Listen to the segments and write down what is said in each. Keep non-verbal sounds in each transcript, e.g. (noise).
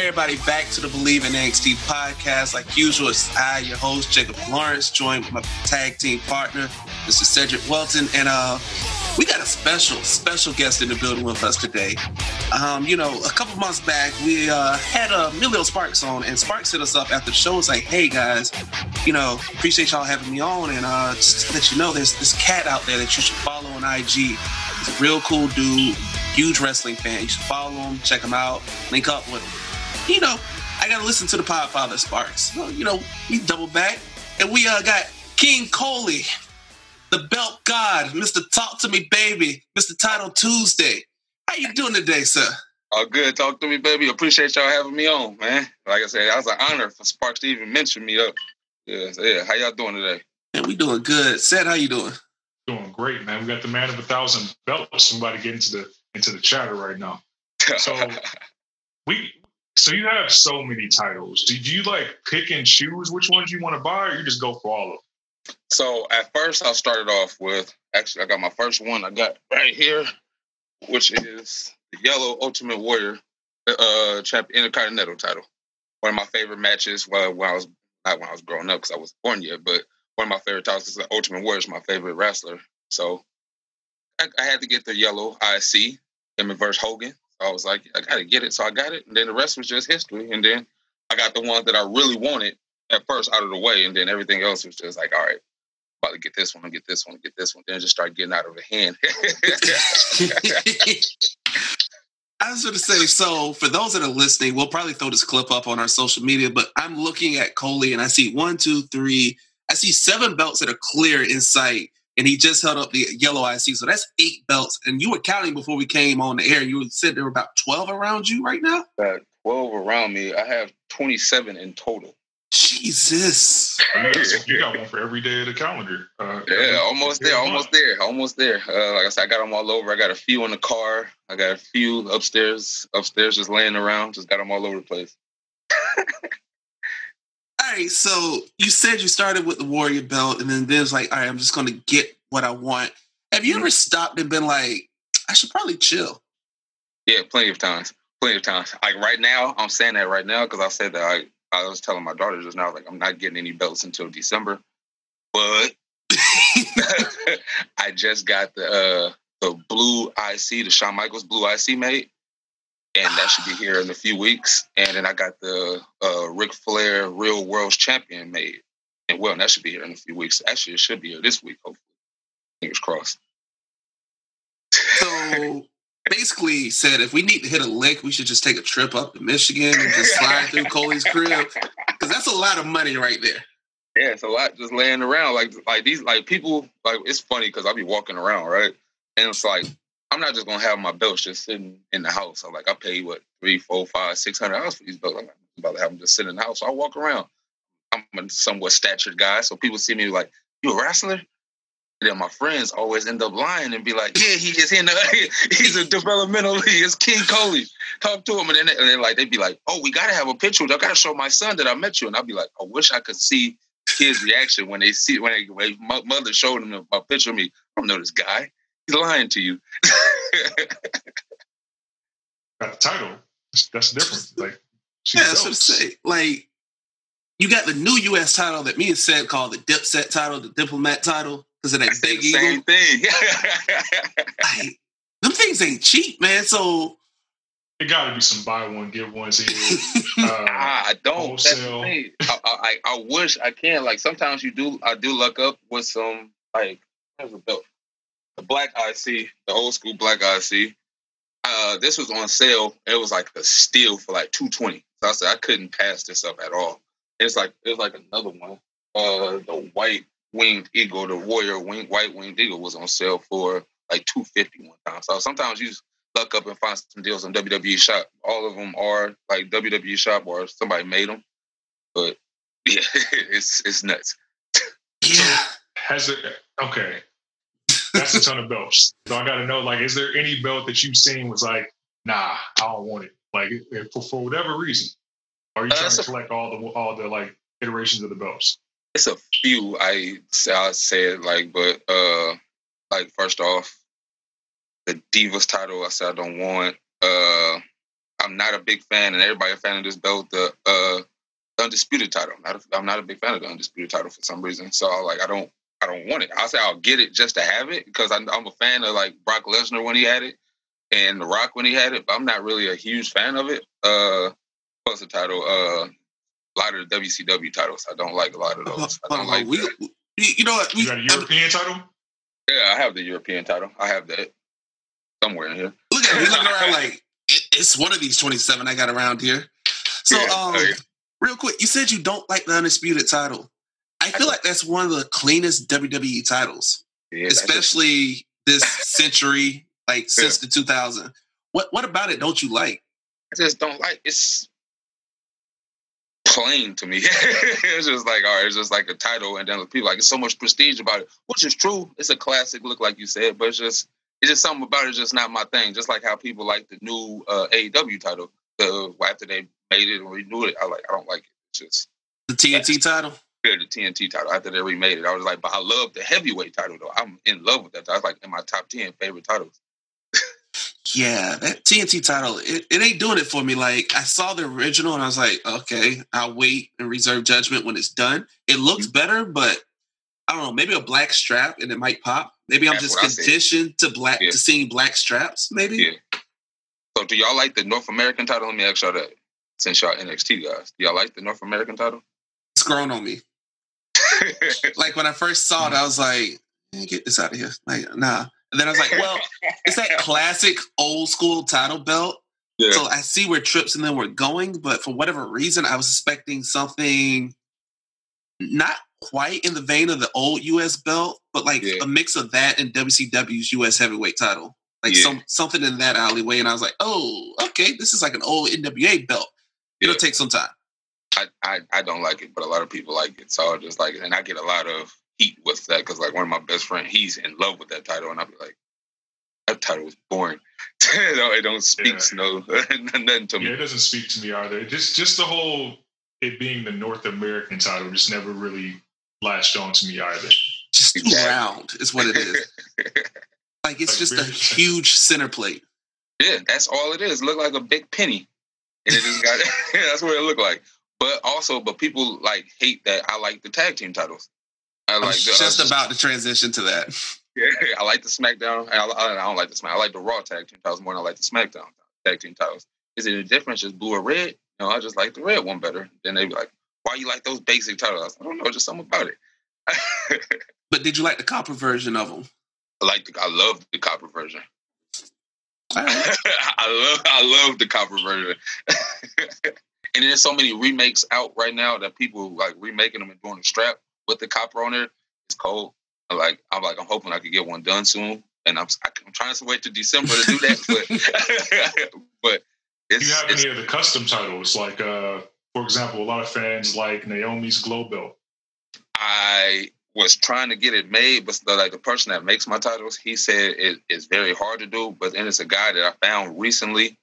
Everybody back to the Believe in NXT podcast. Like usual, it's I, your host Jacob Lawrence, joined with my tag team partner, Mr. Cedric Welton, and uh, we got a special, special guest in the building with us today. Um, you know, a couple months back, we uh, had uh, Emilio Sparks on, and Sparks hit us up after the show. Was like, "Hey guys, you know, appreciate y'all having me on, and uh, just to let you know, there's this cat out there that you should follow on IG. He's a real cool dude." Huge wrestling fan. You should follow him, check him out, link up with him you know, I gotta listen to the Podfather Sparks. So, you know, we double back, and we uh, got King Coley, the Belt God, Mr. Talk to Me Baby, Mr. Title Tuesday. How you doing today, sir? Oh, good. Talk to me, baby. Appreciate y'all having me on, man. Like I said, that was an honor for Sparks to even mention me up. Yeah, so yeah. How y'all doing today? Man, we doing good. Seth, how you doing? Doing great, man. We got the man of a thousand belts. Somebody get into the into the chatter right now. (laughs) So we so you have so many titles. Did you like pick and choose which ones you want to buy, or you just go for all of them? So at first, I started off with actually I got my first one. I got right here, which is the Yellow Ultimate Warrior uh champion Intercontinental title. One of my favorite matches. Well, when I was not when I was growing up because I wasn't born yet, but one of my favorite titles is the Ultimate Warrior is my favorite wrestler. So I, I had to get the Yellow IC him versus Hogan. I was like, I gotta get it. So I got it. And then the rest was just history. And then I got the one that I really wanted at first out of the way. And then everything else was just like, all right, about to get this one, get this one, get this one. Then just start getting out of the hand. (laughs) I was going to say, so for those that are listening, we'll probably throw this clip up on our social media, but I'm looking at Coley and I see one, two, three, I see seven belts that are clear in sight and he just held up the yellow IC. So that's eight belts. And you were counting before we came on the air. You said there were about 12 around you right now? About 12 around me. I have 27 in total. Jesus. you got one for every day of the calendar. Uh, yeah, almost there, almost there, almost there. Uh, like I said, I got them all over. I got a few in the car. I got a few upstairs, upstairs just laying around. Just got them all over the place. (laughs) all right, so you said you started with the Warrior belt, and then there's like, all right, I'm just going to get what I want. Have you ever stopped and been like, I should probably chill? Yeah, plenty of times. Plenty of times. Like right now, I'm saying that right now because I said that I, I was telling my daughter just now, like, I'm not getting any belts until December. But (laughs) (laughs) I just got the uh, the blue IC, the Shawn Michaels blue IC made and that should be here in a few weeks. And then I got the uh, Ric Flair Real World's Champion made, and well, and that should be here in a few weeks. Actually, it should be here this week. Hopefully, fingers crossed. So basically, said if we need to hit a lick, we should just take a trip up to Michigan and just slide through Coley's crib because that's a lot of money right there. Yeah, it's a lot just laying around. Like like these like people like it's funny because I'll be walking around right, and it's like I'm not just gonna have my belts just sitting in the house. I'm like, I pay what three, four, five, six hundred dollars for these belts. I'm about to have them just sit in the house. So I walk around. I'm a somewhat statured guy, so people see me like, "You a wrestler?" And then my friends always end up lying and be like, "Yeah, he is in the (laughs) he's a developmental league. It's King Coley. Talk to him." And then, and then like they'd be like, "Oh, we gotta have a picture. I gotta show my son that I met you." And I'd be like, "I wish I could see his reaction when they see when, they, when my mother showed him a picture of me. I don't know this guy." He's lying to you. got the title. That's different. Like, yeah, that's what I say. Like, you got the new U.S. title that me and said called the Dipset title, the Diplomat title, because of that that's big the same thing. (laughs) like, them things ain't cheap, man. So it got to be some buy one get ones (laughs) here. Uh, I don't. I, I, I wish I can. Like sometimes you do. I do look up with some like there's a belt the black IC, the old school black IC. Uh, this was on sale. It was like a steal for like two twenty. So I said I couldn't pass this up at all. It's like it's like another one. Uh, the white winged eagle, the warrior wing, white winged eagle was on sale for like two fifty one time. So sometimes you luck up and find some deals on WWE Shop. All of them are like WWE Shop or somebody made them. But (laughs) yeah, it's it's nuts. Yeah. Has it okay? That's a ton of belts. So I got to know, like, is there any belt that you've seen was like, nah, I don't want it, like for, for whatever reason? Are you Uh, trying to that's a- collect all the all the like iterations of the belts? It's a few I say I said like, but uh, like first off, the Divas title I said I don't want. Uh, I'm not a big fan, and everybody a fan of this belt. The uh, the undisputed title. I'm not, a, I'm not a big fan of the undisputed title for some reason. So like I don't I don't want it. I say I'll get it just to have it because I'm, I'm a fan of like Brock Lesnar when he had it and The Rock when he had it, but I'm not really a huge fan of it. Uh, plus the title. Uh, a lot of the WCW titles. I don't like a lot of those. I don't like. we, that. you you know what? We, You got a European title? Yeah, I have the European title. I have that somewhere in here. look at me looking around (laughs) like it, it's one of these 27 I got around here. So, Yeah, um, okay. real quick, you said you don't like the undisputed title. I feel like that's one of the cleanest WWE titles, Yeah, especially this (laughs) century, like since the 2000. What what about it? Don't you like? I just don't like. It's plain to me. (laughs) it's just like all right, it's just like a title, and then people like it's so much prestige about it, which is true. It's a classic look, like you said, but it's just it's just something about it. Just not my thing. Just like how people like the new uh, AEW title. The after they made it and renewed it, I like. I don't like it. It's just The TNT title? The TNT title after they remade it. I was like, but I love the heavyweight title though. I'm in love with that. That's like in my top ten favorite titles. Yeah, that TNT title, it, it ain't doing it for me. Like I saw the original and I was like, okay, I'll wait and reserve judgment when it's done. It looks Mm-hmm. better, but I don't know, maybe a black strap and it might pop. Maybe I'm That's just what I said. conditioned to black Yeah. to seeing black straps, maybe. Yeah. So do y'all like the North American title? Let me ask y'all that. Since y'all NXT guys, do y'all like the North American title? It's grown on me. Like when I first saw it, I was like, "Eh, get this out of here. Like, nah. And then I was like, well, it's that classic old school title belt. yeah. So I see where Trips and them were going, but for whatever reason, I was expecting something not quite in the vein of the old US belt, but like Yeah. a mix of that and WCW's US heavyweight title. Like Yeah. some something in that alleyway. And I was like, oh, okay, this is like an old NWA belt. It'll take some time. I, I I don't like it, but a lot of people like it. So I just like it, and I get a lot of heat with that because like one of my best friends, he's in love with that title, and I'll be like, that title is boring. (laughs) you know, it don't speak Yeah. no (laughs) nothing to Yeah, me. it doesn't speak to me either. Just just the whole it being the North American title just never really latched on to me either. Just (laughs) too Exactly. round is what it is. Like it's Like just a huge center plate. Yeah, that's all it is. Look like a big penny, and it just got. that's what it looked like. But also, but people like hate that I like the tag team titles. I like the, just uh, about to transition to that. (laughs) Yeah, I like the SmackDown. I, I, I don't like the Smack. I like the Raw tag team titles more than I like the SmackDown tag team titles. Is it a difference? Just blue or red? No, I just like the red one better. Then they be like, "Why you like those basic titles?" I, was like, I don't know, just something about it. (laughs) But did you like the copper version of them? I like the, I love the copper version. Right. (laughs) I love I love the copper version. And there's so many remakes out right now that people like remaking them and doing the strap with the copper on there. It's cold. Like I'm like I'm hoping I could get one done soon. And I'm I'm trying to wait to December to do that, but (laughs) but Do it's, you have it's any of the custom titles? Like uh for example, a lot of fans like Naomi's glow belt. I was trying to get it made, but the, like the person that makes my titles, he said it is very hard to do. But then it's a guy that I found recently,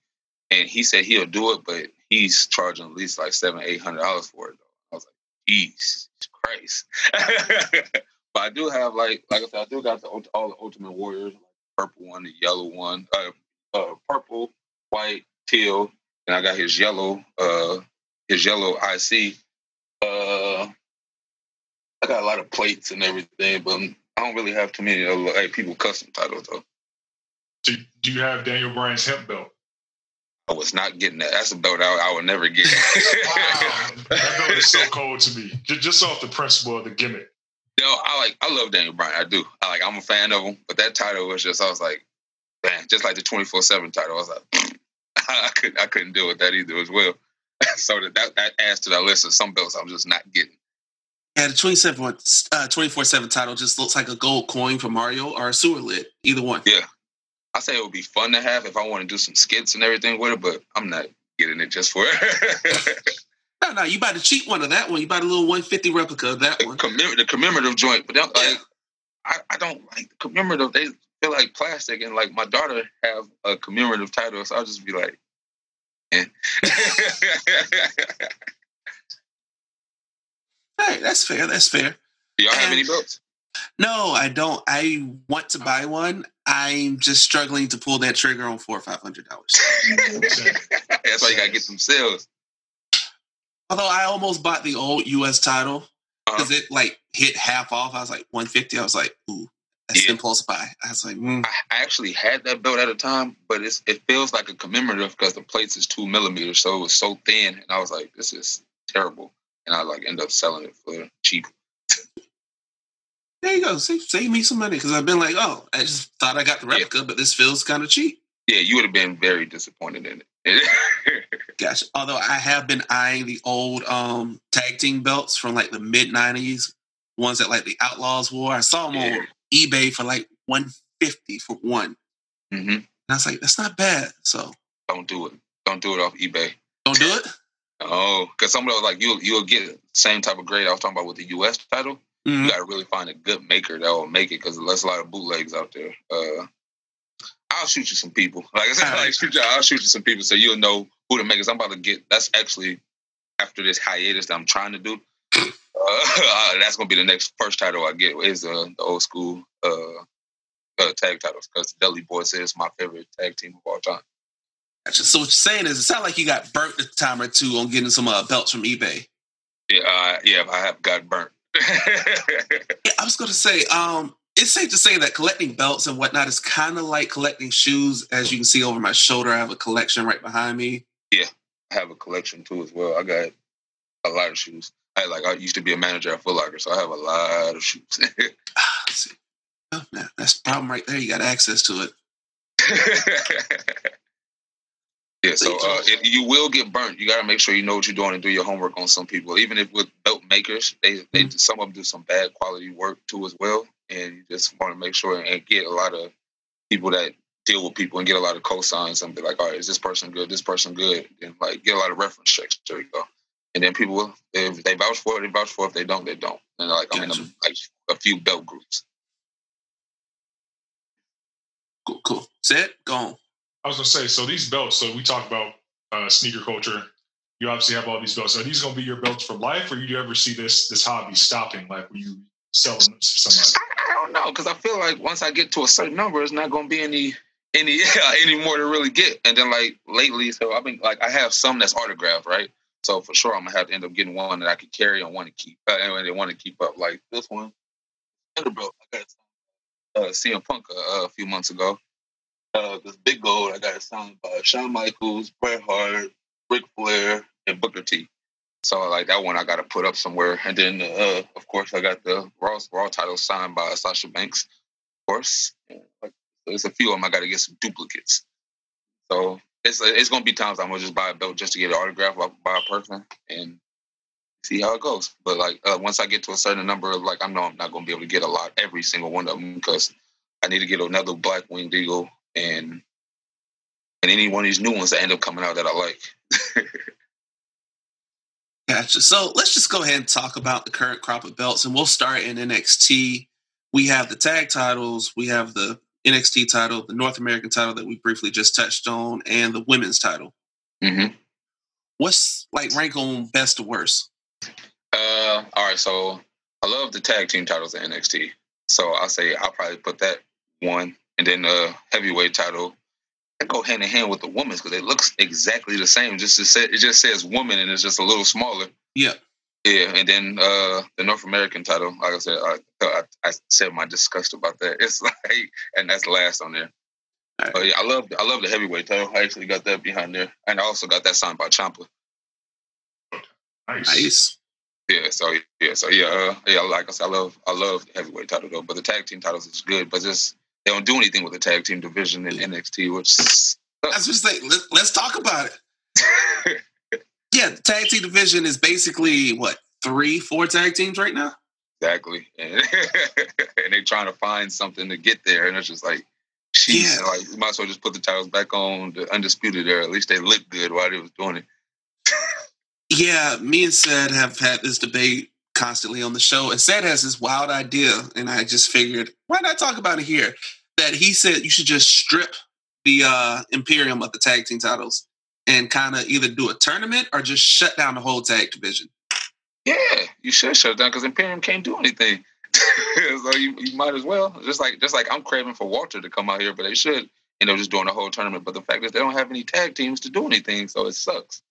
and he said he'll do it, but he's charging at least like seven, eight hundred dollars for it. Though I was like, Jesus Christ! (laughs) but I do have like, like I said, I do got the all the Ultimate Warriors, purple one, the yellow one, uh, uh, purple, white, teal, and I got his yellow, uh, his yellow IC. Uh, I got a lot of plates and everything, but I don't really have too many of like people custom titles though. Do, do you have Daniel Bryan's hemp belt? I was not getting that. That's a belt I, I would never get. (laughs) Wow, that belt is so (laughs) cold to me. Ju- Just off the principle of the gimmick. Yo, I like I love Daniel Bryan. I do. I like I'm a fan of him, but that title was just I was like, man, just like the 24 seven title. I was like, (laughs) I couldn't I couldn't deal with that either as well. so that, that that adds to that list of some belts I'm just not getting. Yeah, the 27 uh, 24 7 title just looks like a gold coin for Mario or a sewer lid. Either one. Yeah. I say it would be fun to have if I want to do some skits and everything with it, but I'm not getting it just for it. (laughs) no, no, you buy the cheap one of that one. You buy the little 150 replica of that one. Commem- the commemorative joint, but like, yeah. I, I don't like the commemorative. They feel like plastic, and like my daughter have a commemorative title, so I'll just be like, eh. (laughs) hey, that's fair. That's fair. Do y'all and, have any belts? No, I don't. I want to buy one. I'm just struggling to pull that trigger on four or five hundred dollars. (laughs) That's why you gotta get some sales. Although I almost bought the old US title because uh-huh. it like hit half off. I was like 150. I was like, ooh, that's yeah. impulse buy. I was like, mm. I actually had that belt at a time, but it's it feels like a commemorative because the plates is two millimeters, so it was so thin, and I was like, this is terrible, and I like end up selling it for cheap. There you go. Save, save me some money because I've been like, oh, I just thought I got the replica, yeah. but this feels kind of cheap. Yeah, you would have been very disappointed in it. (laughs) gotcha. Although I have been eyeing the old um, tag team belts from like the mid '90s, ones that like the Outlaws wore. I saw them yeah. on eBay for like 150 for one, mm-hmm. and I was like, that's not bad. So don't do it. Don't do it off eBay. Don't do it. (laughs) Oh, because some of those like you you'll get the same type of grade I was talking about with the U.S. title. Mm-hmm. You got to really find a good maker that will make it because there's a lot of bootlegs out there. Uh, I'll shoot you some people. (laughs) Like I said, like, shoot you, I'll shoot you some people so you'll know who to make. Cause I'm about to get. That's actually after this hiatus that I'm trying to do. (laughs) Uh, that's gonna be the next first title I get is uh, the old school uh, uh, tag titles because Dudley Boyz is my favorite tag team of all time. Gotcha. So what you're saying is, it sounds like you got burnt a time or two on getting some uh, belts from eBay. Yeah, uh, yeah, I have got burnt. I was going to say, um, it's safe to say that collecting belts and whatnot is kind of like collecting shoes. As you can see over my shoulder, I have a collection right behind me. Yeah, I have a collection too as well. I got a lot of shoes. I like I used to be a manager at Foot Locker, so I have a lot of shoes. (laughs) ah, oh, that's the problem right there. You got access to it. (laughs) Yeah, so uh, it, you will get burnt. You got to make sure you know what you're doing and do your homework on some people. Even if with belt makers, they, they mm-hmm. some of them do some bad quality work too as well, and you just want to make sure and get a lot of people that deal with people and get a lot of cosigns and be like, all right, is this person good? This person good? And like get a lot of reference checks. There you go. And then people will, if they vouch for it, they vouch for it. If they don't, they don't. And like I'm in a, like a few belt groups. Cool, cool. Set, go on. I was gonna say, so these belts. So we talk about uh, sneaker culture. You obviously have all these belts. Are these gonna be your belts for life, or do you ever see this this hobby stopping? Like when you sell them to somebody? I, I don't know because I feel like once I get to a certain number, it's not gonna be any any (laughs) any more to really get. And then like lately, so I've been like I have some that's autographed, right? So for sure, I'm gonna have to end up getting one that I can carry and want to keep. Uh, anyway, they want to keep up like this one. Belt I got uh, CM Punk uh, a few months ago uh, this big gold I got it signed by Shawn Michaels, Bret Hart, Ric Flair, and Booker T. So like that one I got to put up somewhere, and then uh, of course I got the Raw Raw title signed by Sasha Banks, of course. there's a few of them I got to get some duplicates. So it's it's gonna be times I'm gonna just buy a belt just to get an autograph by a person and see how it goes. But like uh, once I get to a certain number, like I know I'm not gonna be able to get a lot every single one of them because I need to get another Black Winged Eagle and and any one of these new ones that end up coming out that I like. (laughs) gotcha. So let's just go ahead and talk about the current crop of belts, and we'll start in NXT. We have the tag titles, we have the NXT title, the North American title that we briefly just touched on, and the women's title. Mm-hmm. What's like rank on best to worst? Uh, all right. So I love the tag team titles at NXT. So I'll say I'll probably put that one and then the heavyweight title. I go hand in hand with the women's because it looks exactly the same. Just it, it just says woman and it's just a little smaller. Yeah. Yeah, and then uh, the North American title, like I said, I, I, I, said my disgust about that. (laughs) It's like, and that's last on there. Right. But yeah, I love I love the heavyweight title. I actually got that behind there, and I also got that signed by Ciampa. Nice. nice. Yeah, so yeah, so yeah, uh, yeah. Like I said, I love I love the heavyweight title though, but the tag team titles is good. But just they don't do anything with the tag team division in NXT, which that's just say. Let, us talk about it. (laughs) yeah, the tag team division is basically what three, four tag teams right now. Exactly, (laughs) and, and they're trying to find something to get there, and it's just like Jeez, yeah. like you might as well just put the titles back on the undisputed era. At least they looked good while they was doing it. (laughs) yeah, me and Sad have had this debate constantly on the show, and Sad has this wild idea, and I just figured why not talk about it here? That he said you should just strip the uh, Imperium of the tag team titles and kind of either do a tournament or just shut down the whole tag division. Yeah, you should shut it down because Imperium can't do anything. (laughs) so you, you might as well. Just like just like I'm craving for Walter to come out here, but they should end up just doing the whole tournament. But the fact is they don't have any tag teams to do anything, so it sucks.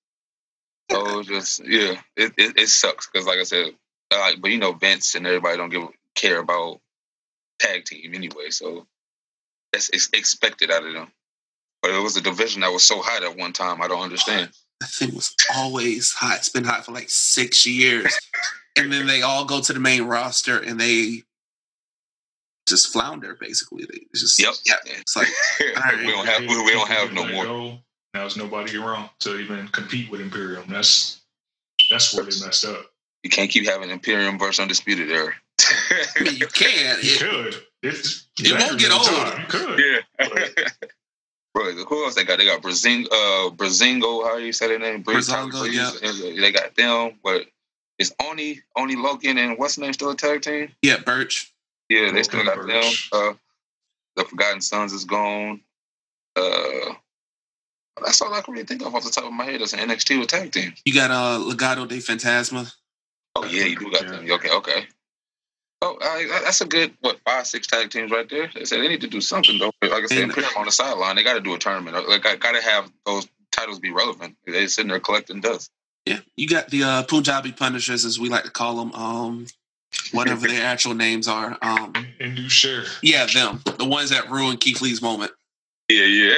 So (laughs) just yeah, it, it, it sucks because like I said, like but you know Vince and everybody don't give care about tag team anyway, so that's expected out of them. But it was a division that was so hot at one time. I don't understand. That thing was always hot. It's been hot for like six years. and then they all go to the main roster and they just flounder basically. They just yep. Yeah. It's like (laughs) right. we don't have we, we don't have no more. Go, now there's nobody around to even compete with Imperium. That's that's where they messed up. You can't keep having Imperium versus Undisputed Era. I mean, you can. You it, could. It's, it won't get old. You could. Yeah. (laughs) Bro, who else they got? They got Brazing, uh, Brazingo. How you say their name? Brazongo. Yeah. They got them, but it's only only Lorcan and what's the name still a tag team? Yeah, Burch. Yeah, they Lorcan still got Burch. them. Uh, the Forgotten Sons is gone. Uh, that's all I can really think of off the top of my head. That's an NXT with tag team. You got uh Legado del Fantasma. Oh yeah, you do got yeah. them. Okay, okay. Oh, uh, that's a good what five six tag teams right there. They said they need to do something though. Like I said, and, put them on the sideline. They got to do a tournament. Like I got to have those titles be relevant. They sitting there collecting dust. Yeah, you got the uh, Punjabi Punishers, as we like to call them. Um, whatever their actual names are. Um, and you share. Yeah, them. The ones that ruined Keith Lee's moment. Yeah, yeah.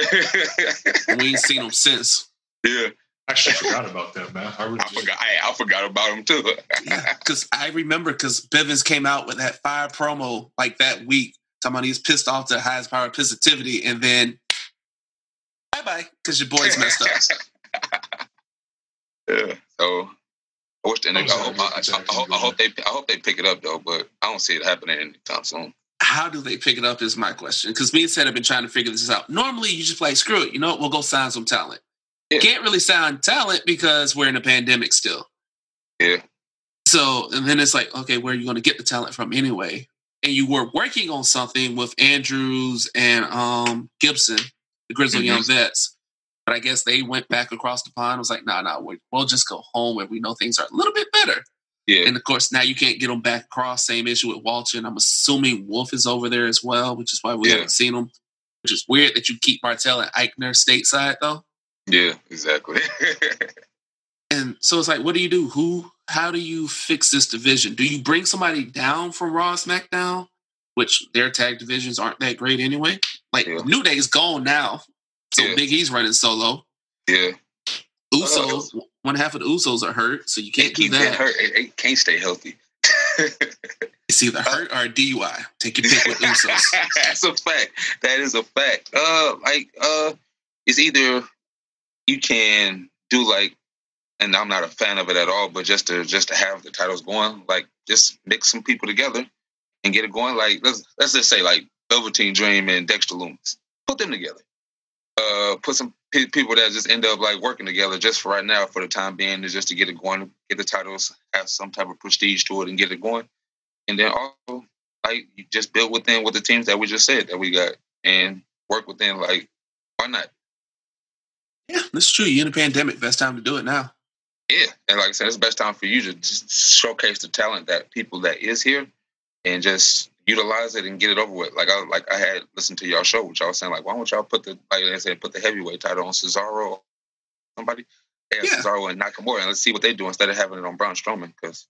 (laughs) we ain't seen them since. Yeah. I actually forgot about them, man. I, really I forgot. I, I, forgot about them too. yeah, because I remember because Bivens came out with that fire promo like that week, Somebody about he's pissed off to highest power of positivity, and then bye bye because your boys messed up. (laughs) yeah. So I wish they. I hope, I, I, hope, I hope they. I hope they pick it up though, but I don't see it happening anytime soon. How do they pick it up? Is my question. Because me and Seth have been trying to figure this out. Normally, you just play screw it. You know what? We'll go sign some talent. Yeah. Can't really sound talent because we're in a pandemic still. Yeah. So, and then it's like, okay, where are you going to get the talent from anyway? And you were working on something with Andrews and um, Gibson, the Grizzled mm-hmm. Young Vets. But I guess they went back across the pond. I was like, nah, nah, we'll just go home where we know things are a little bit better. Yeah. And of course, now you can't get them back across. Same issue with Walter. And I'm assuming Wolf is over there as well, which is why we yeah. haven't seen him. Which is weird that you keep Barthel and Aichner stateside, though. Yeah, exactly. (laughs) and so it's like, what do you do? Who? How do you fix this division? Do you bring somebody down from Raw SmackDown, which their tag divisions aren't that great anyway? Like yeah. New Day's gone now, so yeah. Big E's running solo. Yeah. Usos, uh, one half of the Usos are hurt, so you can't do that. Hurt. It, it can't stay healthy. (laughs) it's either hurt or DUI. Take your pick with (laughs) Usos. That's a fact. That is a fact. Uh, like uh, it's either you can do like, and I'm not a fan of it at all, but just to just to have the titles going, like just mix some people together and get it going. Like let's let's just say like Velveteen Dream and Dexter Lumis, put them together. Uh, put some p- people that just end up like working together just for right now for the time being is just to get it going, get the titles, have some type of prestige to it, and get it going. And then also like you just build within with the teams that we just said that we got and work within like why not yeah, that's true. You're in a pandemic. Best time to do it now. Yeah, and like I said, it's the best time for you to just showcase the talent that people that is here, and just utilize it and get it over with. Like I like I had listened to y'all show, which I was saying like, why don't y'all put the like I said, put the heavyweight title on Cesaro, somebody, yeah, yeah. Cesaro and Nakamura, and let's see what they do instead of having it on Braun Strowman because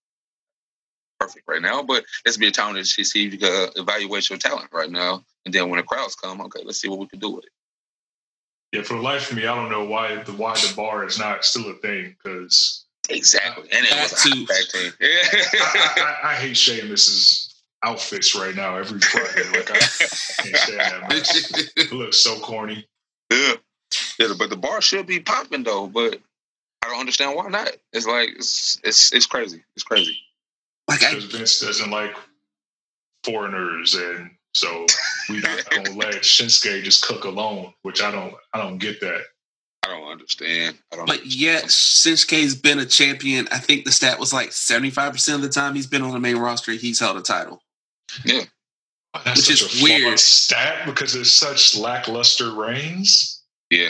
perfect right now. But let's be a time to see if you can evaluate your talent right now, and then when the crowds come, okay, let's see what we can do with it. Yeah, for the life of me, I don't know why the why the bar is not still a thing because exactly, and it was a hot team. I, I, I, hate Sheamus's outfits right now every Friday. Like I can't stand that much. It looks so corny. Yeah, yeah, but the bar should be popping though. But I don't understand why not. It's like it's it's it's crazy. It's crazy. Like because Vince doesn't like foreigners and So we're not (laughs) gonna let Shinsuke just cook alone, which I don't I don't get that. I don't understand. I don't. But yet, Shinsuke's been a champion. I think the stat was like 75% of the time he's been on the main roster, he's held a title. Yeah. That's Which such is a weird weird. stat because there's such lackluster reigns. Yeah.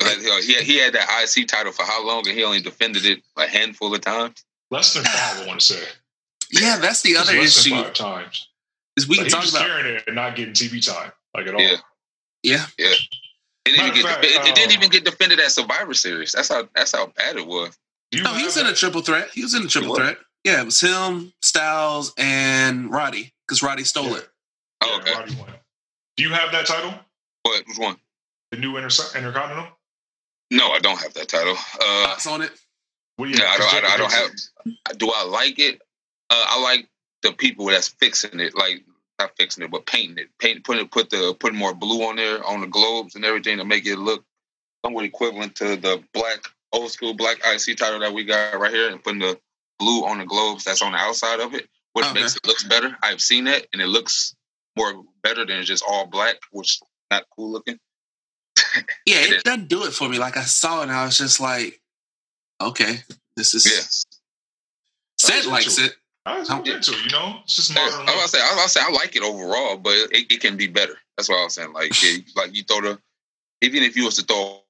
Like, he, he had that IC title for how long, and he only defended it a handful of times. Less than five, I want to say. Yeah, that's the other less issue. than five times. Is we Like, can he talk was about carrying it and not getting TV time, like at all. Yeah. yeah. It didn't, even get, of defe- fact, it didn't uh, even get defended at Survivor Series. That's how that's how bad it was. Do No, he was in a triple threat. He was in a triple threat. Yeah, it was him, Styles, and Roddy because Roddy stole Yeah. it. Oh, Yeah, okay. Roddy won. Do you have that title? What which one? The new Inter- Intercontinental? No, I don't have that title. Uh, Thoughts on it? What do you Yeah, I don't- I don't- I don't have- do I like it? Uh, I like the people that's fixing it, like not fixing it, but painting it, paint, putting it, put the putting more blue on there on the globes and everything to make it look somewhat equivalent to the black old school black IC title that we got right here, and putting the blue on the globes that's on the outside of it, which Okay. makes it looks better. I've seen that, and it looks more better than just all black, which not cool looking. (laughs) Yeah, It it doesn't do it for me. Like I saw it and I was just like, okay, this is Yeah. Seth likes it. I was into it, you know? It's just Yeah, modern. I was gonna say, I was say, I like it overall, but it, it can be better. That's what I was saying. Like, yeah, like you throw the, even if you was to throw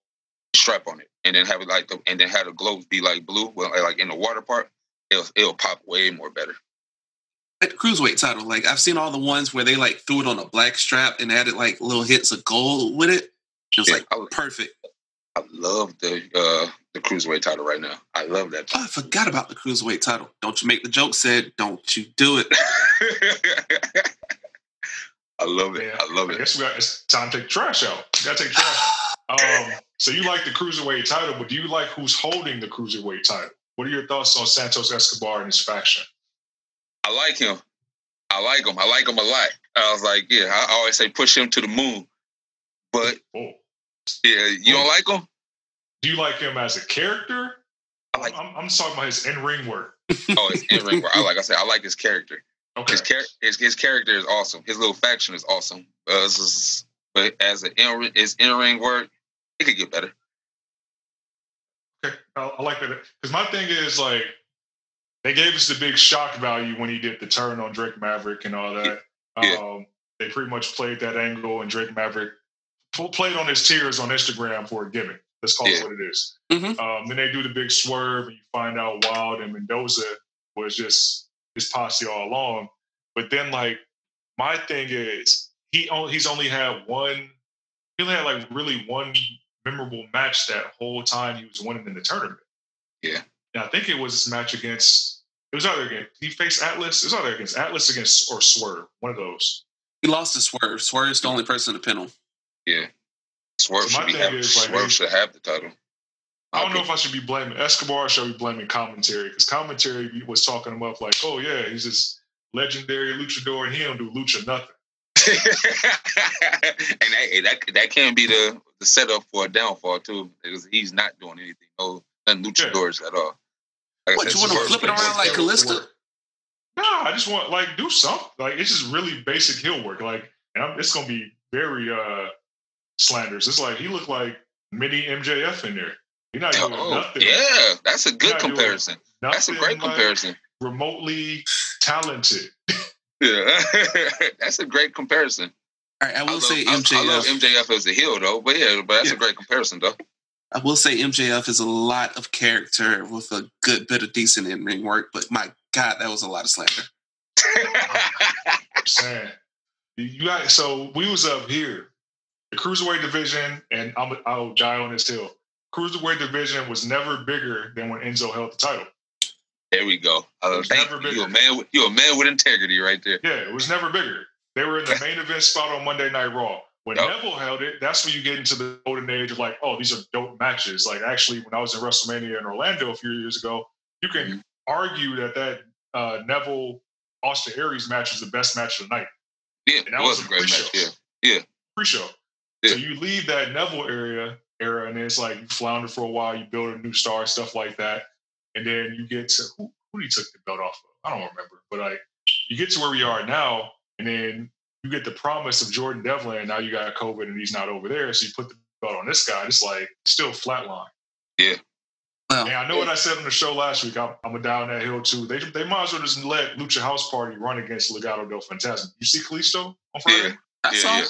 a strap on it and then have it like, the, and then have the gloves be like blue, well, like in the water part, it'll it'll pop way more better. Like the cruiserweight title. Like I've seen all the ones where they like threw it on a black strap and added like little hits of gold with it. It was Yeah, like I, perfect. I love the uh the cruiserweight title right now. I love that. Oh, I forgot about the cruiserweight title. Don't you make the joke said, don't you do it. (laughs) I love it. Yeah, I love it. I it. guess we got, it's time to take trash out. We gotta take trash (sighs) Um, so you like the cruiserweight title, but do you like who's holding the cruiserweight title? What are your thoughts on Santos Escobar and his faction? I like him. I like him. I like him a lot. I was like, yeah, I always say push him to the moon. But Oh, yeah, you don't like him? Do you like him as a character? I like I'm, I'm talking about his in-ring work. oh, his in ring. I like I said, I like his character. Okay, His, char- his his character is awesome. His little faction is awesome. Uh, is- but as an in his in ring work, it could get better. okay, I, I like that because my thing is like they gave us the big shock value when he did the turn on Drake Maverick and all that. Yeah. Um, they pretty much played that angle, and Drake Maverick played on his tears on Instagram for a gimmick. Let's call Yeah. it what it is. Mhm. Um, then they do the big swerve, and you find out Wilde and Mendoza was just his posse all along. But then, like, my thing is he only, he's only had one. He only had like really one memorable match that whole time he was winning in the tournament. Yeah. And I think it was this match against. It was either against he faced Atlas. It was either against Atlas against or Swerve. One of those. He lost to Swerve. Swerve's the only person to pin him. Yeah, Swerve So my should be thing having, is, like, Swerve they- should have the title. I don't know if I should be blaming Escobar or should be blaming commentary because commentary was talking him up like, oh yeah, he's this legendary luchador and he don't do lucha nothing. (laughs) (laughs) and that, that that can be the, the setup for a downfall too, because he's not doing anything, no nothing luchadors at all. Like What, you want to flip it around like sense. Kalisto? No, I just want like do something. Like it's just really basic heel work. Like, and I'm, it's gonna be very uh slanders. It's like he looked like mini MJF in there. You're not doing Oh, nothing. yeah, that's a good comparison. That's a nothing, great like, comparison. remotely talented. Yeah, (laughs) that's a great comparison. All right, I will I love, say I- MJF. I, love MJF as a heel though, but yeah, but that's Yeah. a great comparison though. I will say MJF is a lot of character with a good bit of decent in ring work, but my God, that was a lot of slander. (laughs) I'm saying you got so we was up here, the cruiserweight division, and I'm, I'll die on this hill. Cruiserweight division was never bigger than when Enzo held the title. there we go. Uh, thank never you. You a man. With, you a man with integrity right there. Yeah, it was never bigger. They were in the (laughs) main event spot on Monday Night Raw. When Yep. Neville held it, that's when you get into the golden age of like, oh, these are dope matches. Like actually, when I was in WrestleMania in Orlando a few years ago, you can Mhm. argue that that uh, Neville Austin Aries match was the best match of the night. Yeah, And it that was was a great match. pre-show. Yeah, pre-show. Yeah. So you leave that Neville area era, and it's like you flounder for a while. You build a new star, stuff like that, and then you get to who, who he took the belt off of. I don't remember, but like you get to where we are now, and then you get the promise of Jordan Devlin, and now you got COVID and he's not over there, so you put the belt on this guy. It's like still flatline. Yeah. Well, And I know what I said on the show last week. I'm, I'm a down that hill too. They they might as well just let Lucha House Party run against Legado del Fantasma. You see Kalisto on Friday? Yeah. I Yeah, saw. yeah.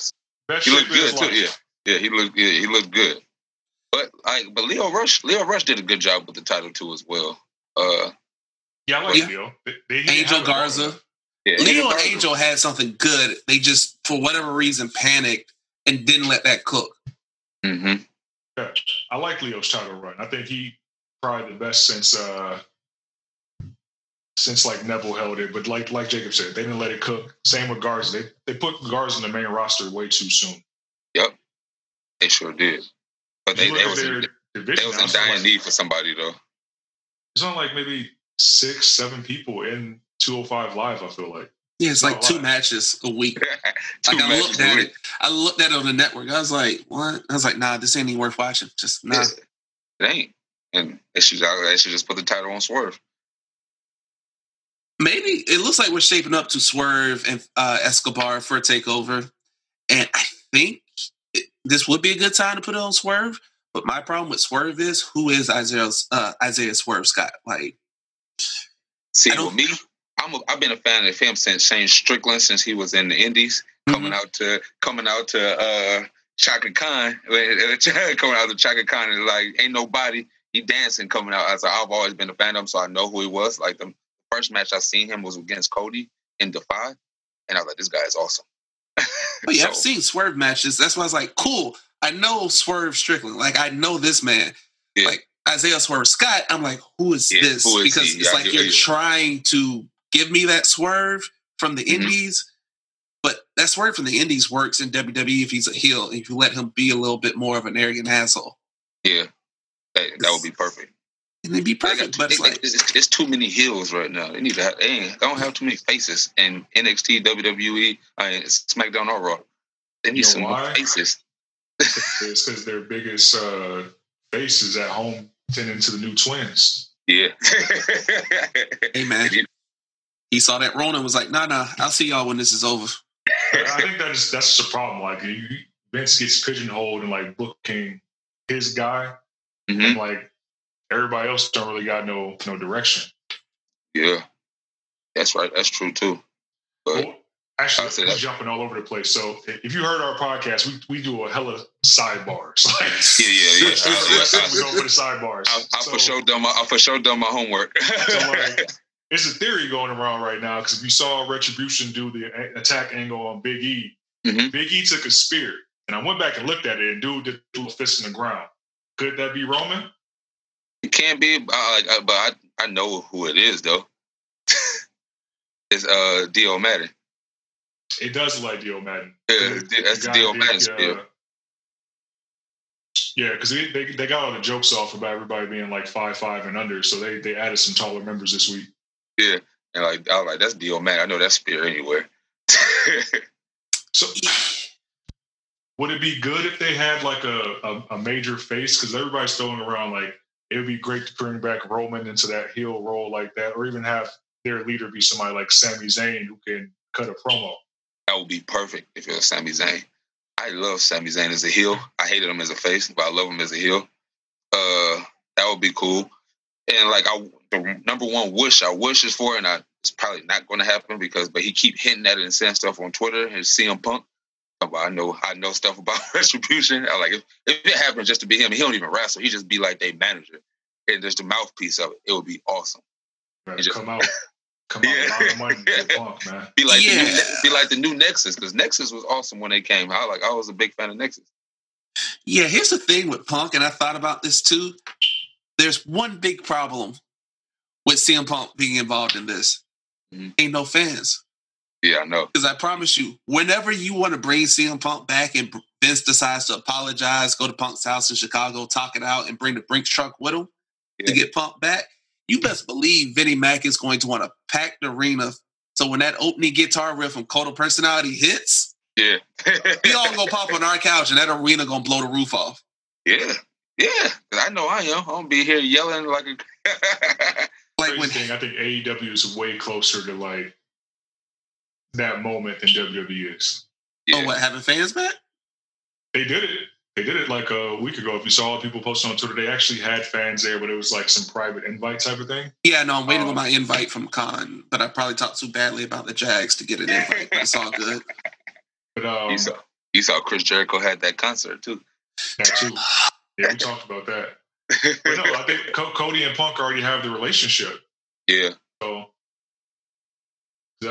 Best He looked good too. Yeah, yeah, he looked. Yeah, he looked good. But like, but Lio Rush, Lio Rush did a good job with the title too as well. Uh, Yeah, I like Yeah. Lio. They- they- Angel have it long Garza. yeah, Lio and Angel had something good. They just, for whatever reason, panicked and didn't let that cook. Mm-hmm. Yeah, I like Lio's title run. I think he probably the best since uh since like Neville held it. But like like Jacob said, they didn't let it cook. Same with Garza. They they put Garza in the main roster way too soon. Yep, they sure did. But they, You they was in, their division they was in dying like- need for somebody though. It's on like maybe six, seven people in 205 live. I feel like Yeah, it's like Oh, two wow. matches a week. (laughs) Two like I matches looked a at week. it. I looked at it on the network. I was like, what? I was like, nah, this ain't even worth watching. Just nah. Yeah, it ain't. And they should, they should just put the title on Swerve. Maybe it looks like we're shaping up to Swerve and uh, Escobar for a takeover, and I think it, this would be a good time to put it on Swerve. But my problem with Swerve is who is Isaiah's uh, Isaiah Swerve Scott? Like, See, with me, I'm a, I've been a fan of him since Shane Strickland, since he was in the Indies, coming out to coming out to uh, Chaka Khan, (laughs) coming out to Chaka Khan, and like ain't nobody. He dancing coming out. As I've always been a fan of him, so I know who he was. Like the first match I seen him was against Cody in Defy, and I was like, this guy is awesome. But yeah, (laughs) I've seen Swerve matches. That's why I was like, cool. I know Swerve Strickland. Like, I know this man. Yeah. Like Isaiah Swerve Scott. I'm like, who is Yeah, this? who is because he? it's Yeah, like you're trying to give me that Swerve from the Mhm. Indies, but that Swerve from the Indies works in WWE if he's a heel. If you let him be a little bit more of an arrogant asshole, Yeah, that, that would be perfect. And it'd be They got- perfect. But it's they- like, it's, it's too many heels right now. They need to have, they ain't, they don't have too many faces in NXT, WWE, I mean, SmackDown or Raw. They need You know some more why? faces. (laughs) it's because their biggest uh, face is at home tend to the new twins. Yeah. (laughs) hey man, he saw that Roman was like, nah, nah, I'll see y'all when this is over. I think that is that's just a problem. Like Vince gets pigeonholed and like booking his guy, Mhm. and like everybody else don't really got no no direction. Yeah. That's right. That's true too. But Well, actually, I we're that. jumping all over the place. So if you heard our podcast, we, we do a hella sidebars. Like, (laughs) Yeah, yeah, yeah. this is the last time we go for the sidebars. I, I So- for sure done my I for sure done my homework. So (laughs) like, it's a theory going around right now because if you saw Retribution do the attack angle on Big E, Mhm. Big E took a spear, and I went back and looked at it, and dude did a little fist in the ground. Could that be Roman? It can't be, uh, uh, but I I know who it is though. (laughs) it's uh Dio Maddin. It does look like Dio Maddin. Yeah, The- that's Dio Maddin uh. Yeah, because they, they they got all the jokes off about everybody being like five five and under, so they they added some taller members this week. Yeah, and like I was like, that's Dio Maddin. I know that spear anywhere. (laughs) So would it be good if they had like a a, a major face? Because everybody's throwing around like it would be great to bring back Roman into that heel role like that, or even have their leader be somebody like Sami Zayn who can cut a promo. that would be perfect if it was Sami Zayn. I love Sami Zayn as a heel. I hated him as a face, but I love him as a heel. Uh, that would be cool. And like I, the number one wish I wish is for, and I, it's probably not going to happen because, but he keep hinting at it and saying stuff on Twitter. And CM Punk, I know I know stuff about (laughs) retribution. I like if, if it happened just to be him, he don't even wrestle. He just be like their manager and just the mouthpiece of it. It would be awesome. Right? Just- come out, (laughs) come out, Yeah. a lot of money, get (laughs) Punk, man. Be like the Yeah. new, be like the new Nexus because Nexus was awesome when they came. I like I was a big fan of Nexus. Yeah, here's the thing with Punk, and I thought about this too. There's one big problem with CM Punk being involved in this. Mhm. Ain't no fans. Yeah, I know. Because I promise you, whenever you want to bring CM Punk back and Vince decides to apologize, go to Punk's house in Chicago, talk it out, and bring the Brinks truck with him Yeah. to get Punk back, you best believe Vinnie Mac is going to want to pack the arena. So when that opening guitar riff from Cult of Personality hits, Yeah. we all gonna pop on (laughs) our couch and that arena gonna blow the roof off. yeah. yeah, I know I am. I'm gonna be here yelling like a (laughs) Like when thing, I think AEW is way closer to like that moment than WWE is. Yeah. Oh, what having fans back? They did it. They did it like a week ago. If you saw people posting on Twitter, they actually had fans there, but it was like some private invite type of thing. Yeah, no, I'm waiting um, on my invite from Khan, but I probably talked too badly about the Jags to get an invite. but it's all good. (laughs) But um, you saw you saw Chris Jericho had that concert too. That too. Yeah, we talked about that. But no, I think Cody and Punk already have the relationship. (laughs) Yeah. So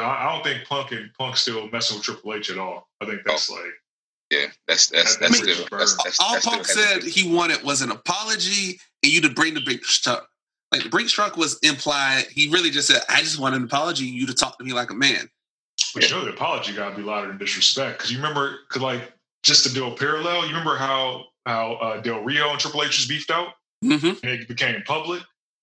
I don't think Punk and Punk still messing with Triple H at all. I think that's oh. like yeah, that's that's that's, that's, still, that's, that's all that's Punk said he wanted was an apology and you to bring the big truck. Like the Brinks truck was implied. He really just said, "I just want an apology and you to talk to me like a man." But you know, the apology got to be louder than disrespect. Because you remember, cause like just to do a parallel, you remember how how uh, Del Rio and Triple H was beefed out, mm-hmm. and it became public.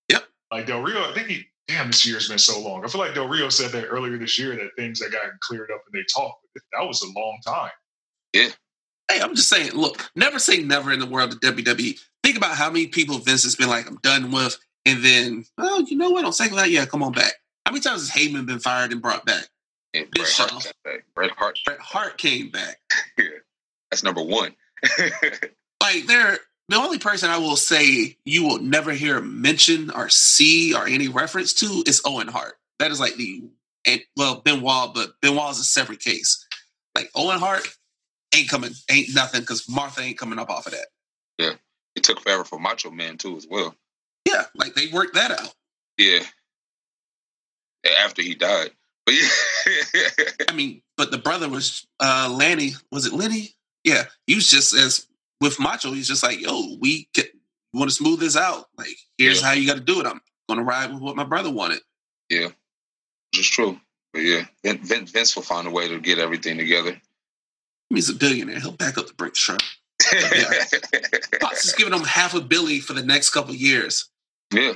Yep. Like Del Rio, I think he. Damn, this year's been so long. I feel like Del Rio said that earlier this year that things that got cleared up and they talked. That was a long time. Yeah. Hey, I'm just saying, look, never say never in the world of WWE. Think about how many people Vince has been like, I'm done with. And then, oh, you know what? On second that, yeah, come on back. How many times has Heyman been fired and brought back? And Bret Hart came back. Bret Hart. Bret Hart came back. (laughs) yeah. That's number one. (laughs) like they're the only person I will say you will never hear mention or see or any reference to is Owen Hart. That is like the and well Benoit, but Benoit is a separate case. Like Owen Hart ain't coming, ain't nothing because Martha ain't coming up off of that. Yeah, it took forever for Macho Man too as well. Yeah, like they worked that out. Yeah, after he died. But yeah, (laughs) I mean, but the brother was uh Lanny. Was it Lenny? Yeah, he was just as with Macho. He's just like, yo, we get, want to smooth this out. Like, here's yeah. how you got to do it. I'm gonna ride with what my brother wanted. Yeah, it's true. But yeah, Vince, Vince will find a way to get everything together. He's a billionaire. He'll back up the Brinks truck. yeah. (laughs) Fox is giving him half a billy for the next couple years. Yeah.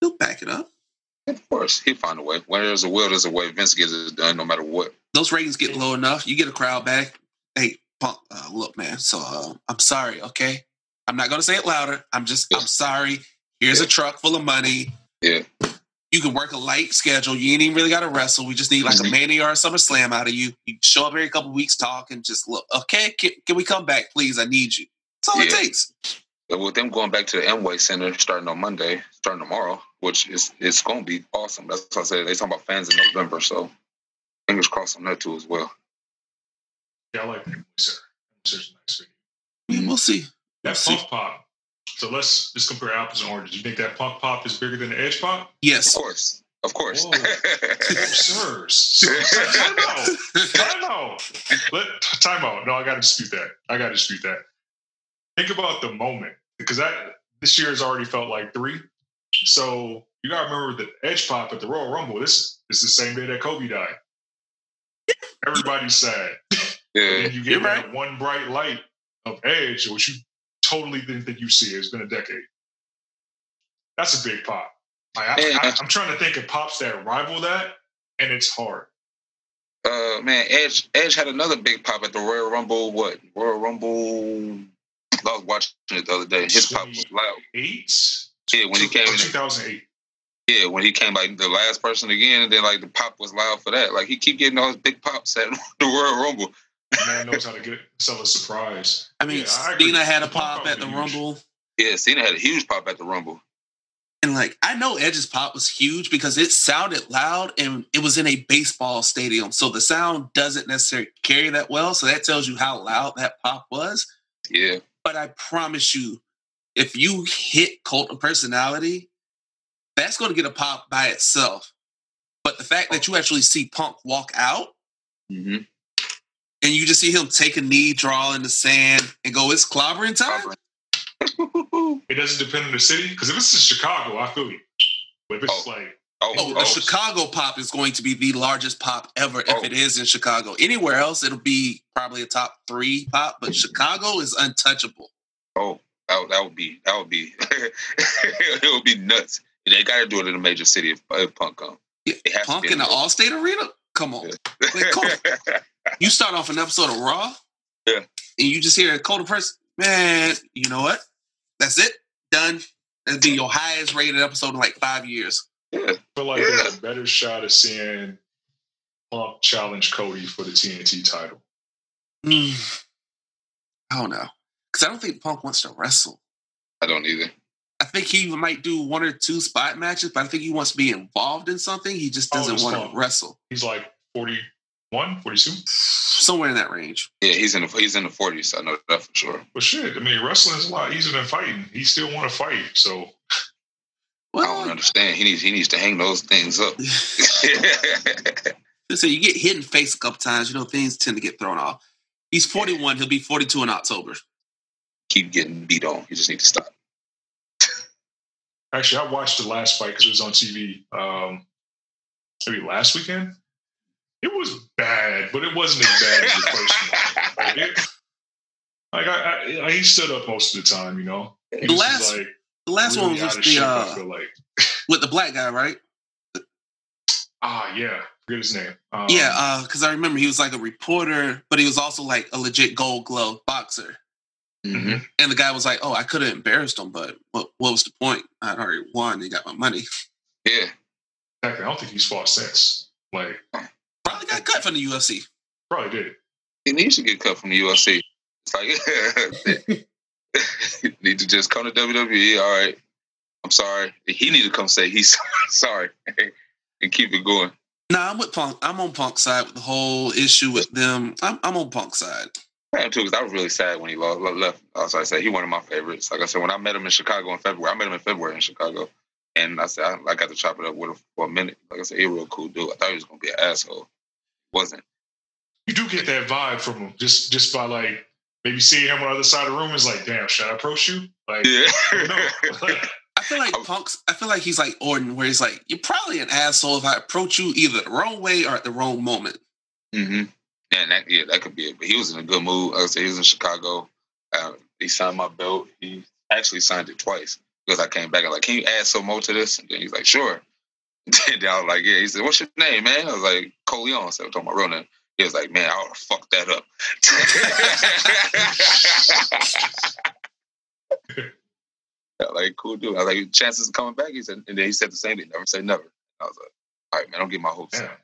He'll back it up. Of course, he'll find a way. When there's a will, there's a way. Vince gets it done no matter what. Those ratings get low enough. You get a crowd back. Hey, uh, look, man. So uh, I'm sorry, okay? I'm not going to say it louder. I'm just, yeah. I'm sorry. Here's yeah. a truck full of money. Yeah. You can work a light schedule. You ain't even really got to wrestle. We just need like mm-hmm. a Mania or a Summer Slam out of you. You show up every couple weeks, talk, and just look. Okay, can, can, we come back, please? I need you. That's all yeah. it takes. With them going back to the Amway Center starting on Monday, starting tomorrow, which is it's going to be awesome. That's what I said. They talking about fans in November, so fingers crossed on that too as well. Yeah, I like Amway Center. Amway nice Yeah, we'll see. That we'll punk pop. So let's just compare apples and oranges. You think that punk pop is bigger than the edge pop? Yes, of course. Of course. Whoa. sirs. (laughs) time out. Time out. Let, time out. No, I got to dispute that. I got to dispute that. Think about the moment because that this year has already felt like three. So you got to remember the edge pop at the Royal Rumble. This is the same day that Kobe died. Everybody's sad. Yeah, and you get that right. one bright light of Edge, which you totally didn't think you see. It's been a decade. That's a big pop. Like, I, am trying to think of pops that rival that, and it's hard. Uh, man, Edge Edge had another big pop at the Royal Rumble. What Royal Rumble? I was watching it the other day. His pop was loud. Eight. Yeah, when he came in 2008. Yeah, when he came like the last person again, and then like the pop was loud for that. Like he keep getting all his big pops at (laughs) the Royal Rumble. Man knows how to get sell a surprise. I mean, yeah, Cena had a pop, pop at the huge. Rumble. Yeah, Cena had a huge pop at the Rumble. And like I know Edge's pop was huge because it sounded loud and it was in a baseball stadium. So the sound doesn't necessarily carry that well. So that tells you how loud that pop was. Yeah. But I promise you, if you hit cult of personality, that's going to get a pop by itself. But the fact that you actually see Punk walk out mm-hmm. And you just see him take a knee, draw in the sand, and go, it's clobbering time. (laughs) it doesn't depend on the city. Because if it's in Chicago, I feel you. But if it's oh. like Oh, oh, the. Chicago pop is going to be the largest pop ever if oh. it is in Chicago. Anywhere else, it'll be probably a top three pop, but Chicago is untouchable. Oh, that, that would be that would be (laughs) it would be nuts. They got to do it in a major city if, if Punk come. Yeah, Punk in the Allstate Arena? Come on. Like, come on. (laughs) You start off an episode of Raw, yeah, and you just hear a cold person. Man, you know what? That's it. Done. That'd be your highest rated episode in like five years. Yeah. I feel like yeah. there's a better shot of seeing Punk challenge Cody for the TNT title. Mm, I don't know because I don't think Punk wants to wrestle. I don't either. I think he might do one or two spot matches, but I think he wants to be involved in something. He just Oh, doesn't it's want fun. to wrestle. He's like 41, 42. Somewhere in that range. Yeah, he's in the he's in the forties. I know that for sure. But shit, I mean, wrestling is a lot easier than fighting. He still want to fight, so I don't understand. He needs he needs to hang those things up. (laughs) so you get hit in the face a couple times, you know, things tend to get thrown off. He's 41. He'll be 42 in October. Keep getting beat on. You just need to stop. actually, I watched the last fight because it was on TV. Um, maybe last weekend. It was bad, but it wasn't as bad as the first one. Like, it, like I, I, he stood up most of the time, you know. The last- like The last really one was out of the shape, I uh, feel like. with the black guy, right? Ah, yeah, forget his name. Um, yeah, because I remember he was like a reporter, but he was also like a legit Gold Glove boxer. hmm And the guy was like, "Oh, I could have embarrassed him, but what, what was the point? I would already won and got my money. Yeah. Heck, I don't think he's fought since. Like, Probably got cut from the UFC. probably did. He needs to get cut from the UFC. It's like (laughs) (laughs) need to just come to WWE. All right. I'm sorry. He need to come say he's (laughs) sorry and keep it going. Nah, I'm with Punk. I'm on Punk's side with the whole issue with them. I'm, I'm on Punk's side. I am too, because I was really sad when he lost, left. As I said, he one of my favorites. Like I said, when I met him in Chicago in February, I met him in February in Chicago, and I said I, I got to chop it up with him for a minute. Like I said, he a real cool dude. I thought he was gonna be an asshole. Wasn't. You do get that vibe from him just just by like maybe seeing him on the other side of the room is like, damn, should I approach you? Like, Yeah. I don't. (laughs) I feel like Oh. Punk's. I feel like he's like Orton, where he's like, "You're probably an asshole if I approach you either the wrong way or at the wrong moment." Mm-hmm. And that yeah, that could be it. But he was in a good mood. Like I said, he was in Chicago. Uh, he signed my belt. He actually signed it twice because I came back and like, can you add some more to this? And then he's like, sure. (laughs) And then I was like, yeah. He said, what's your name, man? I was like, Coleon. So I told talking about name. He was like, man, I would have fucked that up. (laughs) Yeah, like, cool dude. I was like, chances of coming back? He said, and then he said the same thing, never say never. I was like, all right, man, don't get my hopes Yeah. up.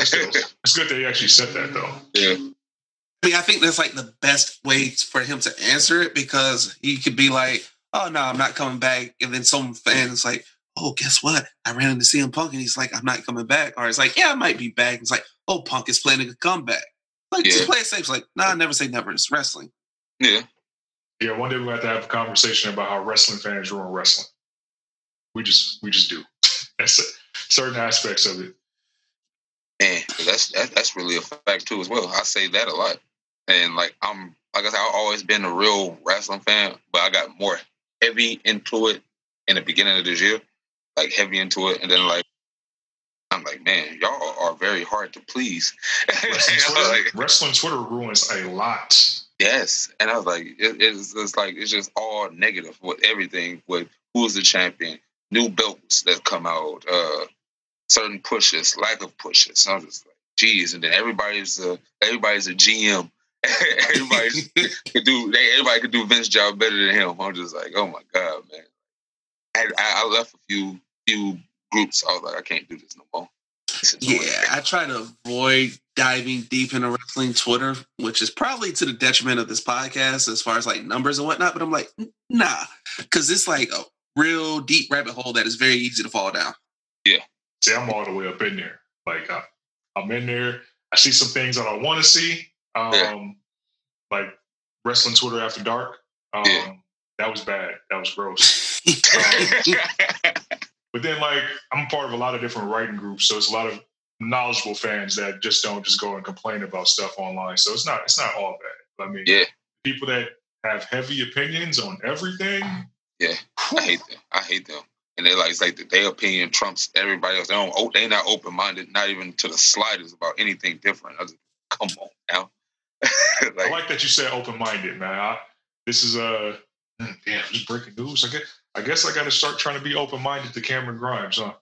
It's good that he actually said that though. yeah. I mean, I think that's like the best way for him to answer it because he could be like, "Oh no, I'm not coming back," and then some fans like, "Oh, guess what? I ran into CM Punk, and he's like, I'm not coming back," or it's like, "Yeah, I might be back." It's like, "Oh, Punk is planning a comeback." Like, Yeah. just play it safe. It's like, nah, I never say never. It's wrestling. Yeah. Yeah, one day we're going to have to have a conversation about how wrestling fans ruin wrestling. We just we just do. (laughs) That's it. certain aspects of it. And that's that, that's really a fact too as well. I say that a lot. And like I'm like I said, I've always been a real wrestling fan, but I got more heavy into it in the beginning of this year. Like heavy into it. And then like I'm like, man, y'all are very hard to please. (laughs) Wrestling Twitter, like, wrestling Twitter ruins a lot. yes. And I was like, it, it's, it's like it's just all negative with everything, with who's the champion, new belts that come out, uh certain pushes, lack of pushes. I'm just like, geez, and then everybody's a everybody's a GM. (laughs) everybody's (laughs) could do they everybody could do Vince job better than him. I'm just like, oh my god, man. I, I left a few few groups. I was like, I can't do this no more. This. Yeah, I try to avoid diving deep into wrestling Twitter, which is probably to the detriment of this podcast as far as like numbers and whatnot. But I'm like, nah, because it's like a real deep rabbit hole that is very easy to fall down. Yeah. See, I'm all the way up in there. Like I, I'm in there. I see some things that I want to see. Um, Yeah. like wrestling Twitter after dark. Um, Yeah. That was bad. That was gross. (laughs) (laughs) (laughs) But then, like, I'm part of a lot of different writing groups, so it's a lot of knowledgeable fans that just don't just go and complain about stuff online. So it's not it's not all bad. I mean, Yeah. people that have heavy opinions on everything. (clears throat) Yeah, I hate them. I hate them. And they like it's like their opinion trumps everybody else. They don't. oh, They not open minded, not even to the slightest about anything different. Was come on now. (laughs) I like, like that you said open minded, man. I, this is a uh, damn just breaking news. I guess I guess I got to start trying to be open minded to Cameron Grimes, huh?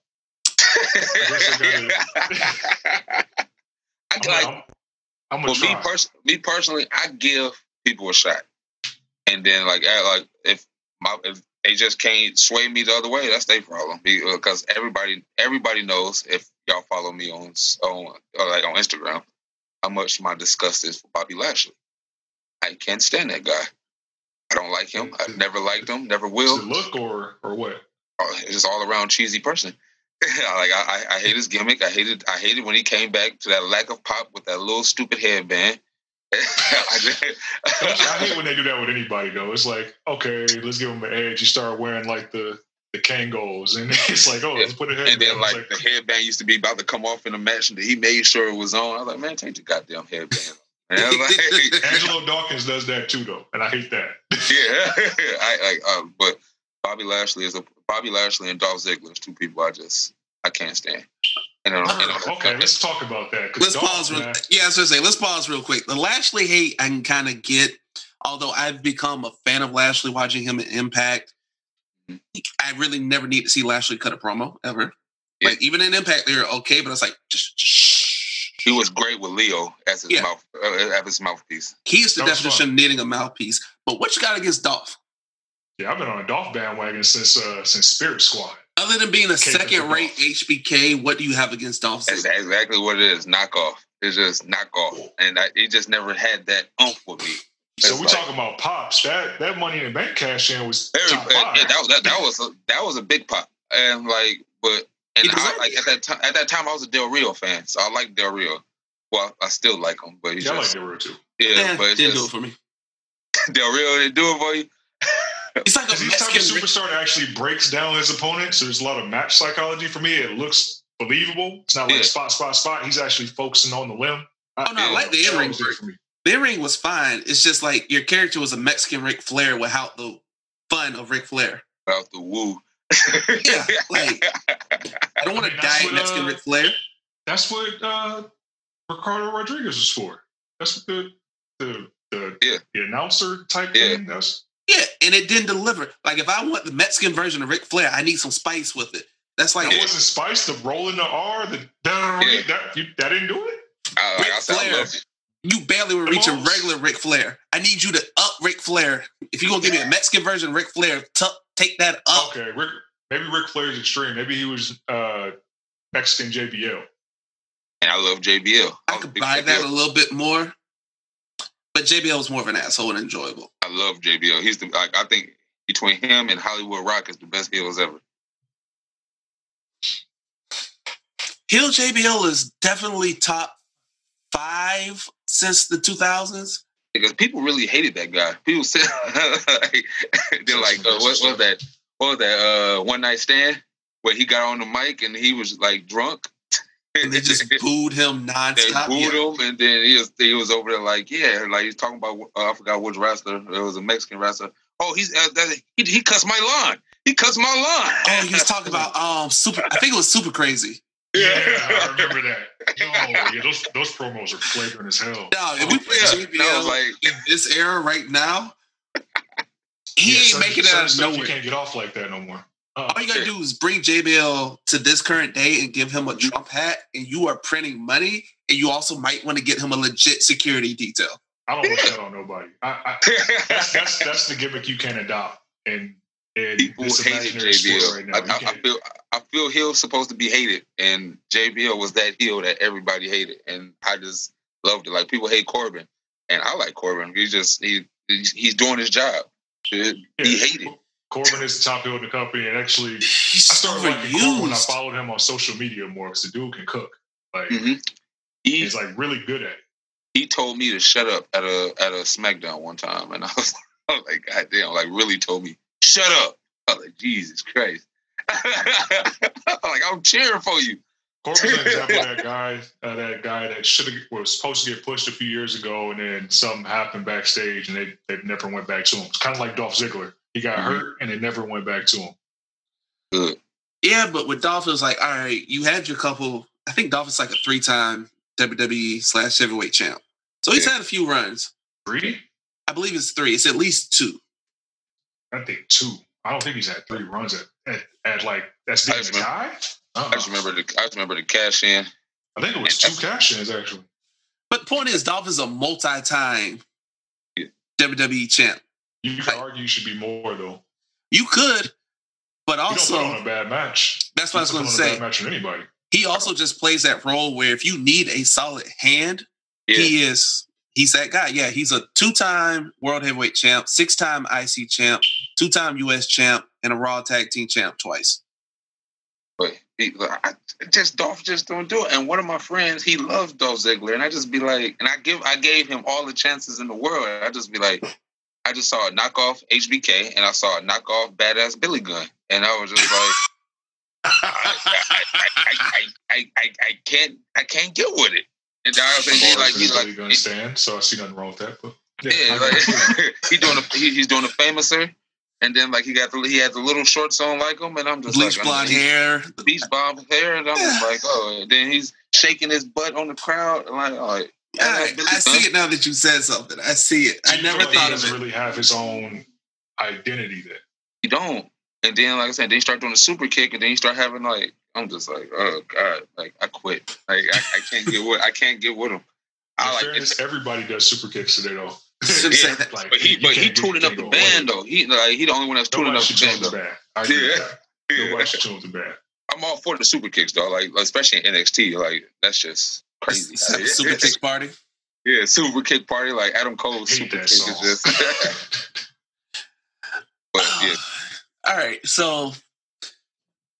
guess (laughs) (laughs) I I'm, like, I'm, I'm well, me, pers- me personally, I give people a shot, and then like, I, like if my if they just can't sway me the other way, that's their problem. Because uh, everybody, everybody knows if y'all follow me on on uh, like on Instagram, how much my disgust is for Bobby Lashley. I can't stand that guy. I don't like him. I've never liked him. Never will. look or or what? Uh, oh, just all around cheesy person. (laughs) like I, I hate his gimmick. I hated I hated when he came back to that lack of pop with that little stupid headband. (laughs) I, I hate when they do that with anybody though. It's like, okay, let's give him an edge. You start wearing like the the Kangols, and (laughs) it's like, oh, let's put a headband. And then like, like, the headband used to be about to come off in a match, and he made sure it was on. I was like, man, take the goddamn headband. like, Angelo Dawkins does that too, though, and I hate that. (laughs) yeah, (laughs) I, I uh, but Bobby Lashley is a Bobby Lashley and Dolph Ziggler is two people I just I can't stand. And, uh, okay, let's talk about that. Let's Dolph, pause. Real, yeah, I was gonna say let's pause real quick. The Lashley hate I can kind of get, although I've become a fan of Lashley watching him in Impact. I really never need to see Lashley cut a promo ever. Yeah. Like even in Impact, they're okay, but it's like just, just he was great with Lio as his yeah. mouth uh, as his mouthpiece. He's the definition of needing a mouthpiece. But what you got against Dolph? Yeah, I've been on a Dolph bandwagon since uh, since Spirit Squad. Other than being a second rate HBK, what do you have against Dolph That's exactly what it is. Knockoff. It's just knockoff, and I, it just never had that oomph with me. So we like, talking about pops. That that money in the bank cash in was very, top yeah, that, that, that was a, that was a big pop, and like, but and I, like at that time at that time I was a Del Rio fan, so I like Del Rio. Well, I still like him, but he's yeah, just, I like Del Rio too. Yeah, yeah but it's didn't just, do it for me. (laughs) Del Rio didn't do it for you. (laughs) It's like a he's type of superstar that actually breaks down his opponent. So there's a lot of match psychology for me. It looks believable. It's not like yeah. spot, spot, spot. He's actually focusing on the limb. Oh no, I like the in ring. The in ring was fine. It's just like your character was a Mexican Ric Flair without the fun of Ric Flair. Without the woo. Yeah, (laughs) like I don't want to die what, Mexican uh, Ric Flair. That's what uh, Ricardo Rodriguez was for. That's what the the the, yeah. the announcer type yeah. thing. That's yeah, and it didn't deliver. Like if I want the Mexican version of Ric Flair, I need some spice with it. That's like that wasn't spice. The roll in the R, the yeah. that you, that didn't do it. Uh, Ric Flair, you barely were reaching regular Ric Flair. I need you to up Ric Flair. If you're gonna give me a Mexican version of Ric Flair, t- take that up. Okay, Rick, maybe Ric Flair's extreme. Maybe he was uh, Mexican JBL. And I love JBL. I, I could buy JBL. that a little bit more. But JBL was more of an asshole and enjoyable. I love JBL. He's the like I think between him and Hollywood Rock is the best heels ever. Heel JBL is definitely top five since the 2000s. Because people really hated that guy. People said (laughs) they're like, uh, what was that? What was that? Uh, one night stand where he got on the mic and he was like drunk (laughs) and they just booed him nonstop. They booed yeah. him, and then he was he was over there like, yeah, like he's talking about uh, I forgot which wrestler. It was a Mexican wrestler. Oh, he's uh, that, he he cuts my lawn. He cuts my lawn. Oh, he was talking about um super. I think it was super crazy. Yeah, I remember that. (laughs) Oh, yeah, those those promos are flagrant as hell. No, if we play yeah, JBL like, in this era right now, he yeah, ain't certain, making it out of nowhere. You can't get off like that no more. Oh, All you gotta do is bring JBL to this current day and give him a Trump hat, and you are printing money. And you also might want to get him a legit security detail. I don't wish that on nobody. I, I, that's, that's, that's the gimmick you can't adopt. And people hated JBL. Right now. I, I, feel I feel he's supposed to be hated, and JBL was that heel that everybody hated, and I just loved it. Like people hate Corbin, and I like Corbin. He's just he he's doing his job. He yeah. hated. Corbin is the top heel in the company, and actually, He's I started liking Corbin when I followed him on social media more because the dude can cook. Like mm-hmm. he, he's like really good at it. He told me to shut up at a at a SmackDown one time, and I was, I was (laughs) like, God damn! Like really told me shut up. I was like, Jesus Christ! (laughs) like I'm cheering for you. Corbin's an (laughs) example of that guy, uh, that guy that should have was supposed to get pushed a few years ago, and then something happened backstage, and they they never went back to him. It's kind of like Dolph Ziggler. He got mm-hmm. hurt and it never went back to him. Good. Yeah, but with Dolph, it was like, all right, you had your couple. I think Dolph is like a three time WWE slash heavyweight champ. So he's yeah. had a few runs. Three? I believe it's three. It's at least two. I think two. I don't think he's had three runs at, at, at like that's being the guy. Uh-uh. I just uh-uh. remember the I just remember the cash in. I think it was two cash ins actually. But point is, Dolph is a multi time yeah. WWE champ. You could argue you should be more though. You could, but also on a bad match. That's what I was going to say. match with anybody. He also just plays that role where if you need a solid hand, yeah. he is he's that guy. Yeah, he's a two-time world heavyweight champ, six-time IC champ, two-time US champ, and a Raw Tag Team champ twice. But he, I, just Dolph just don't do it. And one of my friends, he loves Dolph Ziggler, and I just be like, and I give, I gave him all the chances in the world. I just be like, I just saw a knockoff HBK, and I saw a knockoff badass Billy Gunn, and I was just like. (laughs) I, I, I, I, I, can't I can't get with it. And I was saying, like he's like gonna stand, so I see nothing wrong with that. But yeah, yeah like, (laughs) he's doing a he, he's doing a famouser, and then like he got the he had the little shorts on like him, and I'm just bleach like, blonde hair, bleach blonde hair, and I'm just like, (sighs) oh. And then he's shaking his butt on the crowd, and like, oh. Yeah, I, I see it now that you said something. I see it. I never thought he doesn't of it. Really have his own identity there. He don't. And then, like I said, then you start doing a super kick, and then you start having like, I'm just like, oh god, like I quit. Like I, I can't get with, I can't get with him. I like fairness, everybody does super kicks today though. (laughs) (laughs) yeah, like, but he, but he tuning up the band though. He like he the only one that's tuning up the band though. I yeah, yeah. Nobody should tune the band. (laughs) I'm all for the super kicks though. Like especially in NXT, like that's just crazy. super kick party. Yeah, super kick party like Adam Cole's super kick song. is just. but yeah. (sighs) All right, so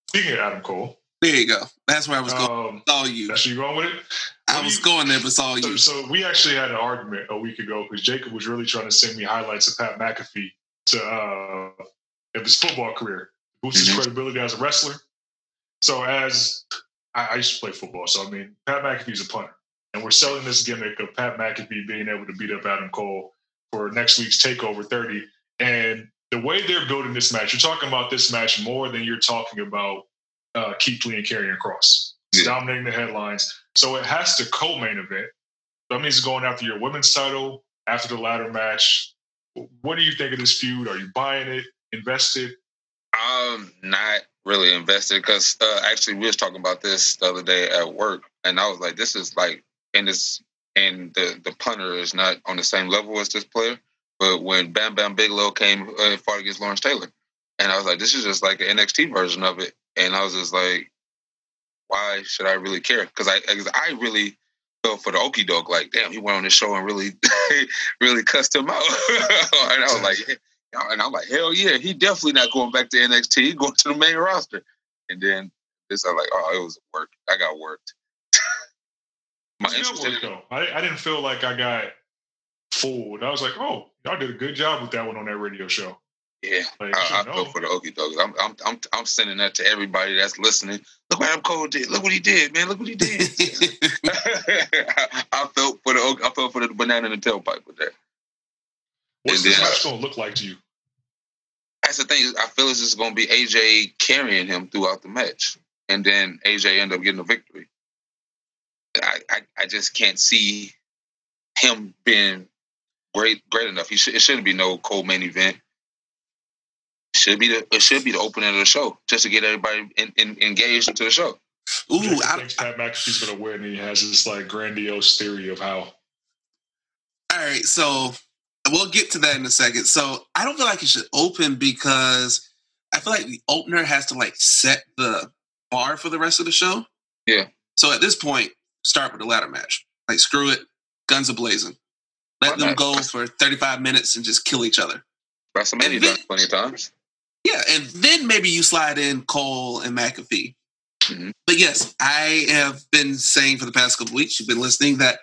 speaking of Adam Cole, there you go. That's where I was going. Um, all you. That's you going with it. I was you, going there, but it's all you. So, so, we actually had an argument a week ago because Jacob was really trying to send me highlights of Pat McAfee to uh, of his football career, boost his mm-hmm. credibility as a wrestler. So as I, I, used to play football, so I mean Pat McAfee's a punter, and we're selling this gimmick of Pat McAfee being able to beat up Adam Cole for next week's Takeover 30, and the way they're building this match, you're talking about this match more than you're talking about uh, Keith Lee and Karrion Kross. It's yeah. dominating the headlines. So it has to co-main event. That means going after your women's title after the ladder match. What do you think of this feud? Are you buying it? Invested? I'm not really invested because uh, actually we was talking about this the other day at work, and I was like, "This is like," and this and the the punter is not on the same level as this player. But when Bam Bam Bigelow came uh, fought against Lawrence Taylor, and I was like, this is just like an NXT version of it. And I was just like, why should I really care? Because I, cause I really felt for the Okie doke. Like, damn, he went on this show and really, (laughs) really cussed him out. (laughs) and I was like, (laughs) and I'm like, hell yeah, he definitely not going back to NXT. He going to the main roster. And then this, I was like, oh, it was work. I got worked. My work, though. I, I didn't feel like I got fooled. I was like, oh, y'all did a good job with that one on that radio show. Yeah, like, I, I feel for the Okie Dogs. I'm, I'm, I'm, I'm sending that to everybody that's listening. Look what Adam Cole did. Look what he did, man. Look what he did. (laughs) (laughs) I felt for the, I felt for the banana in the tailpipe with that. What's and this match uh, gonna look like to you? That's the thing. I feel it's just gonna be AJ carrying him throughout the match, and then AJ end up getting a victory. I, I, I just can't see him being great great enough. He should, it shouldn't be no co-main event. It should be the it should be the opening of the show just to get everybody in, in, engaged into the show. Ooh, I think Pat McAfee's gonna win. And he has this like grandiose theory of how. All right, so we'll get to that in a second. So I don't feel like it should open because I feel like the opener has to like set the bar for the rest of the show. Yeah. So at this point, start with the ladder match. Like screw it, guns a blazing. Let them go for 35 minutes and just kill each other. WrestleMania done plenty of times. Yeah, and then maybe you slide in Cole and McAfee. Mm-hmm. But yes, I have been saying for the past couple weeks, you've been listening, that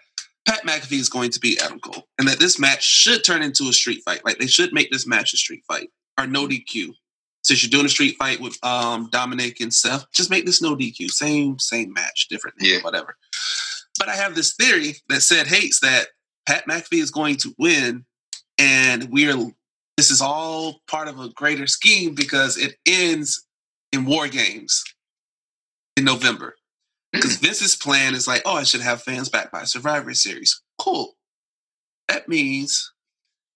Pat McAfee is going to be Adam Cole, and that this match should turn into a street fight. Like they should make this match a street fight or no DQ. Since you're doing a street fight with um, Dominic and Seth, just make this no DQ. Same same match, different name, yeah. whatever. But I have this theory that said hates that Pat McAfee is going to win, and we're this is all part of a greater scheme because it ends in War Games in November. Because (clears throat) Vince's plan is like, oh, I should have fans back by Survivor Series. Cool. That means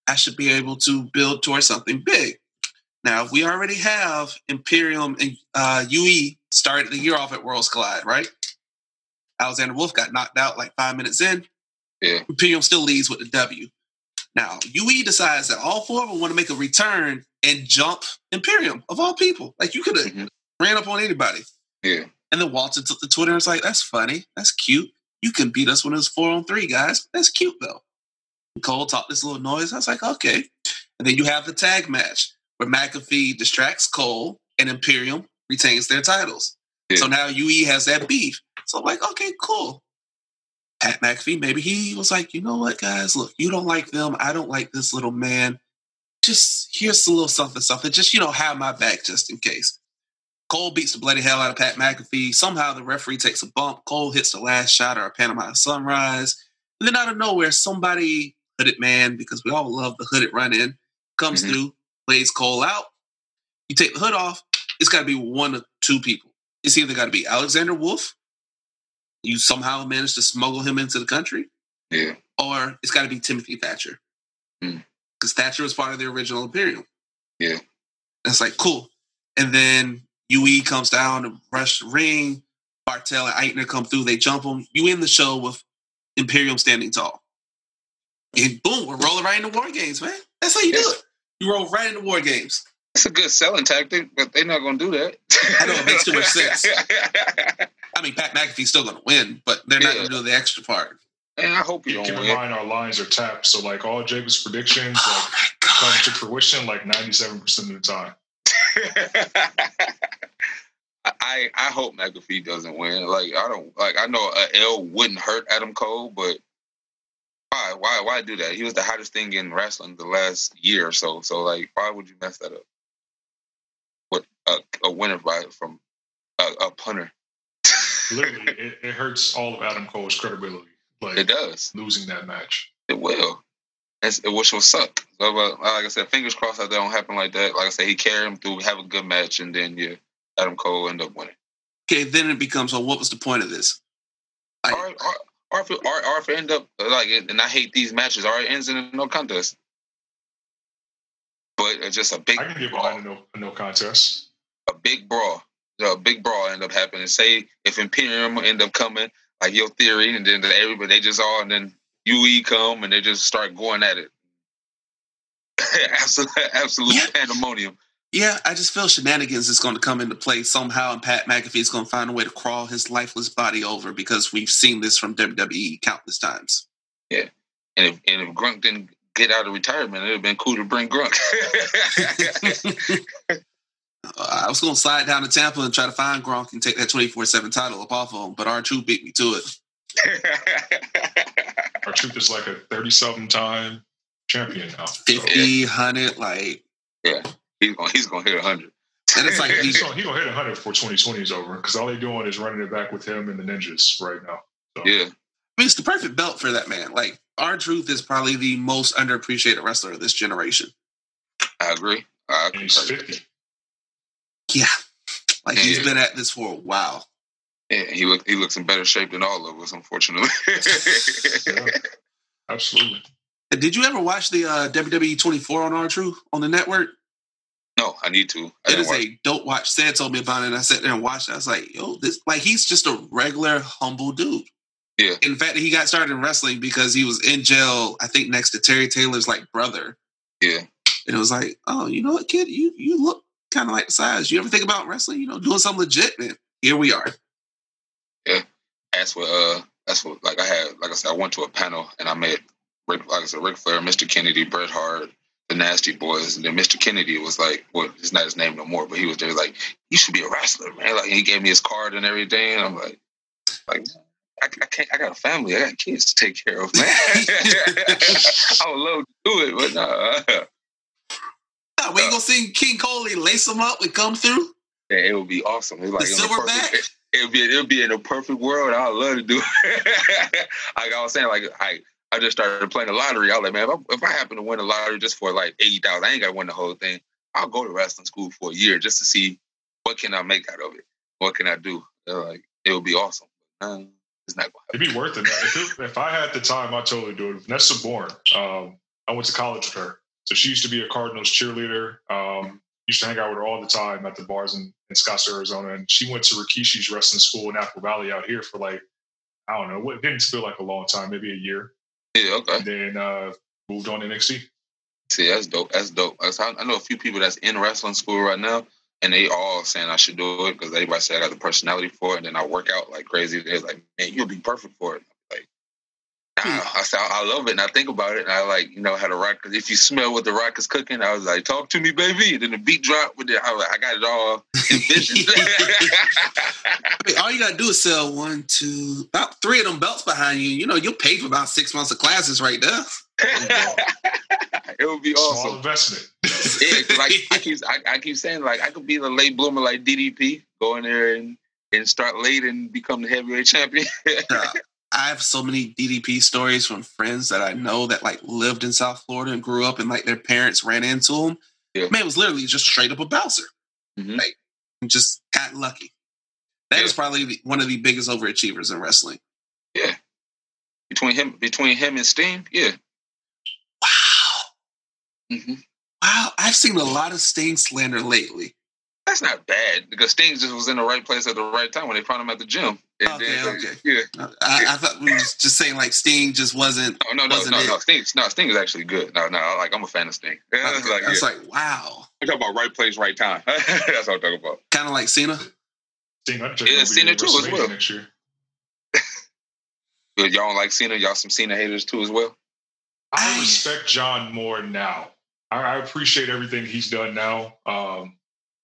I should be able to build towards something big. Now, we already have Imperium and uh, UE started the year off at Worlds Collide, right? Alexander Wolfe got knocked out like five minutes in. Yeah. Imperium still leads with the W. Now, UE decides that all four of them want to make a return and jump Imperium, of all people. Like, you could have mm-hmm. ran up on anybody. Yeah. And then Walter took the Twitter and was like, that's funny. That's cute. You can beat us when it's four on three, guys. That's cute though. Cole talked this little noise. I was like, okay. And then you have the tag match where McAfee distracts Cole and Imperium retains their titles. Yeah. So now UE has that beef. So I'm like, okay, cool. Pat McAfee, maybe he was like, you know what, guys, look, you don't like them. I don't like this little man. Just here's a little something, something. Just, you know, have my back just in case. Cole beats the bloody hell out of Pat McAfee. Somehow the referee takes a bump. Cole hits the last shot or a Panama Sunrise. And then out of nowhere, somebody, hooded man, because we all love the hooded run in, comes mm-hmm. through, plays Cole out. You take the hood off, it's got to be one of two people. It's either got to be Alexander Wolfe, you somehow managed to smuggle him into the country, yeah, or it's got to be Timothy Thatcher, because mm. Thatcher was part of the original Imperium. Yeah, it's like cool. And then UE comes down to rush the ring. Barthel and Aichner come through. They jump him. You end the show with Imperium standing tall. And boom, we're rolling right into war games, man. That's how you do it. You roll right into war games. It's a good selling tactic, but they're not going to do that. I know it makes too much (laughs) sense. I mean, Pat McAfee's still going to win, but they're not going to do the extra part. And I hope you don't keep win. in mind our lines are tapped, so like all Jacob's predictions oh like come to fruition like ninety seven percent of the time. (laughs) I I hope McAfee doesn't win. Like I don't like I know a L wouldn't hurt Adam Cole, but why why why do that? He was the hottest thing in wrestling the last year or so. So like, why would you mess that up? With a, a winner by from a, a punter. Literally, it, it, hurts all of Adam Cole's credibility. Like it does losing that match. It will. It's, which will suck. So, but uh, like I said, fingers crossed that they don't happen like that. Like I said, he carried him through, have a good match, and then yeah, Adam Cole end up winning. Okay, then it becomes, well, what was the point of this? I, or, or if it end up like, and I hate these matches, or it ends in a no contest. But it's just a big. I can get behind a no, a no contest. A big brawl, a big brawl end up happening. Say if Imperium end up coming, like your theory, and then everybody they just all, and then UE come and they just start going at it. (laughs) absolute, absolute yeah. pandemonium. Yeah, I just feel shenanigans is going to come into play somehow, and Pat McAfee is going to find a way to crawl his lifeless body over because we've seen this from WWE countless times. Yeah, and if and if Gronk didn't get out of retirement, it'd have been cool to bring Gronk. (laughs) (laughs) I was going to slide down to Tampa and try to find Gronk and take that twenty four seven title up off of him, but R-Truth beat me to it. (laughs) R-Truth is like a thirty something time champion now. 50, 100, like yeah he's gonna he's gonna hit hundred. And it's like (laughs) he's gonna, he gonna hit hundred before twenty twenty is over because all they're doing is running it back with him and the ninjas right now. So. Yeah, I mean it's the perfect belt for that man. Like R-Truth is probably the most underappreciated wrestler of this generation. I agree. I and he's fifty. Yeah, like yeah. he's been at this for a while. Yeah, he look he looks in better shape than all of us, unfortunately. yeah, absolutely. Did you ever watch the uh, WWE 24 on R-Truth on the network? No, I need to. I it is watch. a dope watch. Sad told me about it, and I sat there and watched it. I was like, yo, this like he's just a regular humble dude. Yeah. In fact, he got started in wrestling because he was in jail, I think, next to Terry Taylor's like brother. Yeah. And it was like, oh, you know what, kid, you you look kind of like the size. You ever think about wrestling? You know, doing something legit, man. Here we are. Yeah. That's what uh that's what like I had like I said, I went to a panel and I met Rick like I said, Ric Flair, Mr. Kennedy, Bret Hart, the Nasty Boys, and then Mr. Kennedy was like, well, it's not his name no more, but he was there like, you should be a wrestler, man. Like he gave me his card and everything. And I'm like, like I, I, can't. I got a family. I got kids to take care of, man. (laughs) I would love to do it, but nah. (laughs) Nah, we uh, gonna see King Coley lace him up and come through. Yeah, it would be awesome. It's like the silverback. (laughs) It would be. It would be in a perfect world. I would love to do it. (laughs) like I was saying, like I I just started playing the lottery. I was like, man, if I, if I happen to win the lottery just for like eighty thousand, I ain't got to win the whole thing. I'll go to wrestling school for a year just to see what can I make out of it. What can I do? They're like, it would be awesome. Uh, it's not going to It'd be worth it. If, it, if I had the time, I'd totally do it. Vanessa Borne, um, I went to college with her. So she used to be a Cardinals cheerleader. Um, used to hang out with her all the time at the bars in, in Scottsdale, Arizona. And she went to Rikishi's wrestling school in Apple Valley out here for like, I don't know, it didn't feel like a long time, maybe a year. Yeah, okay. And then uh, moved on to NXT. See, that's dope. That's dope. I know a few people that's in wrestling school right now. and they all saying I should do it because everybody said I got the personality for it, and then I work out like crazy. They're like, man, you'll be perfect for it. Like. (clears throat) I said, I love it, and I think about it, and I like, you know, how the rock. If you smell what the rock is cooking, I was like, talk to me, baby. And then the beat drop with it. I, was like, I got it all envisioned. (laughs) (laughs) All you gotta do is sell one, two, about three of them belts behind you. You know, you'll pay for about six months of classes right there. (laughs) it would be awesome. Small awesome. investment. Yeah, like I keep, I, I keep saying, like I could be the late bloomer like DDP, go in there and and start late and become the heavyweight champion. I have so many DDP stories from friends that I know that like lived in South Florida and grew up and like their parents ran into him. Yeah. Man, it was literally just straight up a bouncer. Mhm. Like, just got lucky. That Yeah. is probably the, one of the biggest overachievers in wrestling. Yeah. Between him, between him and Sting, yeah. Wow. hmm Wow. I've seen a lot of Sting slander lately. That's not bad because Sting just was in the right place at the right time when they found him at the gym. And Okay, then, okay. Yeah. I, I thought we was just saying like Sting just wasn't. Oh no, no, Wasn't no, it? no. Sting, no, Sting is actually good. No, no. Like I'm a fan of Sting. (laughs) Yeah, I it's like, was yeah. like, wow. I'm talking about right place, right time. (laughs) That's what I'm talking about. Kind of like Cena. Sting Undertaker Yeah, Cena too, as well. Next year. (laughs) Y'all don't like Cena? Y'all some Cena haters too as well? I I- respect John more now. I, I appreciate everything he's done now um,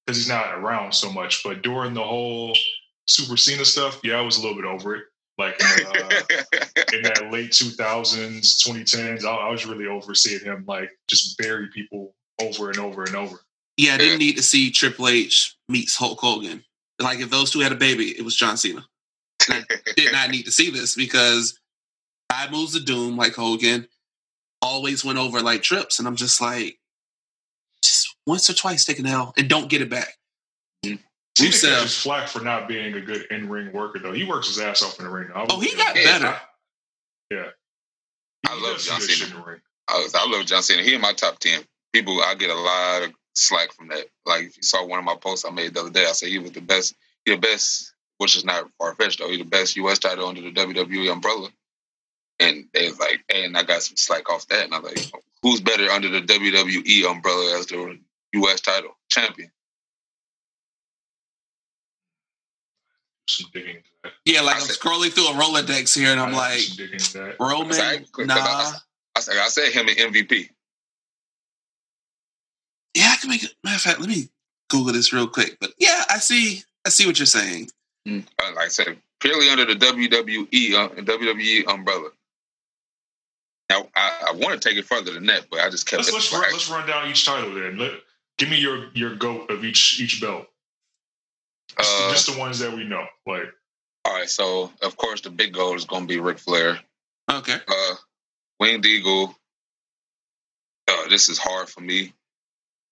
because he's not around so much. But during the whole Super Cena stuff, yeah, I was a little bit over it. Like in, the, uh, (laughs) in that late 2000s, 2010s, I, I was really over seeing him like just bury people over and over and over. Yeah, I didn't need to see Triple H meets Hulk Hogan. Like if those two had a baby, it was John Cena. Did not need to see this because five moves of doom like Hogan always went over like trips, and I'm just like, just once or twice take an L and don't get it back. Cena Rusev. catches flack for not being a good in ring worker though. He works his ass off in the ring. I Oh, he got Yeah, better. Yeah. I love John Cena. shit in the ring. I, was, I love John Cena. He in my top ten. People, I get a lot of slack from that. Like if you saw one of my posts I made the other day, I said he was the best. He the best, which is not far fetched though. He the best U.S. title under the WWE umbrella. And they was like, hey, and I got some slack off that. And I'm like, who's better under the WWE umbrella as the U.S. title champion? Some digging into that. Yeah, like I I'm said- scrolling through a Rolodex here, and I'm like, some digging into that. Roman, Exactly, 'cause nah. I- I said, I said him in MVP. Yeah, I can make it. Matter of fact, let me Google this real quick. But yeah, I see, I see what you're saying. Uh, like I said, purely under the WWE uh, WWE umbrella. Now, I, I want to take it further than that, but I just kept Let's it. let's run, let's run down each title then. Let, give me your your goat of each each belt. Just, Uh, just the ones that we know. Like all right, so of course the big goal is going to be Ric Flair, Okay, uh, Winged Eagle. Uh, this is hard for me.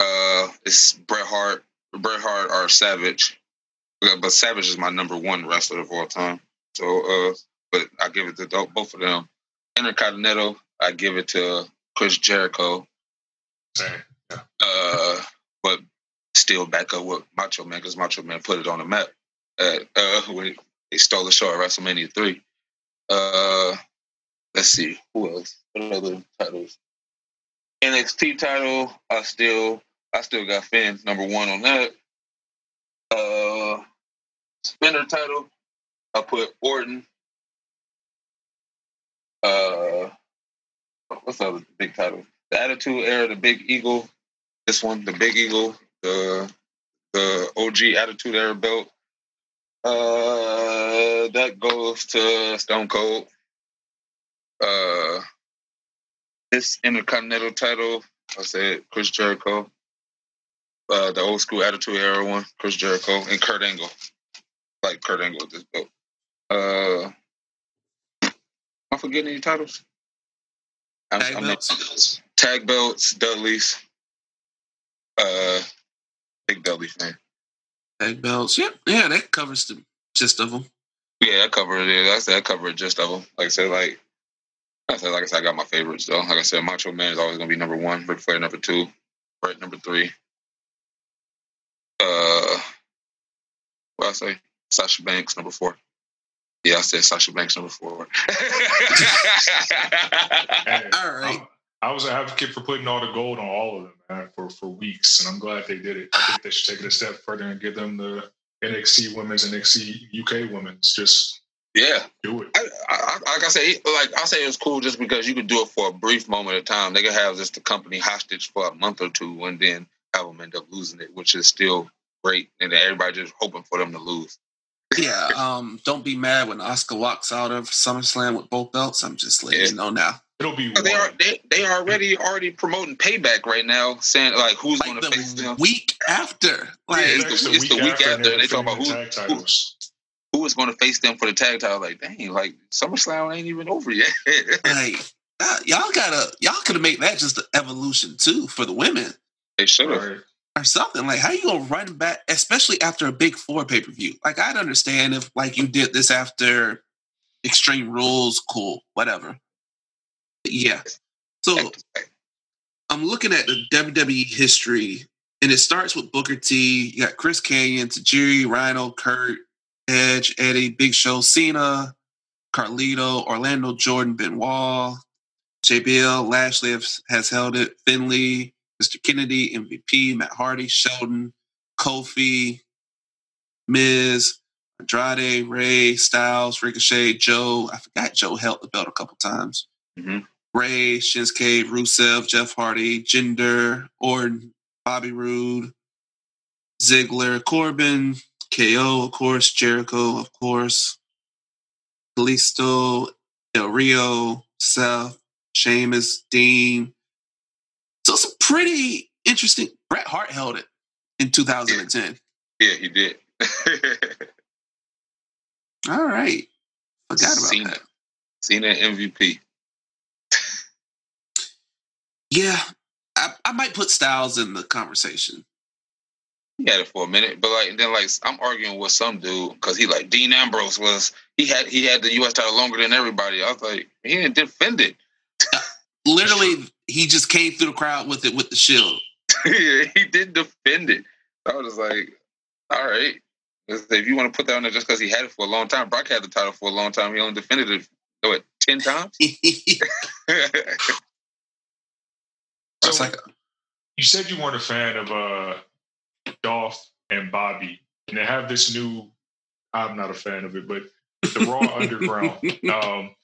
Uh, it's Bret Hart, Bret Hart or Savage, Uh, but Savage is my number one wrestler of all time. So, uh, but I give it to both of them. Intercontinental, I give it to Chris Jericho. saying, Uh, but still back up with Macho Man because Macho Man put it on the map at, uh, when they stole the show at WrestleMania three. Uh, let's see who else. What other titles? NXT title. I still, I still got Finn number one on that. Uh, spinner title. I put Orton. Uh, what's the other big title? The Attitude Era, the Big Eagle. This one, the Big Eagle, the the OG Attitude Era belt. Uh, that goes to Stone Cold. Uh, this Intercontinental title, I said Chris Jericho. Uh, the old school Attitude Era one, Chris Jericho and Kurt Angle. Like Kurt Angle with this belt. Uh, am I forgetting any titles? I'm- Tag I'm- belts? tag belts, Dudleys. Uh, big Belly fan. Big belts. Yep, yeah, that covers the gist of them. Yeah, that covered it. That's that covered just of them. Like I said, like I said, like I said, I got my favorites though. Like I said, Macho Man is always gonna be number one. Ric Flair number two. Bret number three. Uh, what I say? Sasha Banks number four. Yeah, I said Sasha Banks number four. (laughs) hey, All right. I'm- I was an advocate for putting all the gold on all of them, for for weeks, and I'm glad they did it. I think they should take it a step further and give them the NXT women's, NXT UK women's. Just yeah, do it. I, I, like I say, like I say, it was cool just because you could do it for a brief moment of time. They could have just the company hostage for a month or two, and then have them end up losing it, which is still great, and everybody just hoping for them to lose. Yeah, um, don't be mad when Asuka walks out of SummerSlam with both belts. I'm just letting yeah. you know now. It'll be. They are they, they are already already promoting payback right now, saying like who's like going to face them week after. Like yeah, it's, the, it's the week, after, after they talk about who, who, who is going to face them for the tag title. Like dang, like SummerSlam ain't even over yet. (laughs) like y'all gotta y'all could have made that just the evolution too for the women. They should have or something. Like, how you gonna run back, especially after a big four pay per view? Like, I'd understand if like you did this after Extreme Rules, cool, whatever. But yeah. So I'm looking at the WWE history, and it starts with Booker T. You got Chris Kanyon, Tajiri, Rhino, Kurt, Edge, Eddie, Big Show, Cena, Carlito, Orlando, Jordan, Benoit, JBL, Lashley has, held it, Finlay, Mr. Kennedy, MVP, Matt Hardy, Shelton, Kofi, Miz, Andrade, Ray, Styles, Ricochet, Joe. I forgot Joe held the belt a couple times. Mm-hmm. Rey, Shinsuke, Rusev, Jeff Hardy, Jinder, Orton, Bobby Roode, Ziggler, Corbin, KO, of course, Jericho, of course, Kalisto, Del Rio, Seth, Sheamus, Dean, so a pretty interesting. Bret Hart held it in 2010. Yeah, he did. (laughs) All right. Forgot about Cena. that. Cena MVP. yeah, I, I might put Styles in the conversation. He had it for a minute, but like then like I'm arguing with some dude because he like Dean Ambrose was he had he had the U.S. title longer than everybody. I was like he didn't defend it. Uh, literally, he just came through the crowd with it with the shield. (laughs) yeah, he didn't defend it. I was like, all right. If you want to put that on there just because he had it for a long time, Brock had the title for a long time. He only defended it, what, 10 times? (laughs) (laughs) so, like, you said you weren't a fan of uh, Dolph and Bobby, and they have this new, I'm not a fan of it, but the Raw Underground. Um,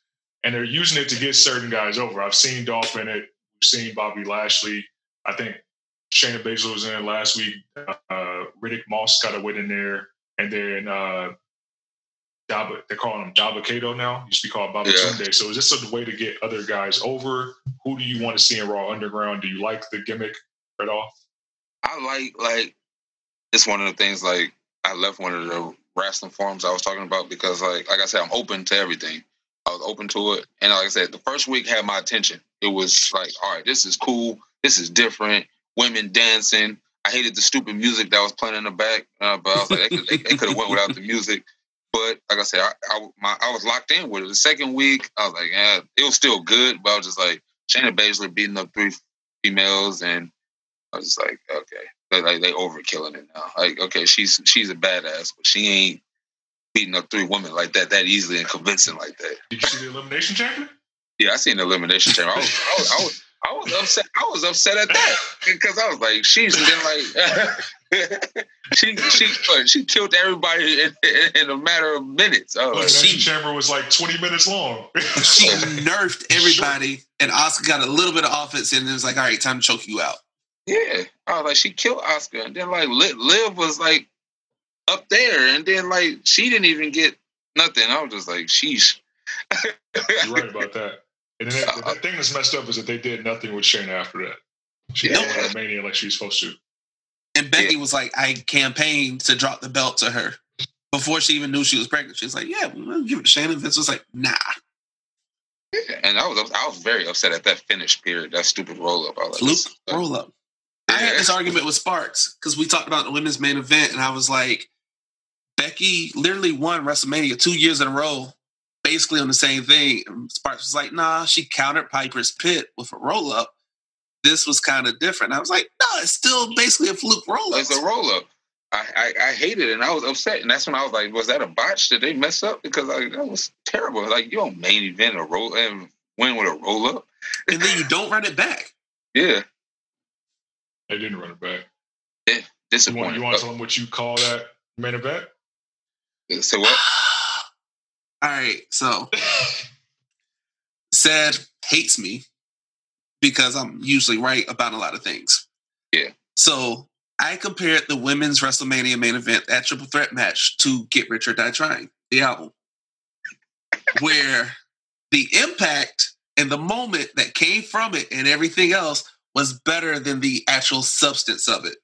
and they're using it to get certain guys over. I've seen Dolph in it. We've seen Bobby Lashley. I think Shayna Baszler was in it last week. Uh, Riddick Moss got a win in there, and then uh, they're calling him Dabba-Kato now. Used to be called Baba yeah. Tunde. So is this a way to get other guys over? Who do you want to see in Raw Underground? Do you like the gimmick right off? I like like it's one of the things like I left one of the wrestling forums I was talking about because like like I said I'm open to everything. I was open to it. And like I said, the first week had my attention. It was like, all right, this is cool. This is different. Women dancing. I hated the stupid music that was playing in the back, uh, but I was like, they could, have went without the music. But like I said, I, I, my, I was locked in with it. The second week, I was like, yeah, it was still good, but I was just like, Shayna Baszler beating up three females, and I was just like, okay, they, like they overkilling it now. Like, okay, she's she's a badass, but she ain't beating up three women like that that easily and convincing like that. Did you see the elimination chamber? Yeah, I seen the elimination chamber. I was, I was, I was, I was upset. I was upset at that because I was like, she's been like (laughs) she she she killed everybody in, in, a matter of minutes. Oh, like, she chamber was like twenty minutes long. (laughs) she nerfed everybody, and Asuka got a little bit of offense, and it was like, all right, time to choke you out. Yeah, I was like, she killed Asuka, and then like Liv was like up there, and then like she didn't even get nothing. I was just like, sheesh. You're right about that. And then the, the thing that's messed up is that they did nothing with Shayna after that. She yeah. didn't win Mania like she was supposed to. And Becky yeah. was like, I campaigned to drop the belt to her before she even knew she was pregnant. She was like, Yeah, we'll give it to Shayna. Vince was like, Nah. Yeah, and I was I was very upset at that finish period, that stupid roll up. Like, Luke roll up. I had this argument with Sparks because we talked about the women's main event, and I was like, Becky literally won WrestleMania two years in a row, basically on the same thing. Sparks was like, nah, she countered Piper's pit with a roll up. This was kind of different. I was like, no, it's still basically a fluke roll up. It's a roll up. I, I, I hated it and I was upset. And that's when I was like, was that a botch? Did they mess up? Because like that was terrible. Like you don't main event a roll and win with a roll up. and then you don't run it back. Yeah. They didn't run it back. Yeah, You want, you want to tell them what you call that main event? So what? (sighs) All right, so (laughs) said hates me because I'm usually right about a lot of things. Yeah. So I compared the women's WrestleMania main event, that triple threat match, to Get Rich or Die Trying, the album, (laughs) where the impact and the moment that came from it and everything else was better than the actual substance of it.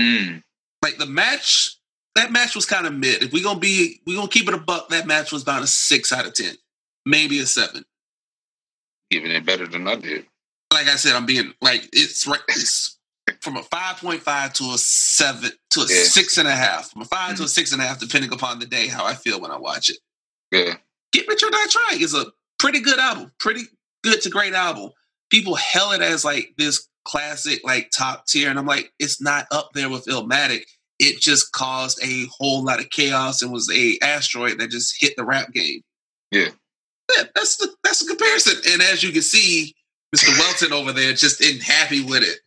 Mm, Like the match, that match was kind of mid. If we're gonna be, we're gonna keep it a buck. That match was about a six out of ten, maybe a seven. giving it better than I did. like I said, I'm being like it's right. It's from a five point five to a seven to a Yeah. six and a half. From a 5 to a mm. six and a half, depending upon the day, how I feel when I watch it. Yeah. Get Rich or Die Trying is a pretty good album, pretty good to great album. People hail it as like this classic, like top tier, and I'm like, it's not up there with Illmatic. It just caused a whole lot of chaos and was a asteroid that just hit the rap game. Yeah. Yeah, that's the that's the comparison. And as you can see, Mr. (laughs) Welton over there just isn't happy with it.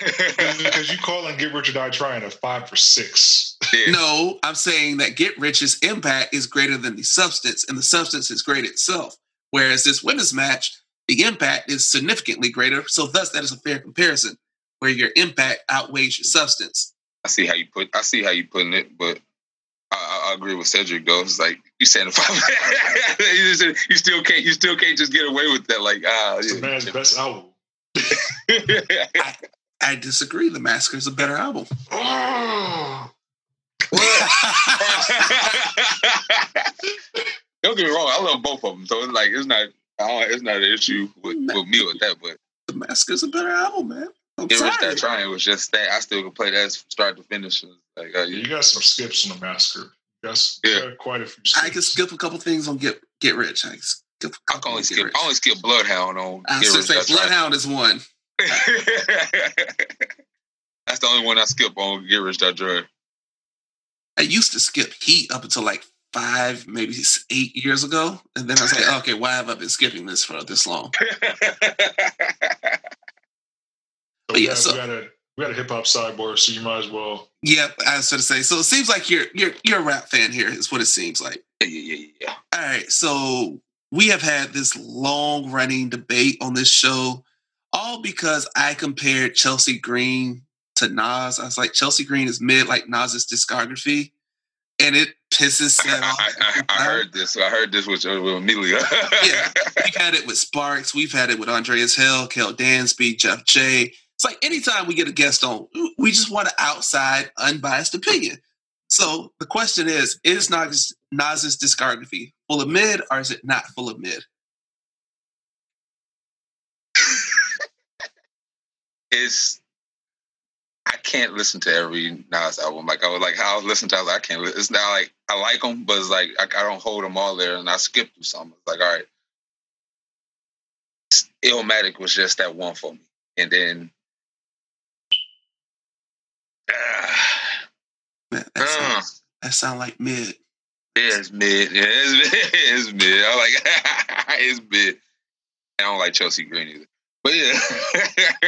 Because you calling Get Rich or Die Trying a five for six. yeah. No, I'm saying that Get Rich's impact is greater than the substance, and the substance is great itself. Whereas this women's match, the impact is significantly greater. So thus, that is a fair comparison, where your impact outweighs your substance. I see how you put. I see how you putting it, but I, I, I agree with Cedric though. It's like you saying if I, you, just- you still can't. You still can't just get away with that. Like ah, It's the man's best album. (laughs) yeah. I disagree. The Massacre is a better album. (laughs) (laughs) Don't get me wrong. I love both of them, so it's like it's not. I don't, it's not an issue with, with me with that. But the Massacre is a better album, man. I'm Get Rich sorry. That Trying It was just that. I still can play that start to finish. Like uh, You got some skips on the massacre. You got, Yeah. got quite a few skips. I can skip a couple things on Get Get Rich. I can skip a I couple can only Get skip. Rich. I only skip Bloodhound on I Get was gonna say Trying. Bloodhound is one. (laughs) That's the only one I skip on Get Rich That Trying. I used to skip Heat up until like five, maybe eight years ago, and then I was like, (laughs) okay, why have I been skipping this for this long? (laughs) So yeah, got, so- we got a we got a hip hop sidebar, so you might as well. Yep, I was going to say. So it seems like you're you're you're a rap fan here. Is what it seems like. yeah, yeah, yeah, yeah. All right, so we have had this long running debate on this show, all because I compared Chelsea Green to Nas. I was like, Chelsea Green is mid like Nas's discography, and it pisses (laughs) Seth off. I, I, I heard this. I heard this with, with Amelia. Yeah. We've (laughs) had it with Sparks. We've had it with Andreas Hill, Kel Dansby, Jeff J. It's like anytime we get a guest on, we just want an outside, unbiased opinion. So the question is: Is Nas, Nas's discography full of mid, or is it not full of mid? it's I can't listen to every Nas album. Like I was like how I was listening to. I I can't. It's not like I like them, but it's like I, I don't hold them all there, and I skip through some. It's like all right, Illmatic was just that one for me, and then. Man, (sighs) that, Uh, sounds, that sound like mid. Yeah, it's mid. (laughs) Yeah, it's mid. (laughs) It's mid. I'm like, (laughs) it's mid. I don't like Chelsea Green either. But yeah.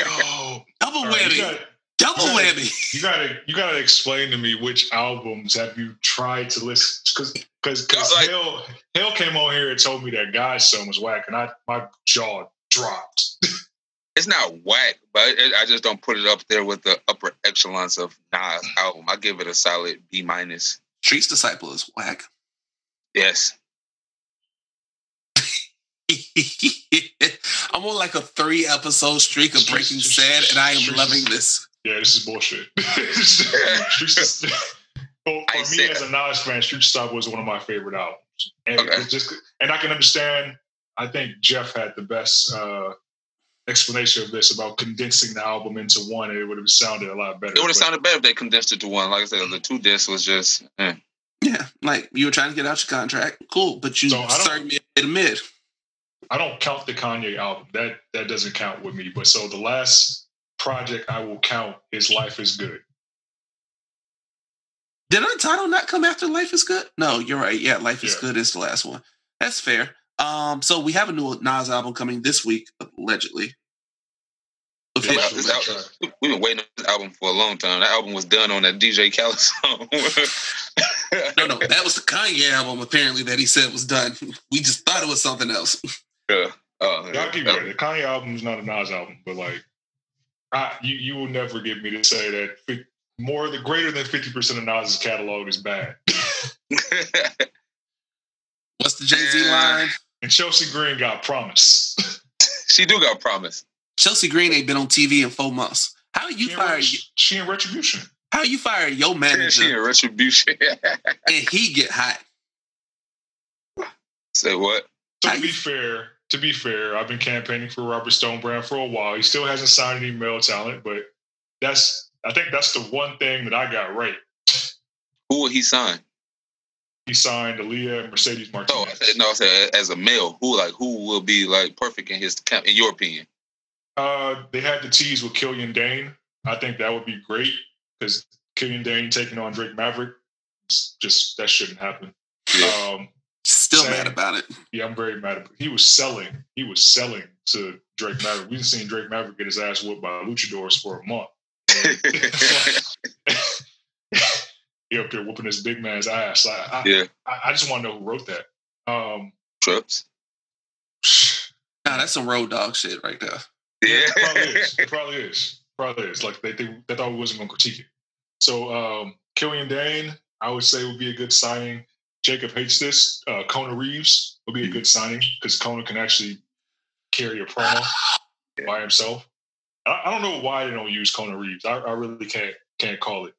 Oh, Double all right, whammy. you, got, Double you gotta- whammy. you gotta you gotta explain to me which albums have you tried to listen because because Like- Hill Hill came on here and told me that God's Son was whack, and I my jaw dropped. It's not whack, but it, I just don't put it up there with the upper echelons of Nas album. I give it a solid B minus. Street's Disciple is whack. Yes. (laughs) I'm on like a three episode streak of Breaking Sad, and I am loving this. Yeah, this is bullshit. (laughs) (laughs) Streets- well, I for me said- as a Nas fan, Street Stop was one of my favorite albums, and Okay. it's just and I can understand. I think Jeff had the best uh, explanation of this about condensing the album into one. It would have sounded a lot better. It would have sounded better if they condensed it to one. Like I said, the two discs was just eh. Yeah, like you were trying to get out your contract, cool, but you So I don't- started mid to mid. I don't count the Kanye album. That that doesn't count with me. But so the last project I will count is Life is Good. Did Untitled not come after Life is Good? No, you're right. Yeah, Life is Yeah. Good is the last one. That's fair. Um, so we have a new Nas album coming this week, allegedly. Yeah, album, (laughs) we've been waiting on this album for a long time. That album was done on that DJ Khaled song. (laughs) no, no, that was the Kanye album. Apparently, that he said was done. We just thought it was something else. Yeah, uh, yeah I'll give you that. The Kanye album is not a Nas album, but like, I, you you will never get me to say that more the greater than fifty percent of Nas's catalog is bad. What's the Jay Z line? And Chelsea Green got promise. (laughs) she do got promise. Chelsea Green ain't been on TV in four months. How you she fire? she in retribution. How you fire your manager? She in retribution. (laughs) and he get hot. Say what? So to be fair, to be fair, I've been campaigning for Robert Stone Stonebrand for a while. He still hasn't signed any male talent, but that's I think that's the one thing that I got right. Who will he sign? He signed Aaliyah and Mercedes Martinez. Oh, I said, no, I said as a male, who like who will be like perfect in his camp, in your opinion? Uh, they had the tease with Killian Dain. I think that would be great because Killian Dain taking on Drake Maverick, just that shouldn't happen. Yeah. Um, Still saying, mad about it. Yeah, I'm very mad. About, it. he was selling. He was selling to Drake Maverick. We've seen Drake Maverick get his ass whooped by luchadors for a month. (laughs) he up there whooping his big man's ass. I, I yeah. I, I, just want to know who wrote that. Um, Trips. (sighs) Nah, that's some road dog shit right there. Yeah, it probably is. It probably is. Probably is. Like they they, they thought we wasn't gonna critique it. So um, Killian Dain, I would say would be a good signing. Jacob hates this. Uh, Kona Reeves would be a good signing because Kona can actually carry a promo (sighs) by himself. I, I, don't know why they don't use Kona Reeves. I, I really can't can't call it.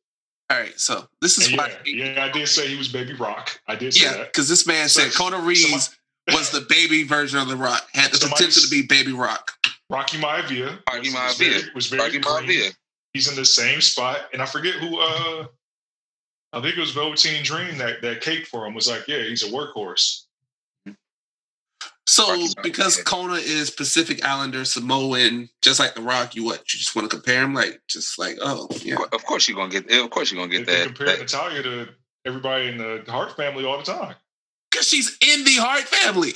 All right, so this is yeah, yeah, I did say he was Baby Rock. I did say yeah, because this man so, said Kona Reeves somebody, was the baby version of the Rock, had the potential to be Baby Rock. Rocky Maivia. Rocky Maivia was very, was very Rocky Maivia. He's in the same spot, and I forget who. uh I think it was Velveteen Dream that that cake for him was like, yeah, he's a workhorse. So because Kona is Pacific Islander, Samoan, just like The Rock, you what? You just want to compare him, like just like oh yeah. Of course you're gonna get. Of course you're gonna get they, that. Compare that. Natalya to everybody in the Hart family all the time. Because she's in the Hart family.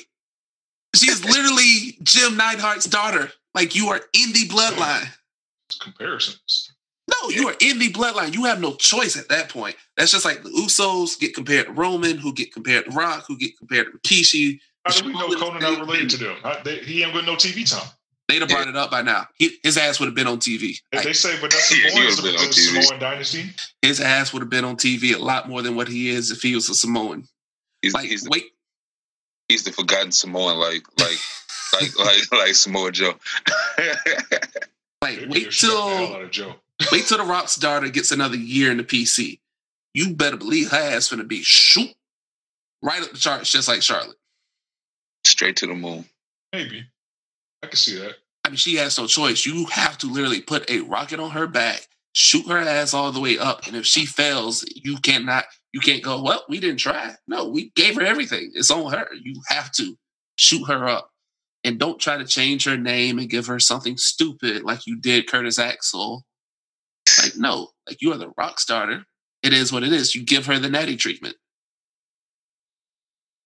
She's literally Jim Neidhart's daughter. Like you are in the bloodline. Comparisons. No, you are in the bloodline. You have no choice at that point. That's just like the Usos get compared to Roman, who get compared to Rock, who get compared to Rikishi, how do we know Conan not related to them? they, he ain't got no TV time. They'd have brought it up by now. He, his ass would have been on TV. Like, they say, but that's yeah, Samoan, the, Samoan dynasty. His ass would have been on TV a lot more than what he is if he was a Samoan. He's, like, he's wait. The, he's the forgotten Samoan, like like like (laughs) like like Samoa Joe. (laughs) like wait till (laughs) wait till the Rock's daughter gets another year in the PC. You better believe her ass gonna be shoot right up the charts, just like Charlotte. Straight to the moon. Maybe. I can see that. I mean, she has no choice. You have to literally put a rocket on her back, shoot her ass all the way up, and if she fails, you cannot. You can't go. Well, we didn't try. No, we gave her everything. It's on her. You have to shoot her up, and don't try to change her name and give her something stupid like you did Curtis Axel. Like no, like you are the rock starter. It is what it is. You give her the natty treatment.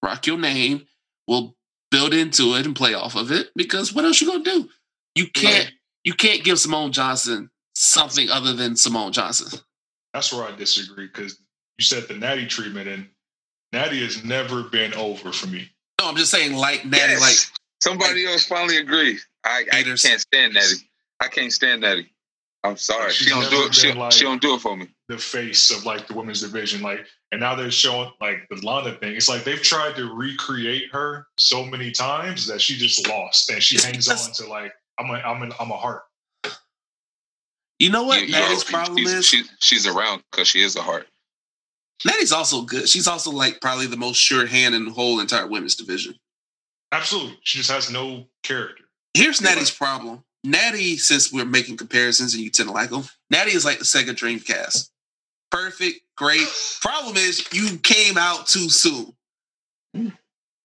Rock your name. We'll build into it and play off of it because what else you gonna do? You can't you can't give Simone Johnson something other than Simone Johnson. That's where I disagree because you said the Natty treatment and Natty has never been over for me. No, I'm just saying like Natty, yes. like somebody like, else finally agreed. I, I can't stand Natty. I can't stand Natty. I'm sorry. She don't do it. She, like she don't do it for me. The face of like the women's division, like, and now they're showing like the Lana thing. It's like they've tried to recreate her so many times that she just lost, and she hangs on to like I'm a I'm a I'm a Hart. You know what? Yeah, Natty's problem she's, is she, she's around because she is a Hart. Natty's also good. She's also like probably the most sure hand in the whole entire women's division. Absolutely, she just has no character. Here's Natty's problem Natty, since we're making comparisons and you tend to like them, Natty is like the Sega Dreamcast. Perfect, great. Problem is, you came out too soon.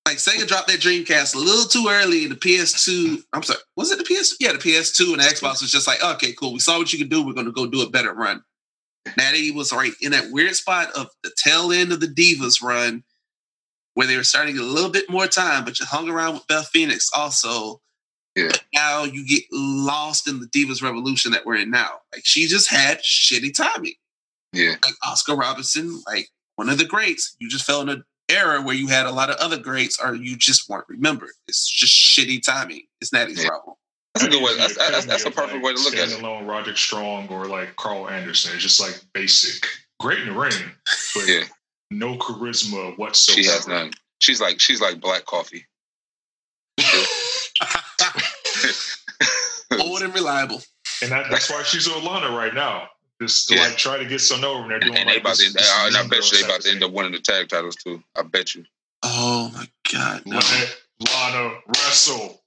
Like Sega dropped that Dreamcast a little too early, and the PS2. I'm sorry, was it the PS? Yeah, the PS2 and the Xbox was just like, okay, cool. We saw what you could do. We're going to go do a better run. Natty was right in that weird spot of the tail end of the Divas run, where they were starting to get a little bit more time, but you hung around with Beth Phoenix also Yeah. Now you get lost in the Divas Revolution that we're in now. Like she just had shitty timing. Yeah. Like Oscar Robinson, like one of the greats. You just fell in an era where you had a lot of other greats, or you just weren't remembered. It's just shitty timing. It's Natty's Yeah. problem. That's a good way. That That's, that's, that's a epitome of, perfect way to look at it. Alone, Roderick Strong or like Karl Anderson. It's just like basic. Great in the ring, but Yeah. no charisma whatsoever. She has none. She's like she's like black coffee. (laughs) Old and reliable. And that, that's why she's with Lana right now. Just to Yeah. like try to get some over. And they're And, doing and like about this, to, this uh, and I bet you they about to end up winning the tag titles too. I bet you. Oh my god. No. Let Lana wrestle.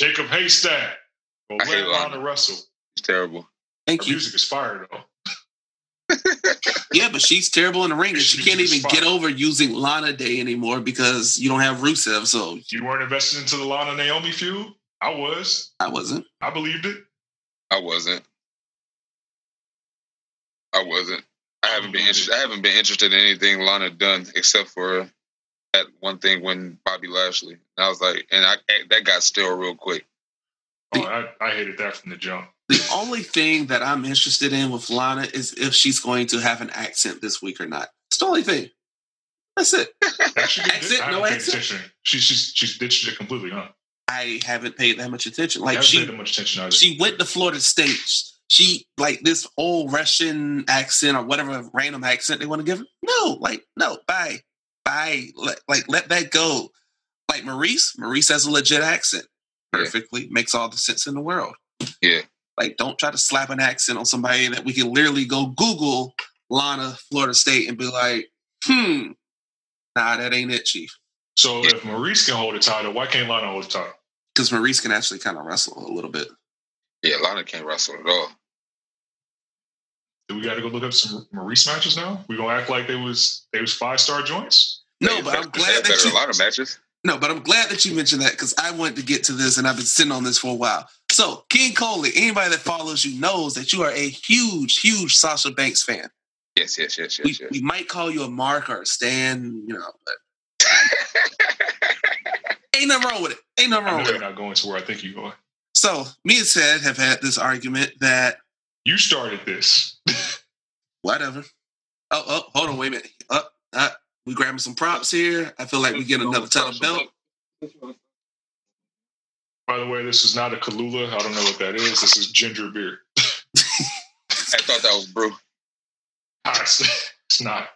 Jacob Haystack. Well, I hate let Lana Lana. wrestle. It's terrible. Thank Her you. music is fire though. (laughs) Yeah, but she's terrible in the ring, and she She's can't even get over using Lana Day anymore because you don't have Rusev. So You weren't invested into the Lana Naomi feud. I was. I wasn't. I believed it. I wasn't. I wasn't. I haven't been interested. I haven't been interested in anything Lana done except for that one thing when Bobby Lashley. And I was like, and I that got stale real quick. Oh, I, I hated that from the jump. The only thing that I'm interested in with Lana is if she's going to have an accent this week or not. It's the only thing. That's it. Actually, Accent, no accent? attention. She's she's she's ditched it completely, huh? I haven't paid that much attention. Like she paid that much attention either. she went to Florida State. She like this old Russian accent or whatever random accent they want to give her. No, like no, bye, bye. Let, like let that go. Like Maurice, Maurice has a legit accent. Yeah. Perfectly makes all the sense in the world. Yeah. Like don't try to slap an accent on somebody that we can literally go Google Lana Florida State and be like, hmm, nah, that ain't it, Chief. so if Maurice can hold the title, why can't Lana hold the title? Because Maurice can actually kind of wrestle a little bit. Yeah, Lana can't wrestle at all. Do we got to go look up some Maurice matches now? We gonna act like they was they was five star joints? No, They- but I'm glad had that better you a lot of matches. No, but I'm glad that you mentioned that because I wanted to get to this and I've been sitting on this for a while. So, King Coley, anybody that follows you knows that you are a huge, huge Sasha Banks fan. Yes, yes, yes, We, yes, yes. we might call you a Mark or a Stan, you know, but (laughs) ain't nothing wrong with it. Ain't nothing I wrong know with you're it. not going to where I think you're going. So, me and Ted have had this argument that You started this. (laughs) whatever. Oh, oh, hold on, wait a minute. Up, uh, we grabbing some props here. I feel like we get another title belt. By the way, this is not a Kahlua. I don't know what that is. This is ginger beer. (laughs) I thought that was brew. Ah, it's, (laughs) it's not.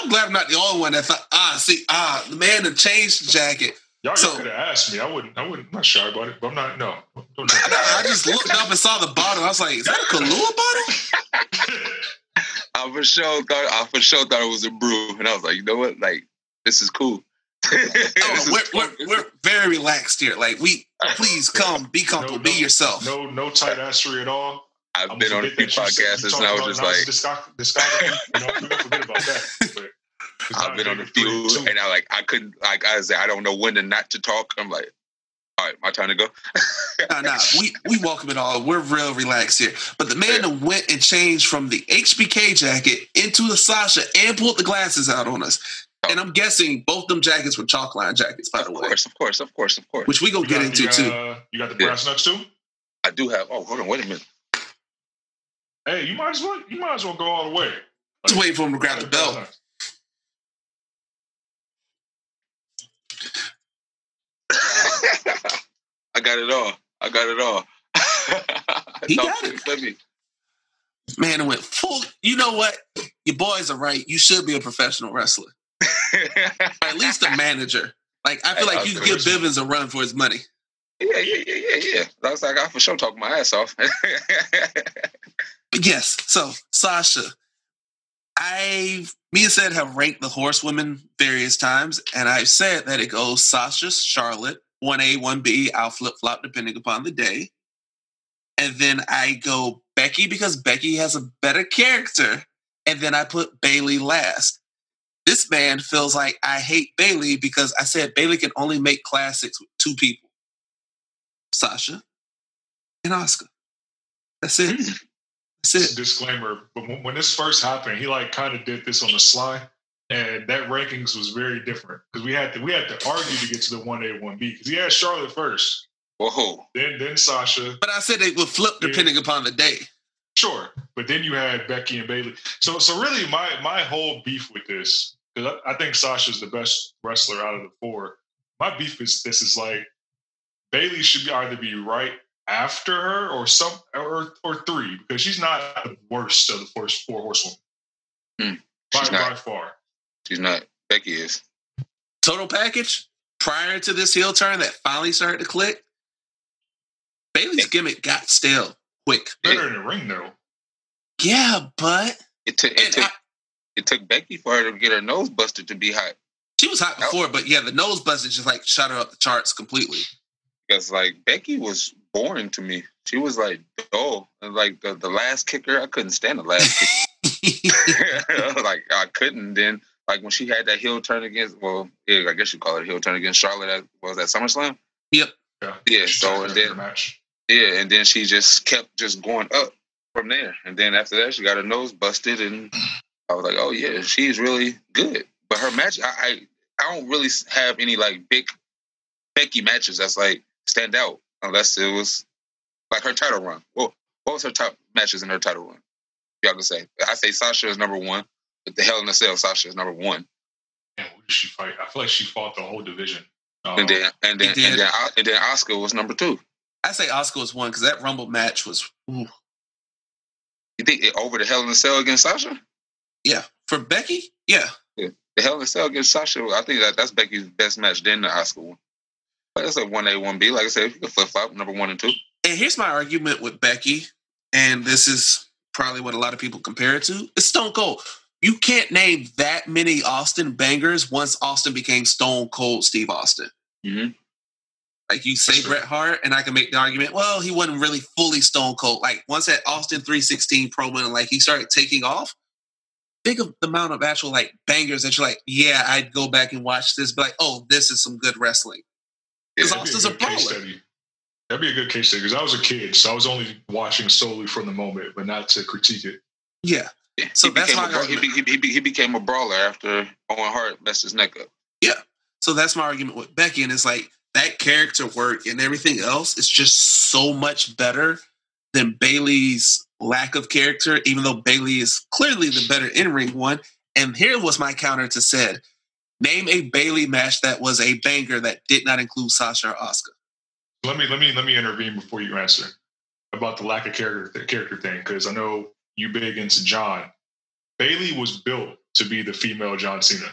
I'm glad I'm not the only one that thought, ah, see, ah, the man that changed the jacket. Y'all, So- could have asked me. I wouldn't. I wouldn't. I'm not shy about it. But I'm not. No. Don't (laughs) do I just looked up and saw the bottle. I was like, is that a Kahlua bottle? That. I for sure thought I for sure thought it was a brew, and I was like, you know what? Like, this is cool. (laughs) Oh, this Oh, we're, fun. we're, we're very relaxed here. Like, we, please (laughs) come, be comfortable, No, be yourself. no, no tight assery at all. I've I'm been on a few that you said- you podcasts, and I was just like, discog- discography. (laughs) You know, forget about that. I've been on a few, and I like I couldn't like I was I don't know when to not to talk. I'm like, all right, my time to go. (laughs) Nah, nah, we, we welcome it all. We're real relaxed here. But the man that went and changed from the HBK jacket into the Sasha and pulled the glasses out on us. And I'm guessing both them jackets were chalk line jackets, by Of the way, Of course, of course, of course, of course. which we gonna You get got into the, too. Uh, you got the Yeah. brass nuts too. I do have. Oh, hold on, wait a minute. Hey, you might as well. You might as well go all the way. Just waiting for him to grab the belt. I got it all. I got it all. (laughs) He No, got it. Let me. Man, it went full. You know what? Your boys are right. You should be a professional wrestler. Or (laughs) at least a manager. Like I feel like you give Bivens a run for his money. Yeah, yeah, yeah, yeah, yeah. That like I for sure talk my ass off. But (laughs) yes, so Sasha, I me and said have ranked the horsewomen various times, and I've said that it goes Sasha, Charlotte, one A, one B. I'll flip flop depending upon the day, and then I go Becky because Becky has a better character, and then I put Bayley last. This man feels like I hate Bayley because I said Bayley can only make classics with two people, Sasha and Asuka. That's it. (laughs) That's it. disclaimer, but when, when this first happened, he like kind of did this on the sly, and that rankings was very different because we had to we had to argue to get to the one A one B because he had Charlotte first, Whoa. Then then Sasha. But I said they would flip depending yeah. upon the day. Sure, but then you had Becky and Bayley. So so really, my my whole beef with this because I, I think Sasha's the best wrestler out of the four. My beef is this is like Bayley should be either be right after her or some or or three because she's not the worst of the first four horsewomen. Mm, by, by far. She's not. Becky is. Total package prior to this heel turn that finally started to click. Bayley's gimmick got stale quick. Better in the ring though. Yeah, but it took it took, I, it took Becky for her to get her nose busted to be hot. She was hot before, but yeah, the nose busted just like shot her up the charts completely. Because like Becky was boring to me. She was like oh, like the, the lass kicker. I couldn't stand the lass kicker. (laughs) (laughs) like I couldn't. Then like when she had that heel turn against, well, yeah, I guess you call it a heel turn against Charlotte. At, was that SummerSlam? Yep. Yeah. Yeah. So and then match. yeah, and then she just kept just going up from there. And then after that, she got her nose busted, and I was like, oh yeah, she's really good. But her match, I, I, I don't really have any like big Becky matches that's like stand out unless it was like her title run. Well, what was her top matches in her title run? Y'all can say. I say Sasha is number one, but the Hell in a Cell, Sasha is number one. And what did she fight? I feel like she fought the whole division. Um, and then and then and then, and then Asuka was number two. I say Asuka was one because that Rumble match was. Ooh. You think it over the Hell in a Cell against Sasha? Yeah, for Becky, yeah. yeah. The Hell in a Cell against Sasha, I think that that's Becky's best match. Then the Asuka one. But it's a one A, one B. Like I said, you can flip flop number one and two. And here's my argument with Becky, and this is probably what a lot of people compare it to. It's Stone Cold. You can't name that many Austin bangers once Austin became Stone Cold Steve Austin. Mm-hmm. Like you say Bret Hart, and I can make the argument, well, he wasn't really fully Stone Cold. Like once that Austin 316 promo, like he started taking off, think of the amount of actual like bangers that you're like, yeah, I'd go back and watch this, but like, oh, this is some good wrestling. Because yeah, Austin's a, a brawler. That'd be a good case study because I was a kid, so I was only watching solely from the moment, but not to critique it. Yeah. So he that's my bra- he, he, he, became a brawler after Owen Hart messed his neck up. Yeah. So that's my argument with Becky, and it's like that character work and everything else is just so much better than Bayley's lack of character, even though Bayley is clearly the better in ring one. And here was my counter to said name a Bayley match that was a banger that did not include Sasha or Asuka. Let me let me let me intervene before you answer about the lack of character character thing because I know you big into John. Bayley was built to be the female John Cena.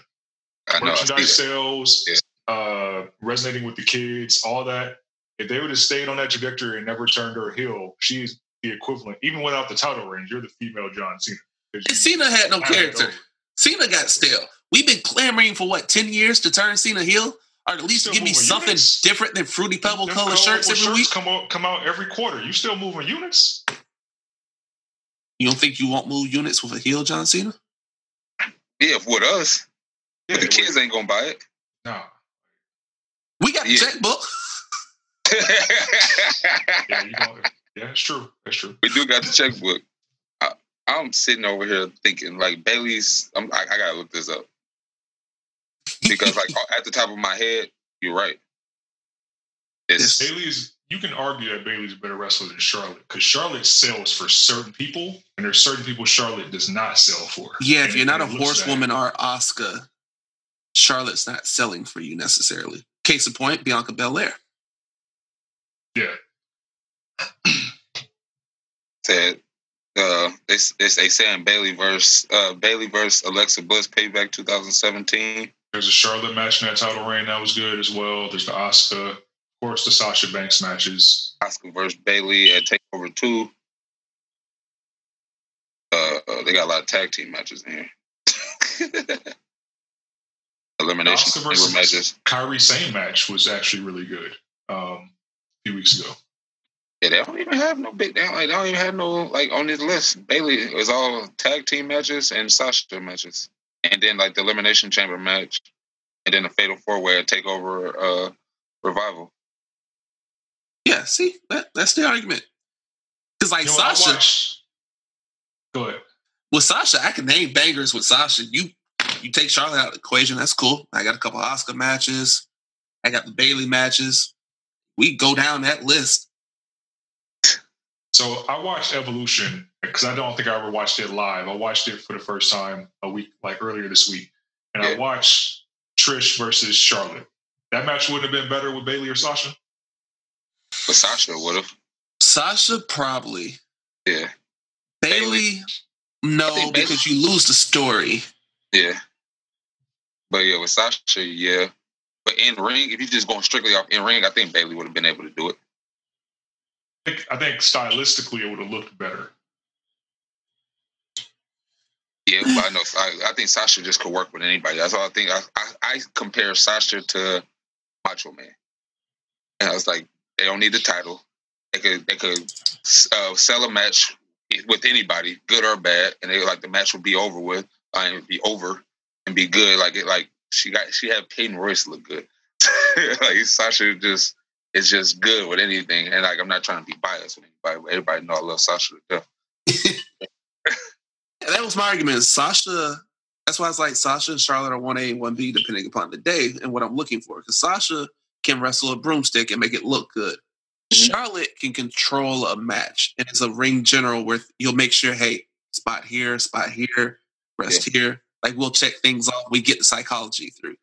Merchandise sales, yeah uh, resonating with the kids, all that. If they would have stayed on that trajectory and never turned her heel, she's the equivalent. Even without the title range, you're the female John Cena. Cena had no character. Cena got stale. We've been clamoring for what ten years to turn Cena heel, or at least give me something units. different than fruity pebble color shirts every shirts week. Come out, come out every quarter. You still moving units? You don't think you won't move units with a heel John Cena? Yeah, with us. Yeah, but the kids ain't gonna buy it. No, we got the yeah. checkbook. (laughs) yeah, you (laughs) know, yeah, it's true. That's true. We do got the checkbook. I, am sitting over here thinking like Bayley's. I'm, I, I gotta look this up because like (laughs) at the top of my head, you're right. It's, Bayley's. You can argue that Bayley's a better wrestler than Charlotte because Charlotte sells for certain people, and there's certain people Charlotte does not sell for. Yeah, and if you're not a horsewoman or Asuka, Charlotte's not selling for you necessarily. Case in point, Bianca Belair. Yeah. (clears throat) Said uh, they they, they saying Bayley versus uh, Bayley versus Alexa Bliss Payback 2017. There's a Charlotte match in that title reign that was good as well. There's the Asuka, of course, the Sasha Banks matches. Asuka versus Bayley at Takeover Two. Uh, uh, they got a lot of tag team matches in here. (laughs) elimination versus matches. Kairi Sane match was actually really good um, a few weeks ago. Yeah, they don't even have no big. They don't, like, they don't even have no like on this list. Bayley was all tag team matches and Sasha matches, and then like the elimination chamber match, and then the fatal four way takeover uh, revival. Yeah, see that that's the argument. Because like you know, Sasha, go ahead. With Sasha, I can name bangers with Sasha. You you take Charlotte out of the equation, that's cool. I got a couple Asuka matches. I got the Bayley matches. we go down that list. So I watched Evolution because I don't think I ever watched it live. I watched it for the first time a week, like earlier this week, and yeah. I watched Trish versus Charlotte. That match wouldn't have been better with Bayley or Sasha. But Sasha would have. Sasha probably. Yeah. Bayley, no, because you lose the story. Yeah. But yeah, with Sasha, yeah. But in ring, if you're just going strictly off in ring, I think Bayley would have been able to do it. I think, I think stylistically it would have looked better. Yeah, I know. I, I, think Sasha just could work with anybody. That's all I think. I, I, I compare Sasha to Macho Man, and I was like, they don't need the title. They could they could uh, sell a match with anybody, good or bad, and they like the match would be over with, uh, and be over and be good. Like it, like she got she had Peyton Royce look good. (laughs) like Sasha just is just good with anything, and like I'm not trying to be biased with anybody, but everybody know I love Sasha to (laughs) that was my argument. Sasha, that's why it's like Sasha and Charlotte are 1A and 1B depending upon the day and what I'm looking for. Because Sasha can wrestle a broomstick and make it look good. Mm-hmm. Charlotte can control a match and it's a ring general where you'll make sure, hey, spot here, spot here, rest yeah. here. Like we'll check things off. We get the psychology through.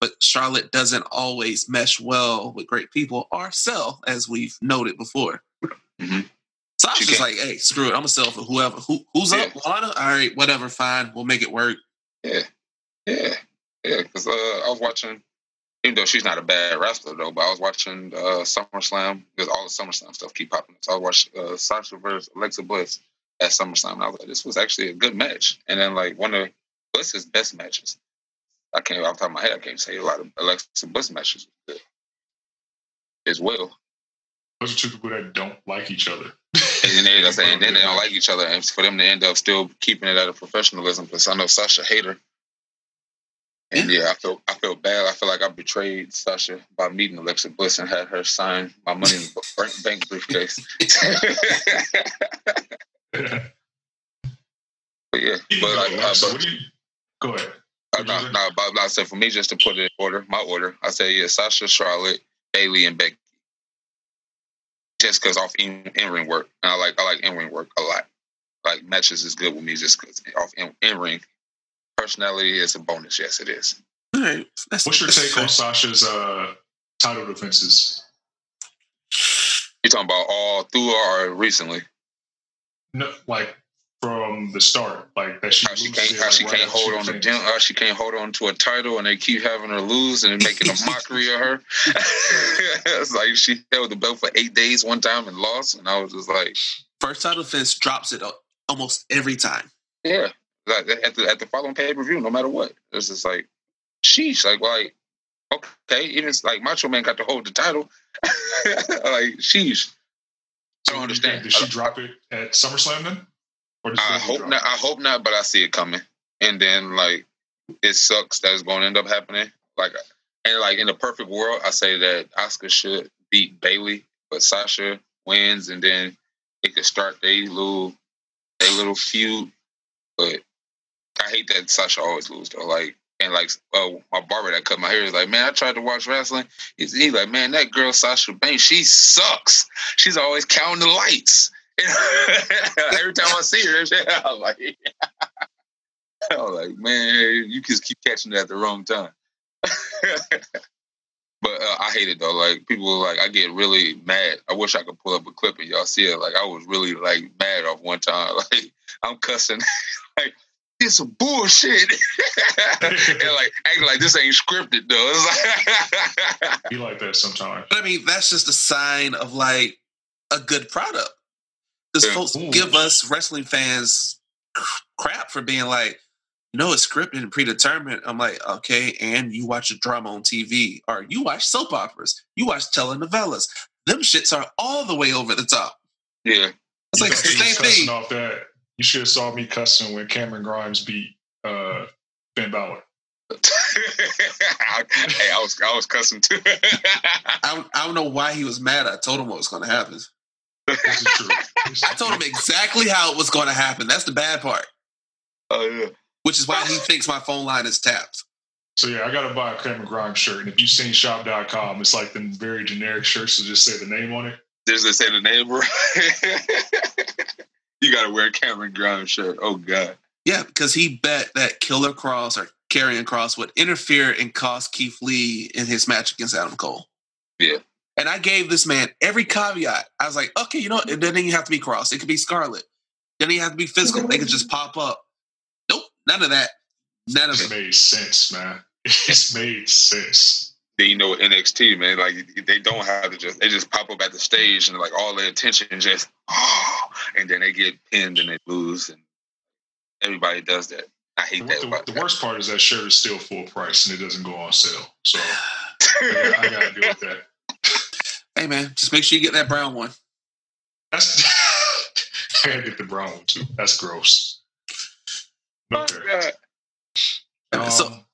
But Charlotte doesn't always mesh well with great people or sell, as we've noted before. Mm-hmm. Sasha's like, hey, screw it. I'm gonna sell for whoever. Who, who's yeah. up? Lana? All right, whatever, fine. We'll make it work. Yeah, yeah, yeah. Because uh, I was watching, even though she's not a bad wrestler though, but I was watching uh, SummerSlam because all the SummerSlam stuff keep popping. Up. So I watched uh, Sasha versus Alexa Bliss at SummerSlam. And I was like, this was actually a good match. And then like one of Bliss's best matches. I can't off the top of my head, I can't say a lot of Alexa Bliss matches as well. Those are two people that don't like each other. and then they, saying, (laughs) then they don't like each other, and for them to end up still keeping it at a professionalism, because I know Sasha hate her. And yeah. yeah, I feel I feel bad. I feel like I betrayed Sasha by meeting Alexa Bliss and had her sign my money in the bank briefcase. (laughs) but yeah, but like, but, go ahead. Uh, no, no, but I said for me just to put it in order, my order. I say yeah, Sasha, Charlotte, Bayley, and Becky just because off in, in ring work. And I like I like in ring work a lot. Like matches is good with me just because off in, in ring. Personality is a bonus. Yes, it is. All right. That's, What's your take on Sasha's uh, title defenses? You talking about all through or recently? No, like from the start, like that she how she can't, how like, she right can't hold on to gym, how she can't hold on to a title, and they keep having her lose and making a mockery of her. (laughs) it's like she held the belt for eight days one time and lost, and I was just like, first title defense drops it almost every time. Yeah, like at the at the following pay per view, no matter what, it's just like, sheesh, like like okay, even like Macho Man got to hold the title, (laughs) like sheesh. I don't understand. Did she drop it at SummerSlam then? I hope not. I hope not, but I see it coming. And then like it sucks that it's going to end up happening. Like and like in the perfect world, I say that Asuka should beat Bayley, but Sasha wins, and then it could start a little a little feud. But I hate that Sasha always lose though. Like and like uh, my barber that cut my hair is like, man, I tried to watch wrestling. He's he like, man, that girl Sasha Banks, she sucks. She's always counting the lights. (laughs) Every time I see her, (laughs) I'm like, (laughs) I'm like, man, you just keep catching it at the wrong time. but uh, I hate it though. Like people, like I get really mad. I wish I could pull up a clip and y'all see it. Like I was really like mad off one time. Like I'm cussing, like this is bullshit, (laughs) and like acting like this ain't scripted though. Like (laughs) be like that sometimes. But I mean, that's just a sign of like a good product. Because folks give us wrestling fans crap for being like, no, it's scripted and predetermined. I'm like, okay, and you watch a drama on TV, or you watch soap operas, you watch telenovelas. Them shits are all the way over the top. Yeah, it's you like the same thing. Off that, you should have saw me cussing when Cameron Grimes beat uh, Ben Balor. (laughs) hey, I was I was cussing too. (laughs) I, I don't know why he was mad. I told him what was going to happen. I told him exactly how it was going to happen. That's the bad part. Oh yeah. Which is why he thinks my phone line is tapped. So yeah, I gotta buy a Cameron Grimes shirt. And if you've seen shop.com, it's like the very generic shirts that just say the name on it. Does it say the name, bro? (laughs) you gotta wear a Cameron Grimes shirt. Oh god. Yeah, because he bet that Killer Kross or Karrion Kross would interfere and cost Keith Lee in his match against Adam Cole. Yeah. And I gave this man every caveat. I was like, okay, you know, it doesn't even have to be Kross. It could be Scarlett. Doesn't even have to be physical. They could just pop up. Nope, none of that. None of It it. made sense, man. (laughs) It's made sense. Then you know NXT, man, like they don't have to just they just pop up at the stage and like all their attention just oh, and then they get pinned and they lose and everybody does that. I hate that The, the worst part is that shirt is still full price and it doesn't go on sale. So (laughs) I, I gotta deal with that. Hey man, just make sure you get that brown one. That's (laughs) I gotta get the brown one too. That's gross. Oh, Okay. God. so Um, let's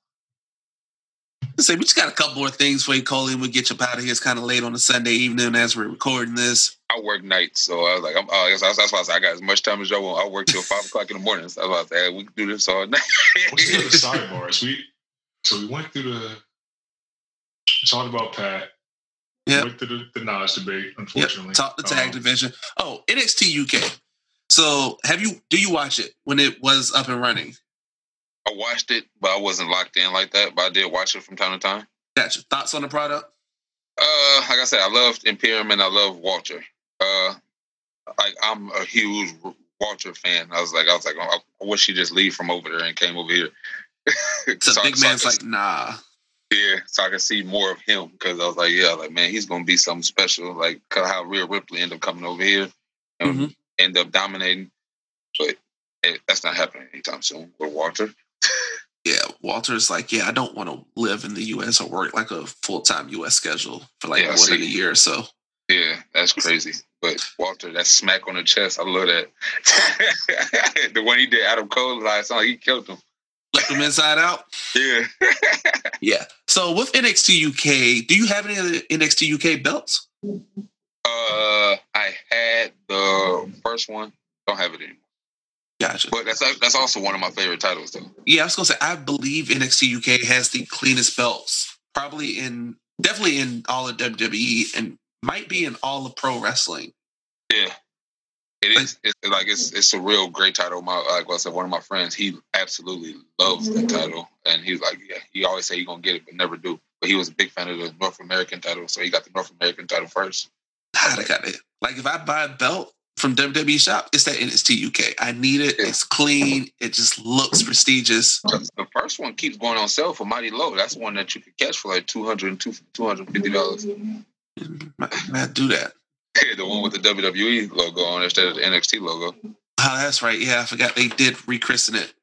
say we just got a couple more things for you, Coley, and we'll get you up out of here. It's kind of late on a Sunday evening as we're recording this. I work nights, so I was like, I'm, oh, that's, that's why I said I got as much time as y'all want. I work till five o'clock in the morning. So I was like, hey, we can do this all night. what's the other sidebars? We so we went through the talked about Pat. Yep. Went through the, the Nas debate, Yep, unfortunately. top the tag Um, division. Oh, NXT UK. So have you? Do you watch it when it was up and running? I watched it, but I wasn't locked in like that. But I did watch it from time to time. Gotcha. Thoughts on the product? Uh, like I said, I loved Imperium and I love Walter. Uh, like I'm a huge Walter fan. I was like, I was like, I wish he just leave from over there and came over here. (laughs) So So I- big so I man's could- like, nah. yeah, so I could see more of him because I was like, yeah, like man, he's gonna be something special. Like how Rhea Ripley ended up coming over here and Mhm. end up dominating, but it, that's not happening anytime soon with Walter. Yeah, Walter's like, yeah, I don't want to live in the U.S. or work like a full time U.S. schedule for like Yeah, more than a year or so. Yeah, that's crazy. But Walter, that smack on the chest, I love that. (laughs) the one he did Adam Cole last song, he killed him. Left him inside out. Yeah. (laughs) Yeah. So with NXT UK, do you have any of the NXT UK belts? Uh, I had the first one. Don't have it anymore. Gotcha. But that's that's also one of my favorite titles, though. Yeah, I was gonna say I believe NXT UK has the cleanest belts, probably in definitely in all of WWE and might be in all of pro wrestling. Yeah, it is. It's like it's it's a real great title. My like I said, one of my friends, he absolutely loves the mm-hmm. title, and he's like, yeah, he always say he gonna get it, but never do. But he was a big fan of the North American title, so he got the North American title first. God, I got it. Like if I buy a belt from WWE shop, it's that NXT UK. I need it. It's clean. It just looks prestigious. The first one keeps going on sale for mighty low. That's one that you could catch for like 200 250 dollars. Might, might do that. the one with the WWE logo on instead of the NXT logo. Oh, that's right. Yeah, I forgot they did rechristen it.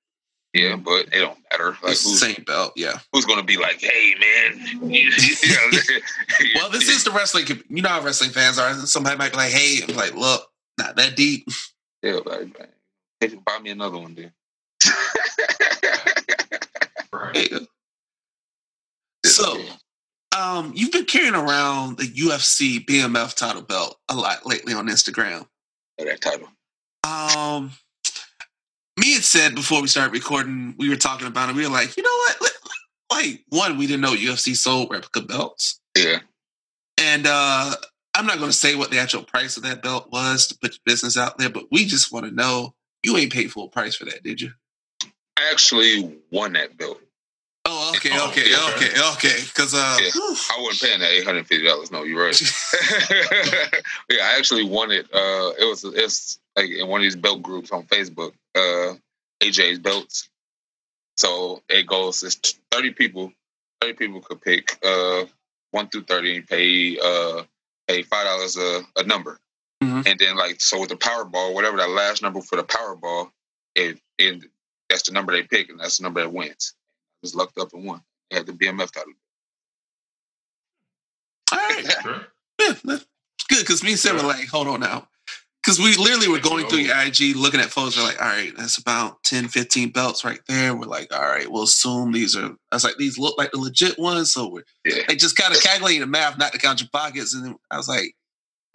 Yeah, but it don't matter. Like It's the who's, same belt. Yeah. who's gonna be like, hey man? (laughs) Well, this is the wrestling. You know how wrestling fans are. Somebody might be like, "Hey," I'm like, "Look, not that deep." yeah, like, man, hey, buy me another one, then. right. Hey, So, um, you've been carrying around the UFC BMF title belt a lot lately on Instagram. that title. Um, me had said before we started recording, we were talking about it. We were like, you know what? Let- Like, one, we didn't know UFC sold replica belts, Yeah, and uh, I'm not going to say what the actual price of that belt was to put your business out there, but we just want to know you ain't paid full price for that, did you? I actually won that belt. Oh, okay, (laughs) Oh, okay, yeah. okay, okay. Because uh, Yeah. I wasn't paying that eight hundred fifty dollars. No, you're right. (laughs) (laughs) yeah, I actually won it. Uh, it was it's like in one of these belt groups on Facebook. Uh, AJ's belts. So it goes. It's thirty people. Thirty people could pick uh one through thirty and pay uh pay five dollars a, a number. Mhm. And then like so with the Powerball, whatever that last number for the Powerball, it it that's the number they pick and that's the number that wins. I just lucked up and won. They had the BMF title. all right. Yeah, that's good because me and Sam were like, hold on now. Because we literally were going through your IG, looking at photos. We're like, all right, that's about 10, 15 belts right there. We're like, all right, we'll assume these are, I was like, these look like the legit ones. So we're Yeah. like, just kind of calculating the math, not to count your pockets. And then I was like,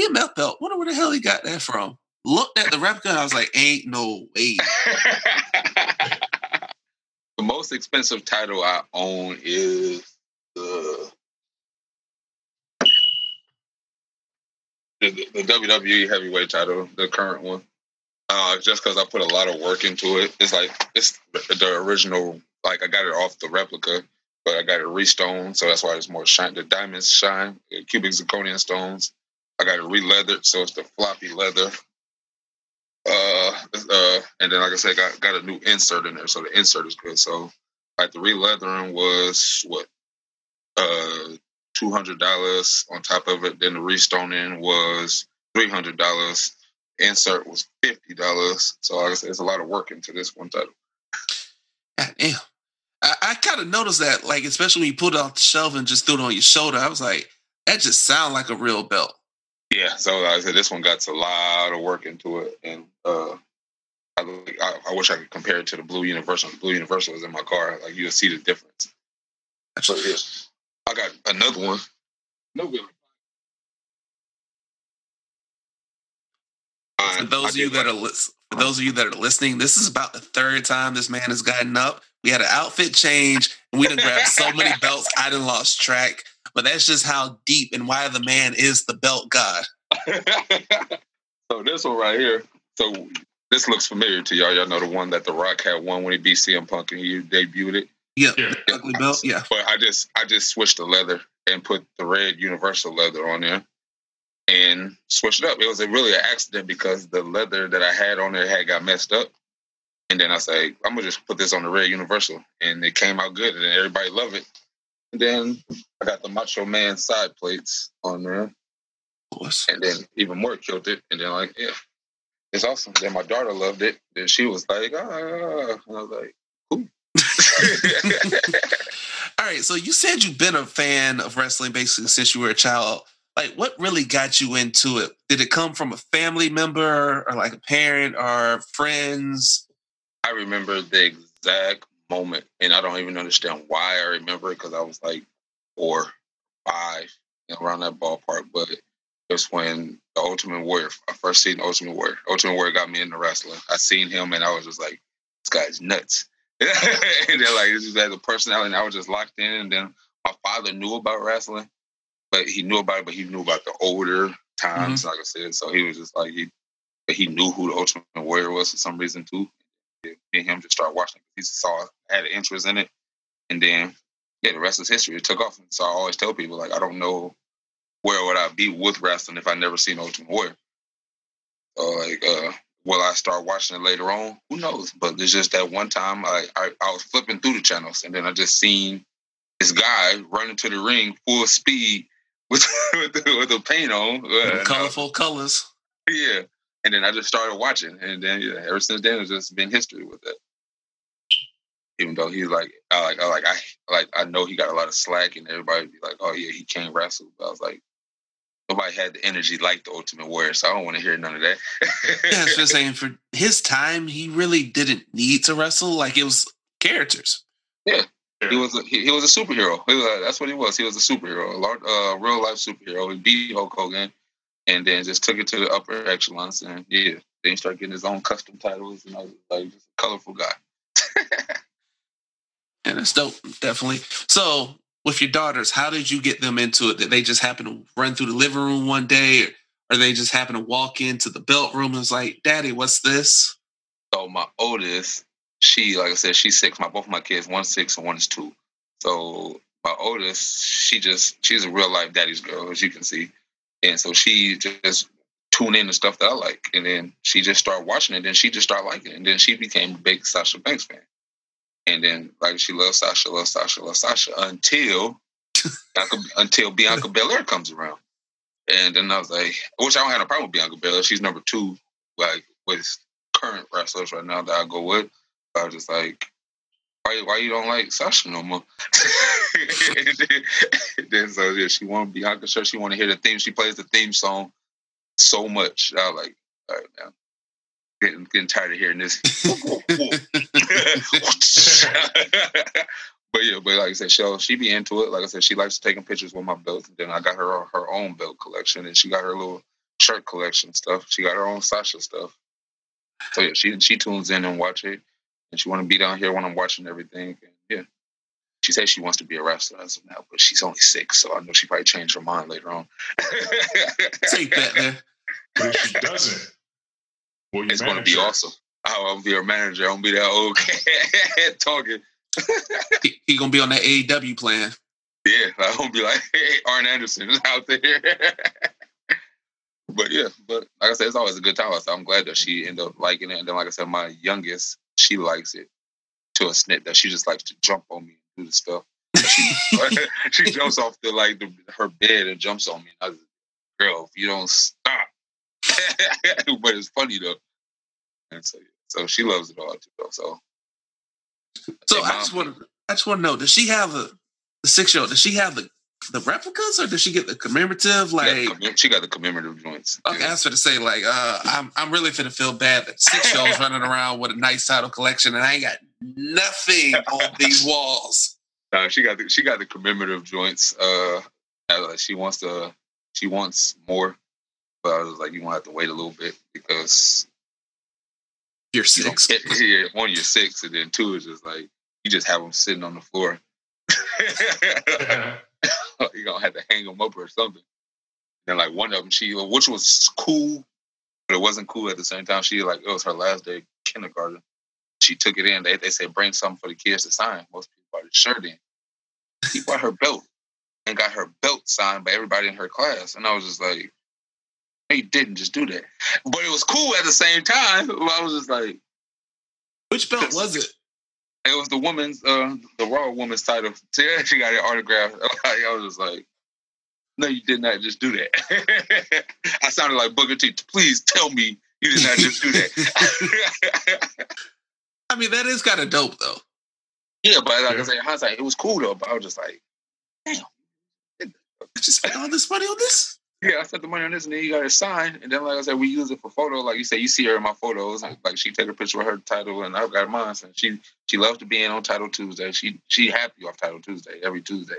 BMF belt, wonder where the hell he got that from. Looked at the replica, and I was like, ain't no way. (laughs) the most most expensive title I own is the the, WWE heavyweight title, the current one. Uh, just because I put a lot of work into it. It's like it's the original. Like I got it off the replica, but I got it restoned, so that's why it's more shine. The diamonds shine, cubic zirconium stones. I got it re-leathered, so it's the floppy leather. Uh, uh, and then like I said, got got a new insert in there, so the insert is good. So like the re-leathering was what uh two hundred dollars on top of it. Then the restoning was three hundred dollars. Insert was fifty dollars. So like I said, there's a lot of work into this one title. God damn. I, I kind of noticed that, like, especially when you pulled it off the shelf and just threw it on your shoulder. I was like, that just sounds like a real belt. Yeah, so like I said this one got a lot of work into it, and uh, I, I, I, wish I could compare it to the Blue Universal. The Blue Universal is in my car; like you'll see the difference. But yeah, I got another one. No good. Uh, for those of you that are li- for those of you that are listening, this is about the third time this man has gotten up. We had an outfit change, and we done grabbed so many (laughs) belts, I didn't lost track. But that's just how deep and why the man is the belt god. (laughs) so this one right here. So this looks familiar to y'all. Y'all know the one that The Rock had won when he beat CM Punk and he debuted it. Yeah, yeah. ugly belt. Yeah. But I just I just switched the leather and put the red Universal leather on there and switched it up. It was a really an accident because the leather that I had on there had got messed up. And then I say, I'm gonna just put this on the red Universal, and it came out good, and everybody loved it. And then I got the Macho Man side plates on there, and then even more killed it. And then like, yeah, it's awesome. Then my daughter loved it. Then she was like, ah, and I was like. All right, so you said you've been a fan of wrestling basically since you were a child. Like, what really got you into it? Did it come from a family member, or like a parent, or friends? I remember the exact moment, and I don't even understand why I remember it because I was like four, five, around that ballpark. But it was when the Ultimate Warrior, I first seen Ultimate Warrior. Ultimate Warrior got me into wrestling. I seen him, and I was just like, this guy's nuts. (laughs) and they're like, this is as a personality, and I was just locked in. And then my father knew about wrestling, but he knew about it, but he knew about the older times, mm-hmm. like I said. So he was just like he, but he knew who the Ultimate Warrior was for some reason too me and him just started watching. He saw had an interest in it, and then yeah, the rest is history. It took off. And so I always tell people like I don't know where would I be with wrestling if I never seen Ultimate Warrior. So like, uh, will I start watching it later on? Who knows? But it's just that one time I, I, I was flipping through the channels, and then I just seen this guy running to the ring full speed (laughs) with with, the, with the paint on, uh, colorful colors. Yeah, and then I just started watching, and then yeah, ever since then it's just been history with it. Even though he's like, I like, I like, I like, I know he got a lot of slack, and everybody be like, "Oh yeah, he can't wrestle." But I was like, nobody had the energy like the Ultimate Warrior, so I don't want to hear none of that. yeah, I was saying (laughs) for his time, he really didn't need to wrestle. Like it was characters. Yeah, he was a, he, he was a superhero. Was a, that's what he was. He was a superhero, a large, uh, real life superhero. He beat Hulk Hogan and then just took it to the upper echelons. And yeah, then he started getting his own custom titles, and I was like just a colorful guy. (laughs) and it's dope, definitely. So, with your daughters, how did you get them into it? Did they just happen to run through the living room one day, or, or they just happen to walk into the belt room and was like, "Daddy, what's this?" So my oldest, she like I said, she's six. My both of my kids, one's six and one is two. So my oldest, she just she's a real life daddy's girl, as you can see. And so she just tune in to stuff that I like. And then she just started watching it. And she just started liking it. And then she became a big Sasha Banks fan. And then like she loves Sasha, loves Sasha, loves Sasha until until Bianca (laughs) Belair comes around. And then I was like, which I don't have a problem with Bianca Belair. She's number two, like with current wrestlers right now that I go with. I was just like, why why you don't like Sasha no more? (laughs) then so yeah, she want Bianca sure she want to hear the theme. She plays the theme song so much. I was like, all right now. Getting, getting tired of hearing this. (laughs) (laughs) but yeah, but like I said, she she be into it. Like I said, she likes taking pictures with my belts. And then I got her her own belt collection, and she got her little shirt collection stuff. She got her own Sasha stuff. So yeah, she she tunes in and watch it and she want to be down here when I'm watching everything. And yeah, she says she wants to be a wrestler as of now, but she's only six, so I know she probably changed her mind later on. Take that, man. But if she doesn't, well, it's going to be awesome. Oh, I'll, I'll be her manager. I'm gonna be that old (laughs) cat talking. (laughs) he, he gonna be on that AEW plan. Yeah, I'm gonna be like, hey, Arn Anderson is out there. (laughs) but yeah, but like I said, it's always a good time. So I'm glad that she ended up liking it. And then, like I said, my youngest, she likes it to a snip that she just likes to jump on me and do the stuff. She, she jumps off the like the, her bed and jumps on me. I was, girl, if you don't stop. but it's funny though. And so, so she loves it all too. Though, so, so I just want to, I just want to know, does she have a the six year old? Does she have the the replicas, or does she get the commemorative? Like she got the, she got the commemorative joints. Okay, I was going to say, like, uh, I'm I'm really finna feel bad that six year olds (laughs) running around with a nice title collection, and I ain't got nothing on these walls. (laughs) No, she got the, she got the commemorative joints. Uh, she wants to, she wants more, but I was like, you want to have to wait a little bit because you're six. (laughs) Yeah, one, you're six, and then two is just like you just have them sitting on the floor. (laughs) (laughs) you're gonna have to hang them up or something. Then like one of them, she which was cool, but it wasn't cool at the same time. She like it was her last day kindergarten. She took it in. They they said bring something for the kids to sign. Most people brought a shirt in. She brought her belt and got her belt signed by everybody in her class, and I was just like, he didn't just do that. But it was cool at the same time. (laughs) I was just like, which belt was it? It was the woman's, uh, the Raw woman's title. (laughs) She got it autographed. (laughs) I was just like, no, you did not just do that. I sounded like Booker T. Please tell me you did not just do that. I mean, that is kind of dope, though. Yeah, but like yeah. I said, hindsight, it was cool though. But I was just like, damn, I just spent all this money on this. Yeah, I spent the money on this, and then you got to sign. And then, like I said, we use it for photo. Like you said, you see her in my photos. Like she take a picture of her title, and I've got mine. And she she loves to be in on Title Tuesday. She she happy off Title Tuesday every Tuesday.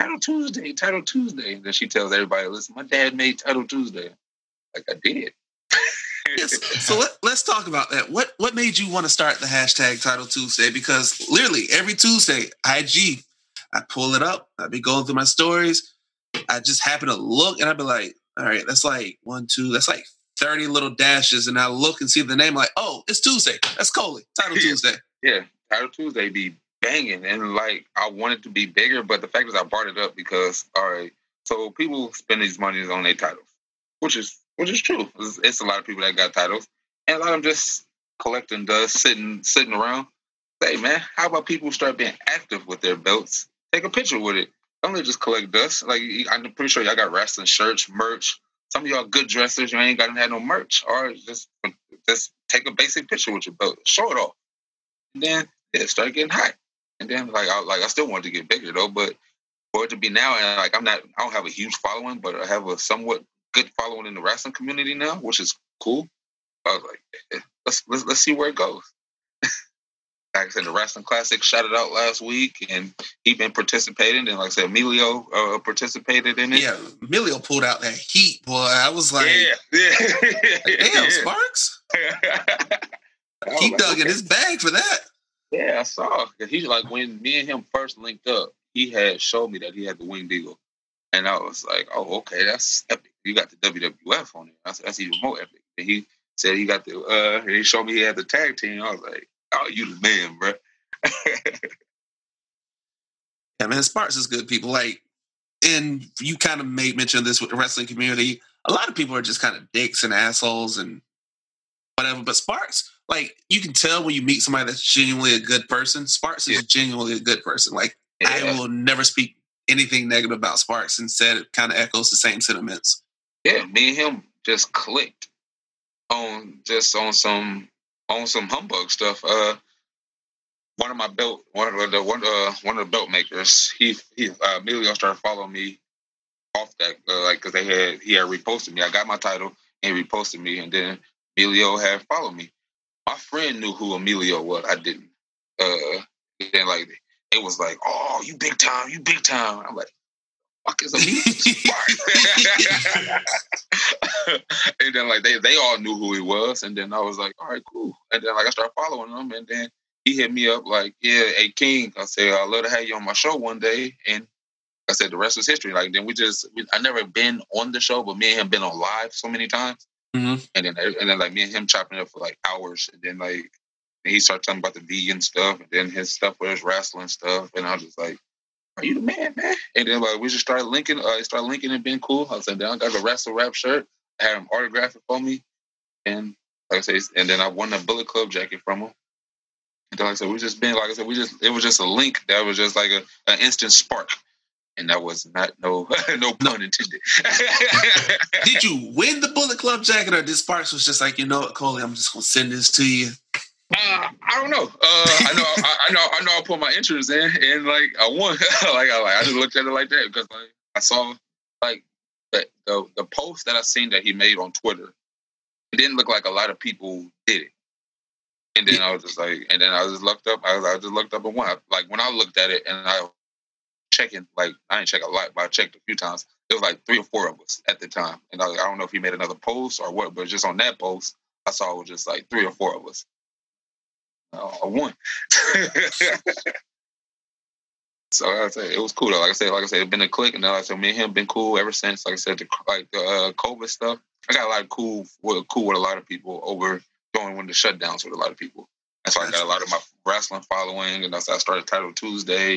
Title Tuesday, Title Tuesday. And then she tells everybody, "Listen, my dad made Title Tuesday." Like I did. yes. So let, let's talk about that. What what made you want to start the hashtag Title Tuesday? Because literally every Tuesday, IG, I pull it up. I be going through my stories I just happen to look and I'd be like, all right, that's like one, two, that's like 30 little dashes. And I look and see the name, like, oh, it's Tuesday. That's Coley. Title yeah. Tuesday. Yeah. Title Tuesday be banging. And like, I wanted to be bigger, but the fact is, I brought it up because, all right, so people spend these monies on their titles, which is which is true. It's, it's, a lot of people that got titles, and a lot of them just collecting dust, sitting sitting around. Say, man, how about people start being active with their belts? Take a picture with it don't just collect dust. Like I'm pretty sure y'all got wrestling shirts, merch. Some of y'all good dressers, you ain't got to have no merch, or just just take a basic picture with your belt, show it off, and then it start getting hot. And then like I like I still want to get bigger though, but for it to be now, and like I'm not, I don't have a huge following, but I have a somewhat good following in the wrestling community now, which is cool. I was like, let's let's, let's see where it goes (laughs) like I said, the Wrestling Classic shouted out last week, and he been participating. And like I said, Emilio uh, participated in it. Yeah, Emilio pulled out that heat, boy. I was like, yeah, yeah. like, damn, yeah. Sparks. (laughs) he like, dug okay. in his bag for that. Yeah, I saw. He's like when me and him first linked up, he had showed me that he had the winged eagle, and I was like, oh, okay, that's epic. You got the WWF on it. That's, that's even more epic. And he said he got the. uh He showed me he had the tag team. I was like Oh, you the man, bro. yeah, man, Sparks is good people. Like, and you kind of made mention of this with the wrestling community. A lot of people are just kind of dicks and assholes and whatever. But Sparks, like, you can tell when you meet somebody that's genuinely a good person. Sparks is genuinely a good person. Like, yeah. I will never speak anything negative about Sparks. Instead, it kind of echoes the same sentiments. Yeah, me and him just clicked on just on some on some humbug stuff. Uh, one of my belt, one of the one uh one of the belt makers, he he uh, Emilio started following me off that uh, like because they had he had reposted me. I got my title and reposted me, and then Emilio had followed me. My friend knew who Emilio was. I didn't. Uh, and like it was like, oh, you big time, you big time. I'm like, fuck is Emilio? (laughs) and then like they they all knew who he was, and then I was like, all right, cool. And then like I started following him, and then he hit me up like, "Yeah, hey King," I said, "I'd love to have you on my show one day." And I said, "The rest is history." Like then we just, we, I never been on the show, but me and him been on live so many times. Mhm. And then and then like me and him chopping it up for like hours, and then like and he started talking about the vegan stuff, and then his stuff with his wrestling stuff, and I was just like, "Are you (laughs) the man, man?" And then like we just started linking, uh, started linking and being cool. I said, "Then I got the wrestle rap shirt, I had him autograph it for me, and like I said, and then I won a Bullet Club jacket from him." And then, like I said, we just been like I said, we just it was just a link that was just like a an instant spark, and that was not no (laughs) no pun intended. Did (laughs) you win the Bullet Club jacket, or this Sparks was just like, you know what, Coley, I'm just gonna send this to you? Uh, I don't know. Uh, I know. I, I know. I know. I put my interest in, and like I won. (laughs) like I like I just looked at it like that because like I saw like the, the the post that I seen that he made on Twitter. It didn't look like a lot of people did it, and then I was just like, and then I just looked up. I, was, I just looked up and won. Like when I looked at it, and I checking like I didn't check a lot, but I checked a few times. It was like three or four of us at the time, and I, was, I don't know if he made another post or what, but just on that post, I saw it was just like three or four of us. I won. (laughs) so like I said, it was cool. Though. Like I said, like I said, it's been a click, and like I said, me and him been cool ever since. Like I said, the like the uh, COVID stuff. I got a lot of cool, cool with a lot of people over during when the shutdowns with a lot of people. That's why I got a lot of my wrestling following, and that's how I started Title Tuesday,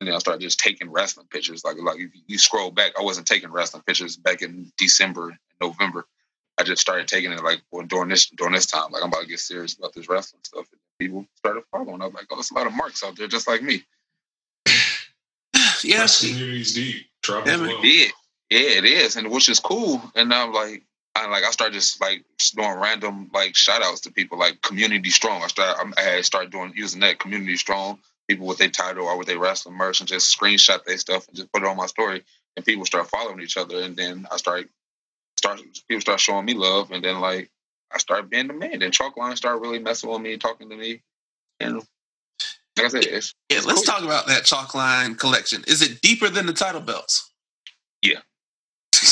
and then I started just taking wrestling pictures. Like like if you scroll back, I wasn't taking wrestling pictures back in December, November. I just started taking it like well, during this during this time. Like I'm about to get serious about this wrestling stuff. And people started following. I was like, oh, there's a lot of marks out there just like me. (sighs) Yeah, Wrestling community's deep. Trouble Yeah, man. flow. Yeah, yeah, it is, and which is cool. And I'm like, I like I started just like doing random like shout outs to people like Community Strong. I started I'm- had started doing using that Community Strong people with their title or with their wrestling merch and just screenshot their stuff and just put it on my story. And people start following each other, and then I started start people start showing me love, and then like I started being the man. Then Chalkline started really messing with me, talking to me, and like I said, it's yeah. Let's cool. talk about that chalk line collection. Is it deeper than the title belts? Yeah. (laughs)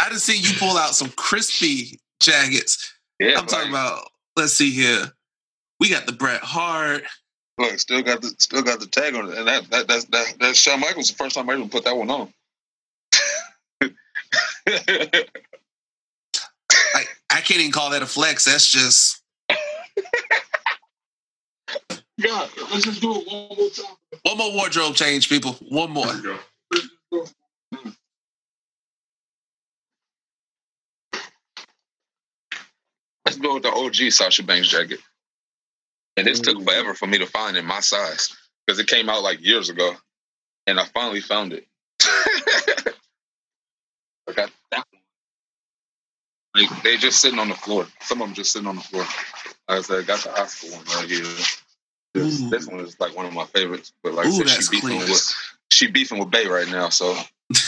I just seen you pull out some crispy jackets. yeah, I'm talking about. Let's see here. We got the Bret Hart. Look, still got the still got the tag on it, and that that that's that, that's Shawn Michaels. The first time I even put that one on. (laughs) Like I can't even call that a flex. That's just (laughs) Yeah, let's just do it one more time. one more wardrobe change, people. One more. There we go. Let's go with the OG Sasha Banks jacket. And this took forever for me to find in my size because it came out like years ago, and I finally found it. (laughs) I got that one. Like they just sitting on the floor. Some of them just sitting on the floor. I said, I got the Asuka one right here. This, Ooh. this one is like one of my favorites, but like I said, she beefing clean. with she beefing with Bay right now. So, (laughs) but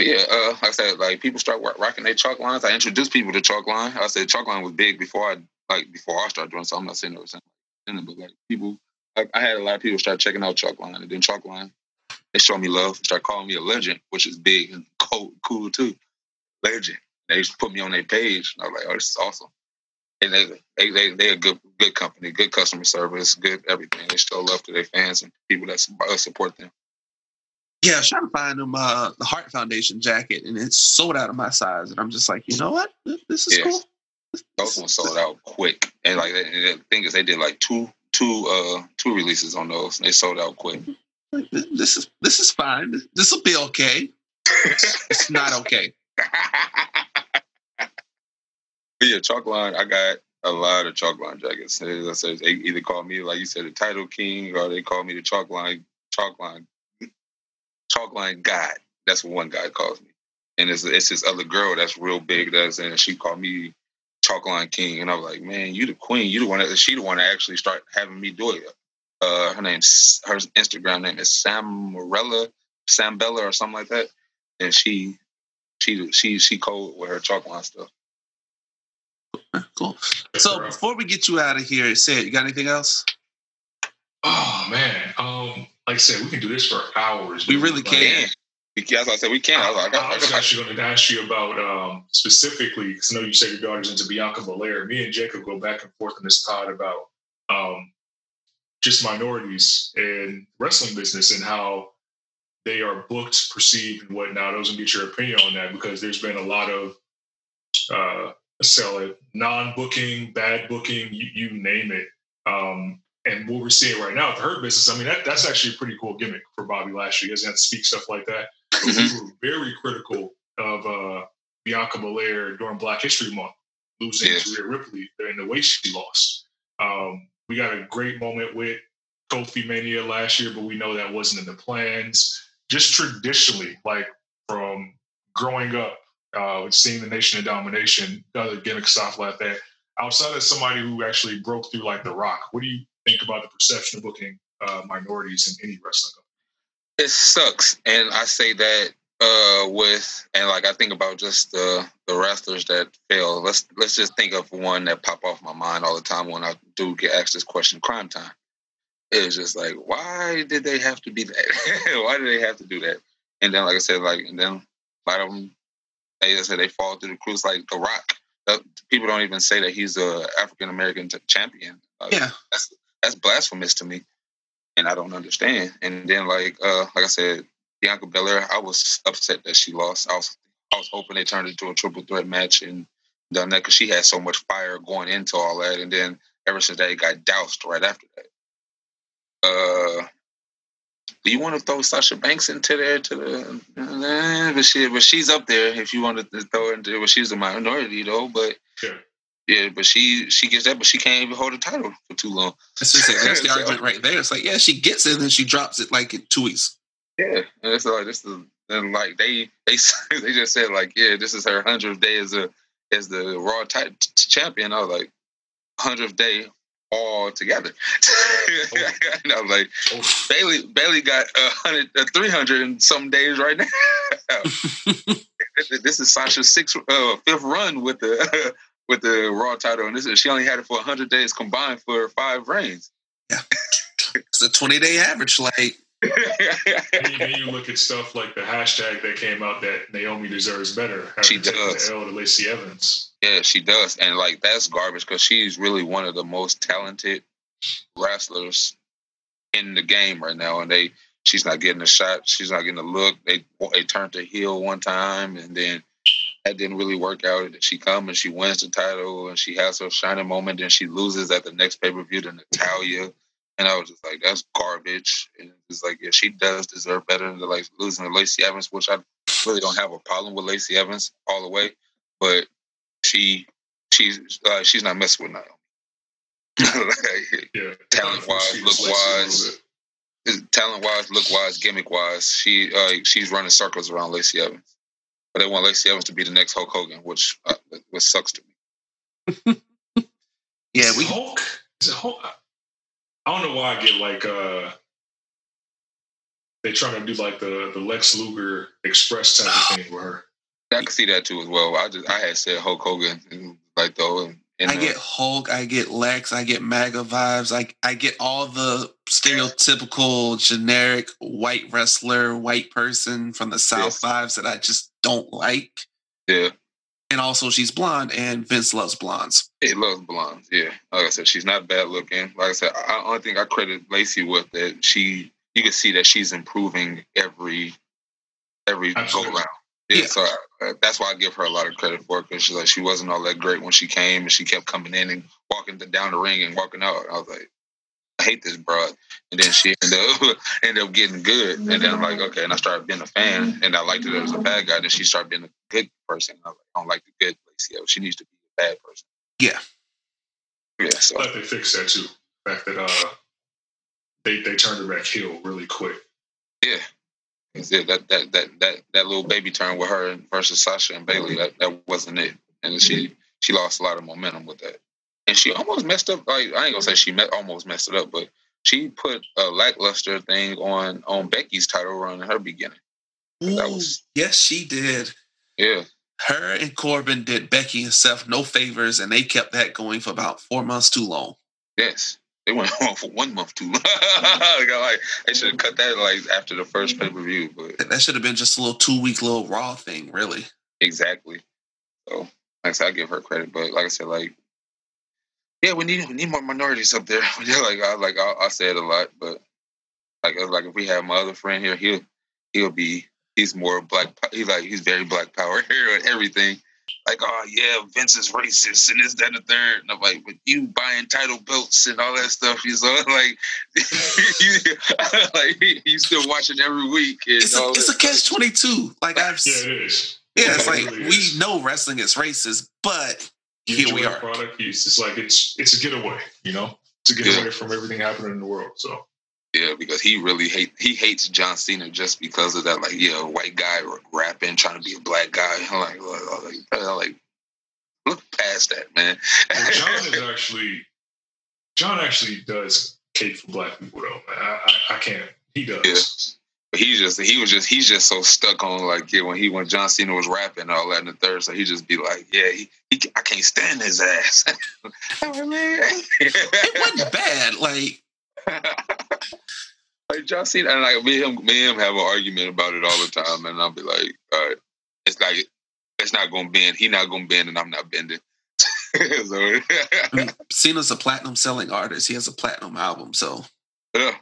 yeah, uh, like I said, like people start rocking their chalk lines. I introduced people to chalk line. I said chalk line was big before I like before I started doing. So I'm not saying it was something, but like people, like, I had a lot of people start checking out chalk line, and then chalk line they show me love, start calling me a legend, which is big and cool, cool too. Legend. They just put me on their page. And I was like, oh, this is awesome. And they they they they're a good good company, good customer service, good everything. They show love to their fans and people that uh, support them. Yeah, I was trying to find them uh, the Heart Foundation jacket, and it's sold out of my size. And I'm just like, you know what? This is Yeah. cool. Those ones sold out quick, and like the thing is, they did like two two uh two releases on those, and they sold out quick. This is this is fine. This will be okay. It's, not okay. (laughs) Yeah, chalk line. I got a lot of chalk line jackets. As I said, they either call me like you said, the title king, or they call me the chalk line, chalk line, chalk line god. That's what one guy calls me. And it's it's this other girl that's real big. That's and she called me chalk line king. And I was like, man, you the queen. You the one. That, she the one that actually start having me do it. Uh, her name's her Instagram name is Sam Morella, Sam Bella, or something like that. And she she she she code with her chalk line stuff. Cool. So before we get you out of here, said you got anything else? Oh man, um, like I said, we can do this for hours. We dude. really Like, can. As I said, we can't. I was, like, I, I was actually going to ask you about um, specifically because I know you said your daughter's into Bianca Belair. Me and Jacob go back and forth in this pod about um, just minorities in wrestling business and how they are booked, perceived, and whatnot. I was going to get your opinion on that because there's been a lot of uh, sell it non-booking, bad booking, you, you name it. Um, and what we're seeing right now with the Hurt business, I mean, that, that's actually a pretty cool gimmick for Bobby Lashley. He doesn't have to speak stuff like that. Mm-hmm. We were very critical of uh, Bianca Belair during Black History Month, losing yes. to Rhea Ripley in the way she lost. Um, we got a great moment with Kofi Mania last year, but we know that wasn't in the plans. Just traditionally, like from growing up, uh, seeing the Nation of Domination, other gimmick stuff like that. Outside of somebody who actually broke through like The Rock, what do you think about the perception of booking uh, minorities in any wrestling? It sucks, and I say that uh, with and like I think about just the the wrestlers that fail. Let's let's just think of one that pop off my mind all the time when I do get asked this question: Cryme Tyme. It's just like, why did they have to be that? (laughs) why did they have to do that? And then, like I said, like and then a lot of them, they said they fall through the cruise like The Rock. People don't even say that he's a African American champion. Like, yeah, that's that's blasphemous to me, and I don't understand. And then, like, uh, like I said, Bianca Belair, I was upset that she lost. I was, I was hoping they turned it into a triple threat match and done that because she had so much fire going into all that, and then ever since that, it got doused right after that. Uh, do you want to throw Sasha Banks into there to the? Uh, but she, but she's up there. If you wanted to throw her into, well, she's a minority though. But sure. Yeah, but she she gets that, but she can't even hold a title for too long. That's just that's the (laughs) argument right there. It's like, yeah, she gets it, and then she drops it like in two weeks. Yeah, and it's like this is and like they they (laughs) they just said like, yeah, this is her hundredth day as a as the Raw t- champion. I was like, hundredth day all together. (laughs) and I was like, oh. Bailey Bayley got a hundred, three hundred and some days right now. (laughs) this is Sasha's sixth, uh, fifth run with the with the Raw title, and this is she only had it for hundred days combined for five reigns. Yeah, it's a twenty day average. Like, and then you look at stuff like the hashtag that came out that Naomi deserves better. She does. L to Lacey Evans. Yeah, she does, and like that's garbage because she's really one of the most talented wrestlers in the game right now, and they she's not getting a shot. She's not getting a look. They they turned her heel one time, and then that didn't really work out. She comes and she wins the title and she has her shining moment. and she loses at the next pay per view to Natalya. And I was just like, that's garbage. And it's like, yeah, she does deserve better than like losing to Lacey Evans, which I really don't have a problem with Lacey Evans all the way. But she she's uh, she's not messing with Naomi. (laughs) like, yeah. Talent wise, look wise. Talent wise, look wise, gimmick wise, she uh, she's running circles around Lacey Evans but they want Lacey Evans to be the next Hulk Hogan, which uh, which sucks to me. (laughs) yeah, we Hulk. Is it Hulk? I don't know why I get like uh they trying to do like the the Lex Luger Express type of thing with her. I can see that too as well. I just I had said Hulk Hogan like though. And, and I get Hulk, I get Lex, I get MAGA vibes. I I get all the stereotypical generic white wrestler, white person from the South vibes that I just don't like. Yeah. And also, she's blonde, and Vince loves blondes. He loves blondes. Yeah, like I said, she's not bad looking. Like I said, I only think I credit Lacey with that. She, you can see that she's improving every every go around. Yeah, yeah. so I, that's why I give her a lot of credit for it because she's like she wasn't all that great when she came, and she kept coming in and walking down the ring and walking out. I was like, I hate this broad. And then she ended up, (laughs) ended up getting good. And then I'm like, okay. And I started being a fan and I liked her as a bad guy. Then she started being a good person. I, like, I don't like the good Lacey. She needs to be a bad person. Yeah. Yeah. So. I they fixed that too. The fact that uh, they, they turned her back heel really quick. Yeah. That, that that that that little baby turn with her versus Sasha and Bayley that, that wasn't it. And she she lost a lot of momentum with that and she almost messed up. Like I ain't gonna say she met, almost messed it up, but she put a lackluster thing on on Becky's title run in her beginning. Ooh, was, yes, she did. Yeah, her and Corbin did Becky and Seth no favors, and they kept that going for about four months too long. Yes, they went (laughs) on for one month too long. (laughs) Mm-hmm. like, they should have cut that like after the first mm-hmm. pay per view. But that should have been just a little two week little raw thing, really. Exactly. So, like I said, I give her credit, but like I said, like yeah, we need we need more minorities up there. (laughs) yeah, like I like I, I say it a lot, but like like if we have my other friend here, he'll he'll be he's more black. He's like he's very black power (laughs) here and everything like, oh yeah, Vince is racist and this, that, and the third. And I'm like, but you buying title belts and all that stuff. He's (laughs) like, like he's still watching every week. it's a, it's a catch twenty two. Like I've yeah, it is. Yeah, it's like really we know wrestling is racist, but you here we are. Product piece. It's like it's it's a getaway. You know, to get yeah. away from everything happening in the world. So yeah, because he really hate he hates John Cena just because of that. Like, yeah, white guy rapping, trying to be a black guy. (laughs) I'm like, like, like look past that, man. well, (laughs) John is actually John actually does hate for black people though. I, I, I can't. He does. He just he was just he's just so stuck on like yeah when he when John Cena was rapping all that in the third so he just be like yeah he, he I can't stand his ass. (laughs) it wasn't bad like (laughs) like John Cena, and like me and him, me and him have an argument about it all the time, and I'll be like, all right, it's like it's not gonna bend. He not gonna bend, and I'm not bending. (laughs) so, I mean, Cena's a platinum selling artist. He has a platinum album, so yeah.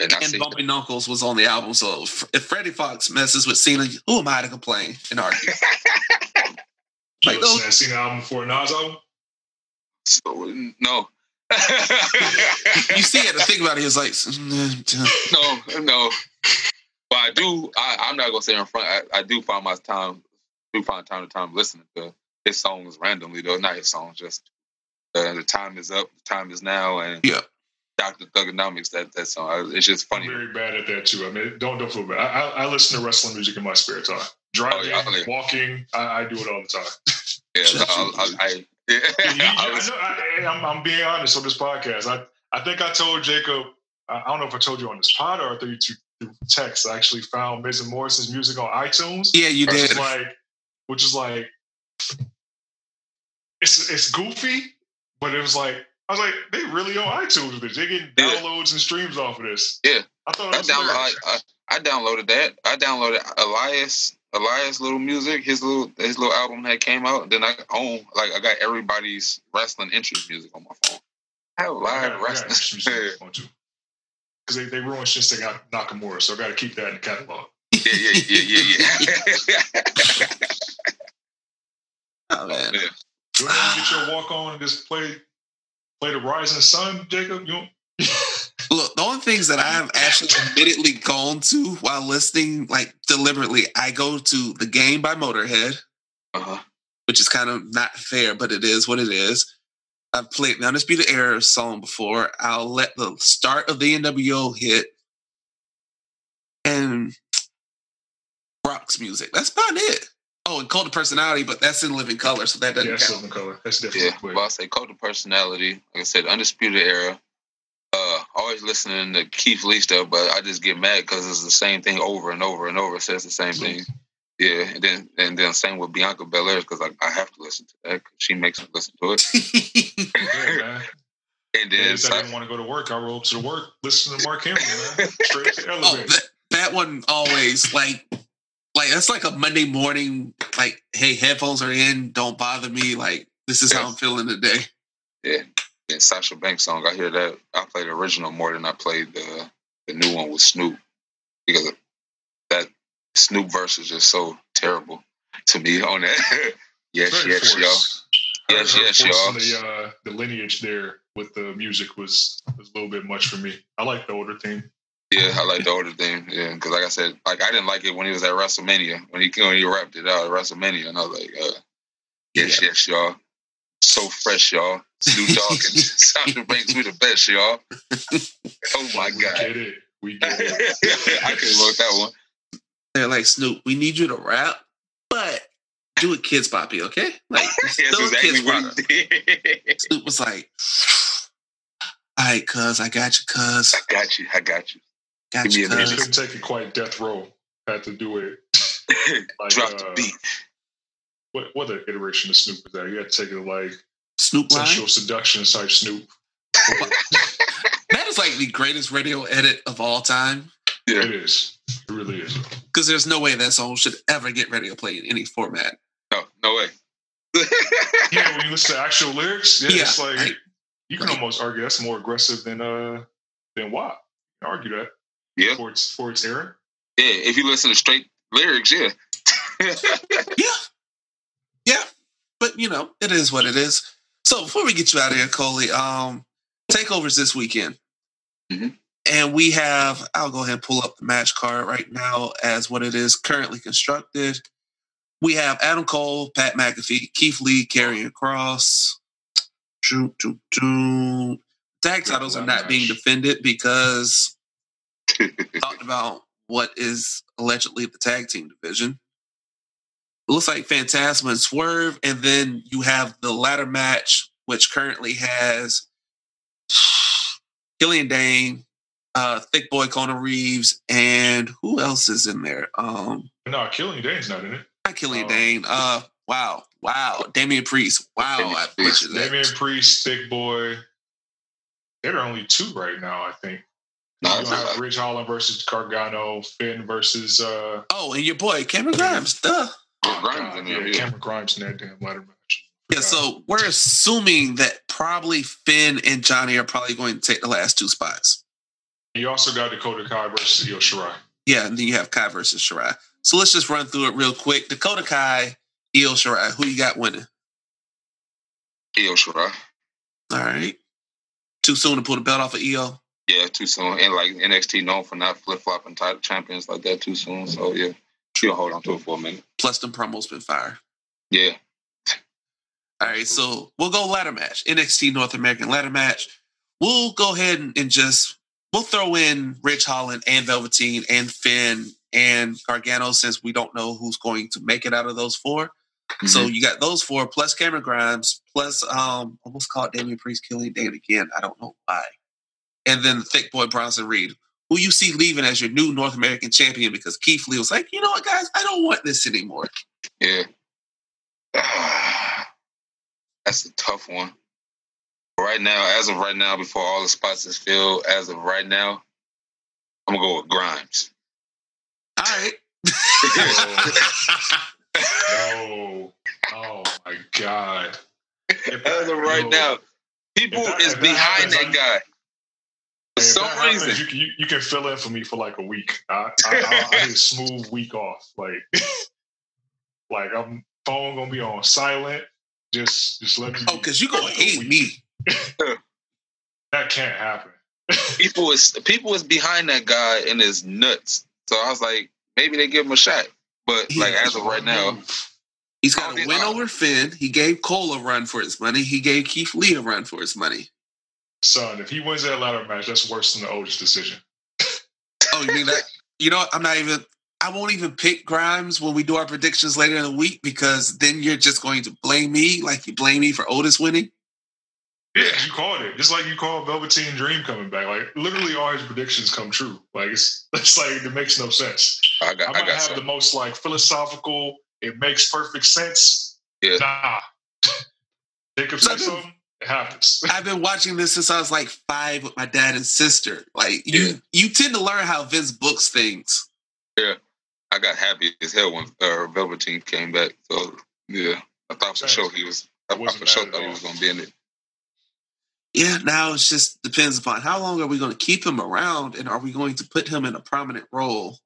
And, and Bumpy Knuckles was on the album, so if Freddie Foxxx messes with Cena, who am I to complain and argue? (laughs) like you those, Cena album before Nas album? So no, you see it. The thing about it is like no, no. But I do. I, am not gonna say in front. I, I, do find my time. Do find time to time listening to his songs randomly though. Not his songs. Just uh, the time is up. The time is now. And yeah. Dr. Thuganomics, that that song. It's just funny. I'm very bad at that too. I mean, don't don't feel bad. I, I, I listen to wrestling music in my spare time. Driving, oh, yeah, walking, I, I, do it all the time. (laughs) yeah, I, I, yeah, (laughs) I know, I, am being honest on this podcast. I, I think I told Jacob, I don't know if I told you on this pod or I thought you through text. I actually found Mason Morrison's music on iTunes. Yeah, you did. Like, which is like, it's it's goofy, but it was like I was like, they really on iTunes with this. They getting yeah. downloads and streams off of this. Yeah, I thought I, download, I, I, I downloaded that. I downloaded Elias Elias little music, his little his little album that came out. Then I own like I got everybody's wrestling interest music on my phone. I have a live I wrestling because (laughs) they, they ruined Shinsuke Nakamura, so I got to keep that in the catalog. Yeah, yeah, yeah, yeah, yeah. (laughs) (laughs) oh man. Oh, You want to get your walk on and just play play the Rising Sun, Jacob? You (laughs) Look, the only things that I have actually admittedly gone to while listening, like deliberately, I go to the game by Motorhead, uh-huh. which is kind of not fair, but it is what it is. I've played the Undisputed Era song before. I'll let the start of the NWO hit and (tsk) Brock's music. That's about it. Oh, and Cult of Personality, but that's in Living Colour, so that doesn't yeah, count. Living Colour. That's definitely. Yeah, well, I say Cult of Personality. Like I said, Undisputed Era, uh, always listening to Keith Lee stuff, but I just get mad because it's the same thing over and over and over. Says the same thing. Yeah, and then and then same with Bianca Belair because I, I have to listen to that because she makes me listen to it. (laughs) yeah, and then yeah, I didn't want to go to work. I rolled to work, listen to Mark Henry, man. Straight to (laughs) Oh, that, that one always like like that's like a Monday morning. Like, hey, headphones are in. Don't bother me. Like, this is how I'm feeling today. Yeah, that Sasha Banks song. I hear that. I play the original more than I played the the new one with Snoop because that Snoop verse is just so terrible to me on that. (laughs) yes, Very yes, y'all. Yes, yes, y'all. The, uh, the lineage there with the music was was a little bit much for me. I like the older theme. Yeah, I like the older thing. Yeah, because like I said, like I didn't like it when he was at WrestleMania when he when he wrapped it out at WrestleMania, and I was like, uh, yes, yeah. yes, y'all so fresh, y'all. Snoop Dogg and (laughs) Sasha Banks, we the best, y'all. Oh (laughs) my we god, get it. We (laughs) get it. I could wrote that one. They're like Snoop. We need you to rap, but do it, kids poppy, okay? Like still exactly Kidz Bop. Snoop was like, "All right, cuz I got you, cuz I got you, I got you." Got Give you, cuz. He couldn't take it quite death row. Had to do it. (laughs) like, Drop uh, the beat what what the iteration of Snoop is that? You had to take it like Snoop sexual seduction type Snoop. (laughs) That is like the greatest radio edit of all time. Yeah. It is. It really is. Because there's no way that song should ever get radio play in any format. No, no way. (laughs) Yeah, when you listen to actual lyrics, yeah, Yeah, it's like right. you can Right. almost argue that's more aggressive than uh than WAP. You can argue that yeah. for its for its era. Yeah. If you listen to straight lyrics, yeah. (laughs) Yeah. Yeah. But you know, it is what it is. So before we get you out of here, Coley, um, takeovers this weekend. Mhm. And we have, I'll go ahead and pull up the match card right now as what it is currently constructed. We have Adam Cole, Pat McAfee, Keith Lee, Karrion Kross. Tag titles are not being defended because talked about what is allegedly the tag team division. It looks like Fantasma and Swerve, and then you have the ladder match, which currently has Killian Dain, uh, Thick Boy Kona Reeves, and who else is in there? Um, No, Killian Dain's not in it. not Killian Oh. Dane. Uh, wow, wow, Damian Priest. Wow, I Priest. butchered that. Damian Priest, Thick Boy. There are only two right now, I think. No, You have not. Ridge Holland versus Gargano, Finn versus uh Oh, and your boy Cameron Grimes. Duh. Grimes in yeah, there, yeah. Cameron Grimes in that damn ladder match. Yeah, so we're assuming that probably Finn and Johnny are probably going to take the last two spots. You also got Dakota Kai versus Io Shirai. Yeah, and then you have Kai versus Shirai. So let's just run through it real quick. Dakota Kai, Io Shirai. Who you got winning? Io Shirai. All right. Too soon to pull the belt off of Io. Yeah, too soon. And like NXT known for not flip flopping title champions like that too soon. So yeah, she'll hold on to it for a minute. Plus, the promo's been fire. Yeah. All right, so we'll go ladder match. NXT North American ladder match. We'll go ahead and, and just we'll throw in Ridge Holland and Velveteen and Finn and Gargano since we don't know who's going to make it out of those 4 So you got those four plus Cameron Grimes plus um almost called Damian Priest Killian Dain again. I don't know why. And then the thick boy Bronson Reed, who you see leaving as your new North American champion because Keith Lee was like, you know what, guys, I don't want this anymore. Yeah. (sighs) That's a tough one. Right now, as of right now, before all the spots is filled, as of right now, I'm gonna go with Grimes. All right. No. (laughs) Oh. oh my god. If as of right yo, now, people is that- is that behind happens, that guy. For Hey, if some that happens, reason, you, can- you, you can fill in for me for like a week. I, I, I, I need a (laughs) smooth week off. Like, like I'm phone gonna be on silent. Just, just let me. Oh, because you're gonna hate me. (laughs) That can't happen. (laughs) people is people is behind that guy and is nuts. So I was like, maybe they give him a shot. But like as of right now, He's got a win over Finn. He gave Cole a run for his money. He gave Keith Lee a run for his money. Son, if he wins that ladder match, that's worse than the Otis decision. Oh, you mean that? You know. I'm not even. I won't even pick Grimes when we do our predictions later in the week because then you're just going to blame me like you blame me for Otis winning. Yeah, you called it. Just like you called Velveteen Dream coming back. Like literally all his predictions come true. Like it's (laughs) it's like it makes no sense. I I got I might got have some. the most like philosophical, it makes perfect sense. Yeah. Nah. (laughs) Jacob said something, it happens. (laughs) I've been watching this since I was like five with my dad and sister. Like you, Yeah. you tend to learn how Vince books things. Yeah, I got happy as hell when uh, Velveteen came back. So yeah, I thought for Same. sure he was. I, I for sure thought he was gonna be in it. Yeah, now it just depends upon how long are we going to keep him around and are we going to put him in a prominent role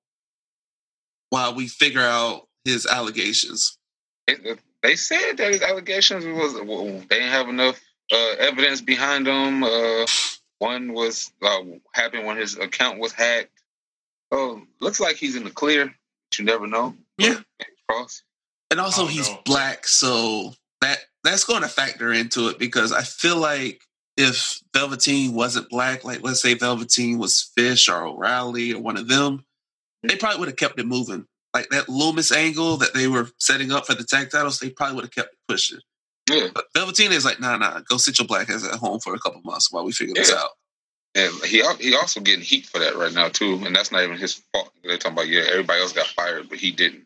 while we figure out his allegations. It- they said that his allegations was well, they didn't have enough uh, evidence behind them. Uh, one was uh, happened when his account was hacked. Oh, looks like he's in the clear. You never know. Yeah. Fingers crossed. And also Oh, he's no. black, so that that's going to factor into it because I feel like if Velveteen wasn't black, like let's say Velveteen was Fish or O'Reilly or one of them, they probably would have kept it moving. Like that Loomis angle that they were setting up for the tag titles, they probably would have kept it pushing. Yeah, But Velveteen is like, nah, nah, go sit your black ass at home for a couple months while we figure this out. and he he also getting heat for that right now too, and that's not even his fault. They're talking about yeah, everybody else got fired, but he didn't.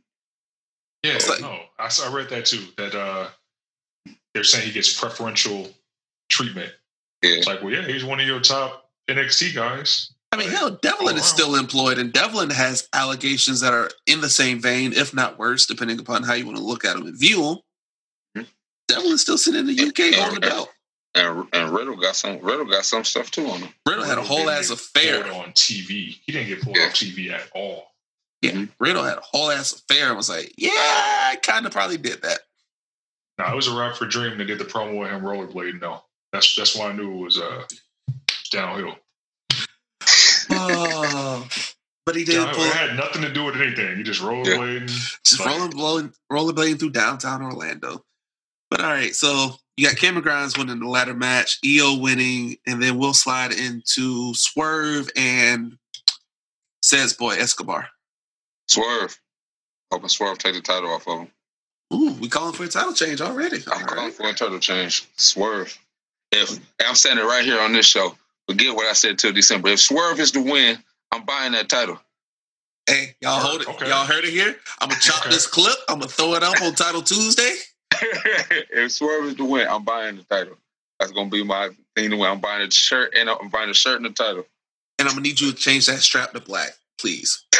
Yeah, It's like- no, I read that too. That uh, they're saying he gets preferential treatment. Yeah, It's like, well, yeah, he's one of your top NXT guys. I mean, hell, Devlin is still employed, and Devlin has allegations that are in the same vein, if not worse, depending upon how you want to look at them and view them. Devlin's still sitting in the UK holding the belt. And, and Riddle got some. Riddle got some stuff too on him. Riddle had a whole ass affair on TV. He didn't get pulled yeah. off TV at all. Yeah, mm-hmm. Riddle had a whole ass affair and was like, "Yeah, I kind of probably did that." No, it was a rap for Dream that did the promo with him rollerblading. No, that's that's why I knew it was uh, downhill. oh, but he didn't. Pull, it had nothing to do with anything. He just rollerblading, yeah. just like, rolling, blowing, rollerblading through downtown Orlando. But all right, so you got Cameron Grimes winning the ladder match, Io winning, and then we'll slide into Swerve and Says Boy Escobar. Swerve. Hoping Swerve take the title off of him. Ooh, we calling for a title change already. I'm calling for a title change. Swerve. If I'm saying it right here on this show, forget what I said till December. If Swerve is the win, I'm buying that title. Hey, y'all hold it. Okay. Y'all heard it here. I'm gonna chop okay. this clip. I'm gonna throw it up on Title Tuesday. (laughs) if Swerve is the win, I'm buying the title. That's gonna be my thing to win. I'm buying a shirt and I'm buying a shirt and the title. And I'm gonna need you to change that strap to black, please. (laughs)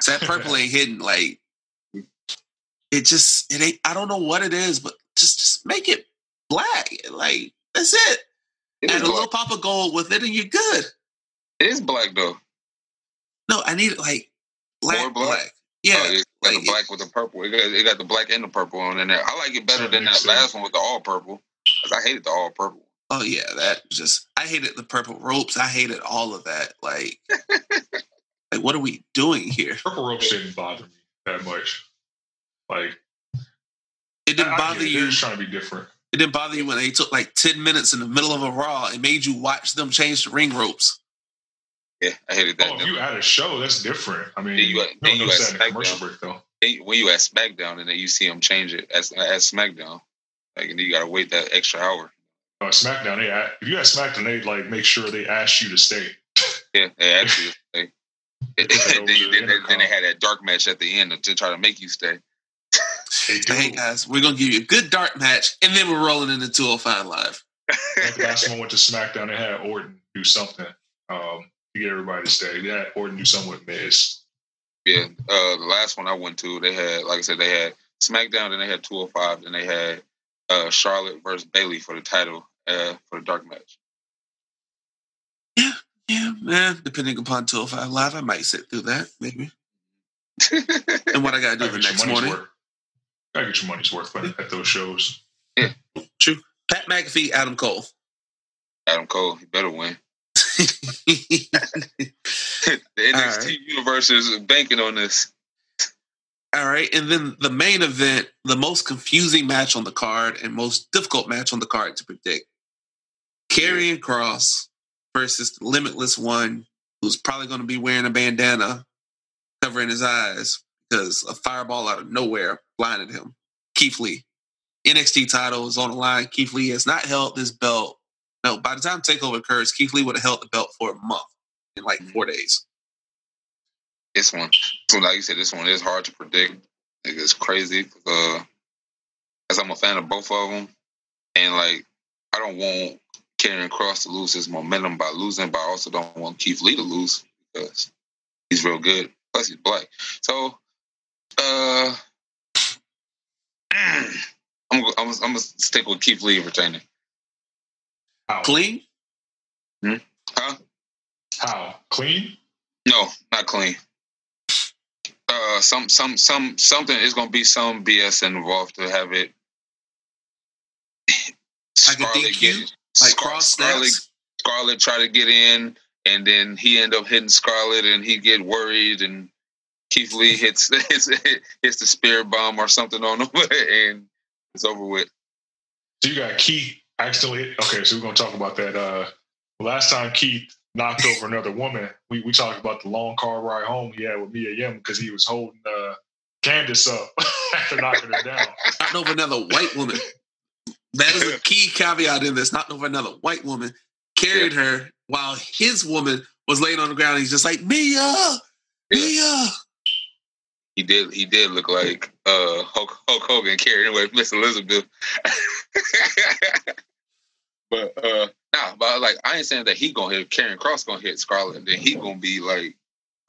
so that purple ain't hidden. Like it just it ain't. I don't know what it is, but just just make it black. Like that's it. it and a little pop of gold with it, and you're good. It is black though. No, I need it like black, black. black. Yeah, oh, like, the black with the purple. It got, it got, the black and the purple on in there. I like it better than that last one with the all purple. Cause I hated the all purple. Oh yeah, that just I hated the purple ropes. I hated all of that. Like, (laughs) like what are we doing here? Purple ropes didn't bother me that much. Like, it didn't I, bother I you. They're trying to be different. It didn't bother you when they took like ten minutes in the middle of a raw and made you watch them change the ring ropes. Yeah, I hated that. Oh, if you at a show, that's different. I mean, you, you don't you notice that in commercial break though. When you at SmackDown and then you see them change it as at SmackDown, like and you got to wait that extra hour. Uh, SmackDown, they if you at SmackDown, they like make sure they ask you to stay. (laughs) Yeah, they ask you to stay. (laughs) then, then, then, they had that dark match at the end to try to make you stay. (laughs) hey guys, we're gonna give you a good dark match, and then we're rolling into 205 live. the last one went to SmackDown. They had Orton do something. Um, to get everybody to stay. That or do something with Miz. Yeah, uh, the last one I went to, they had, like I said, they had SmackDown, then they had 205, then they had uh, Charlotte versus Bayley for the title uh, for the dark match. Yeah, yeah, man. Depending upon 205 Live, I might sit through that, maybe. (laughs) and what I got to do the next morning. Worth. I get your money's worth at those shows. Yeah, true. Pat McAfee, Adam Cole. Adam Cole, he better win. (laughs) the NXT right. universe is banking on this. All right, and then the main event, the most confusing match on the card and most difficult match on the card to predict: Karrion Kross versus the Limitless One, who's probably going to be wearing a bandana covering his eyes because a fireball out of nowhere blinded him. Keith Lee, NXT title is on the line. Keith Lee has not held this belt no, by the time Takeover occurs, Keith Lee would have held the belt for a month in like four days. This one, so like you said, this one is hard to predict. It's crazy. Uh, as I'm a fan of both of them, and like I don't want Karrion Kross to lose his momentum by losing, but I also don't want Keith Lee to lose because he's real good. Plus, he's black. So, uh, (clears throat) I'm, I'm, I'm gonna stick with Keith Lee retaining. How? Clean? Hmm? Huh? How? Clean? No, not clean. Uh, some, some, some, something is going to be some BS involved to have it. Scarlett get like Scar- Kross Scarlett, Scarlett try to get in, and then he end up hitting Scarlett, and he get worried, and Keith Lee hits (laughs) hits, hits the spirit bomb or something on him, (laughs) and it's over with. So you got Keith accidentally. Okay, so we're gonna talk about that. Uh, last time Keith knocked over another woman, we we talked about the long car ride home he had with Mia Yim because he was holding uh, Candice up (laughs) after knocking her down. Not over another white woman. That is a (laughs) key caveat in this. Not over another white woman carried yeah. her while his woman was laying on the ground. He's just like Mia, Mia. He did. He did look like uh, Hulk, Hulk Hogan carrying away Miss Elizabeth. (laughs) But uh, nah, Nah, but like I ain't saying that he gonna hit Karrion Kross gonna hit Scarlett, and then he gonna be like,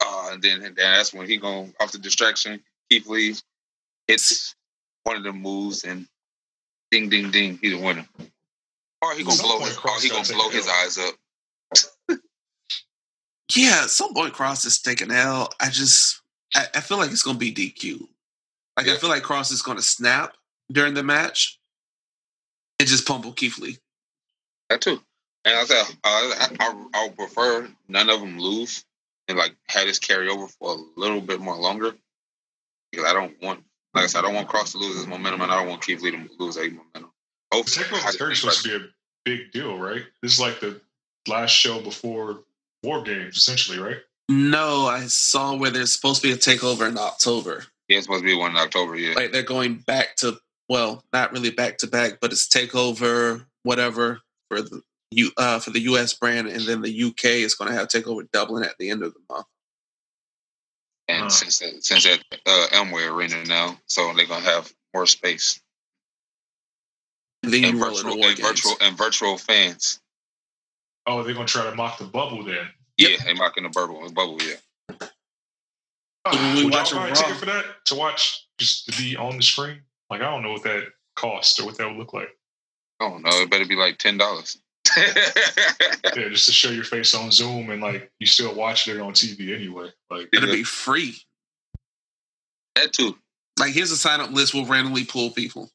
uh, and then and then that's when he gonna off the distraction. Keith Lee hits one of the moves, and ding, ding, ding, he the winner. Or he gonna blow his, or he gonna blow his eyes up. yeah, some boy Kross is taking L. I just I, I, feel like it's gonna be DQ. Like yeah. I feel like Kross is gonna snap during the match and just pummel Keith Lee. That too. And I said uh, I, I, I would prefer none of them lose and like have this carry over for a little bit more longer because I don't want, like I said, I don't want Kross to lose his momentum and I don't want Keith Lee to lose a momentum. Hopefully, Takeover 30 is supposed to be a big deal, right? This is like the last show before War Games, essentially, right? No, I saw where there's supposed to be a takeover in October. Yeah, it's supposed to be one in October. Yeah, like they're going back to well, not really back to back, but it's takeover whatever for the U uh, for the U.S. brand, and then the UK is going to have takeover Dublin at the end of the month. And huh. since since at uh, Amway Arena now, so they're going to have more space. And then and virtual, and virtual and virtual fans. Oh, they're going to try to mock the bubble then. Yeah, yep. they mocking the bubble. The bubble, yeah. Oh, we would watch y'all buy a ticket for that to watch just to be on the screen? Like I don't know what that cost or what that would look like. I don't know. It better be like ten dollars. (laughs) yeah, just to show your face on Zoom and like you still watch it on TV anyway. Like it'll be free. That too. Like here's a sign up list. We'll randomly pull people.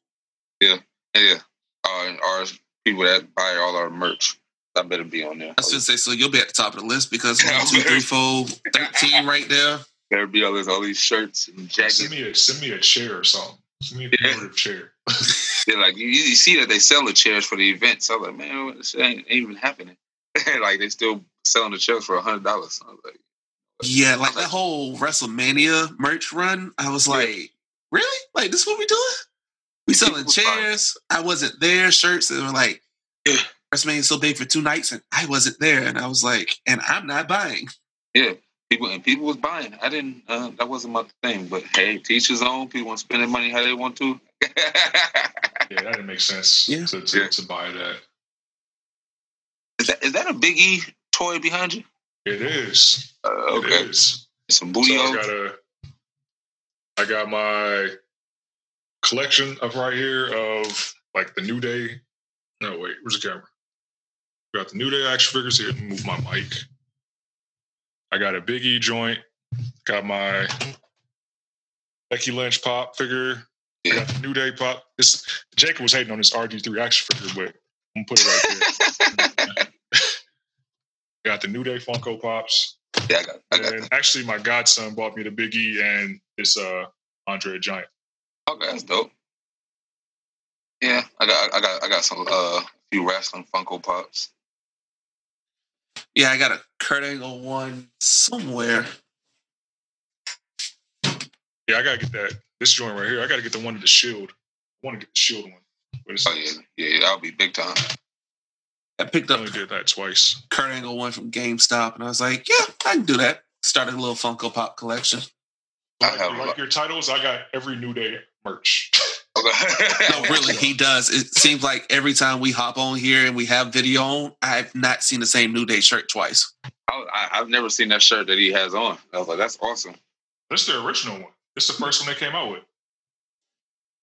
Yeah, yeah. Uh, and our people that buy all our merch. I better be on there. I was gonna say, so you'll be at the top of the list because one, two, three, (laughs) four, 13 right there. Better be all these all these shirts and jackets. Send me a send me a chair or something. Send me a chair. (laughs) They're like you, you, see that they sell the chairs for the event. So I'm like, man, this ain't, ain't even happening. (laughs) like they still selling the chairs for a hundred dollars. Like, yeah, like, like that whole WrestleMania merch run. I was like, really? Like this? What we doing? We selling chairs. I wasn't there. Shirts that were like, yeah. WrestleMania so big for two nights, and I wasn't there. And I was like, and I'm not buying. Yeah, people and people was buying. I didn't. Uh, that wasn't my thing. But hey, teachers own. People want to spend their money how they want to. (laughs) yeah, that didn't make sense. Yeah. To, to, yeah. to buy that. Is that is that a Big E toy behind you? It is. Uh, okay. It is. Some booty. So I got a. I got my collection of right here of like the New Day. No, wait, where's the camera? Got the New Day action figures here. Move my mic. I got a Big E joint. Got my Becky Lynch pop figure. I got the New Day pop. This Jacob was hating on this RG3 action figure, but I'm gonna put it right there. (laughs) got the New Day Funko Pops. Yeah, I got. I got and actually, my godson bought me the Big E and this uh Andre Giant. Okay, that's dope. Yeah, I got, I got, I got some uh few wrestling Funko Pops. Yeah, I got a Kurt Angle one somewhere. Yeah, I gotta get that. This joint right here. I gotta get the one with the shield. I want to get the shield one. Oh yeah, yeah, that'll be big time. I picked up. I only did that twice. Kurt Angle one from GameStop, and I was like, yeah, I can do that. Started a little Funko Pop collection. Like, like your titles, I got every New Day merch. (laughs) (laughs) no, really, he does. It seems like every time we hop on here and we have video on, I've not seen the same New Day shirt twice. I, have never seen that shirt that he has on. I was like, that's awesome. That's the original one. It's the first one they came out with.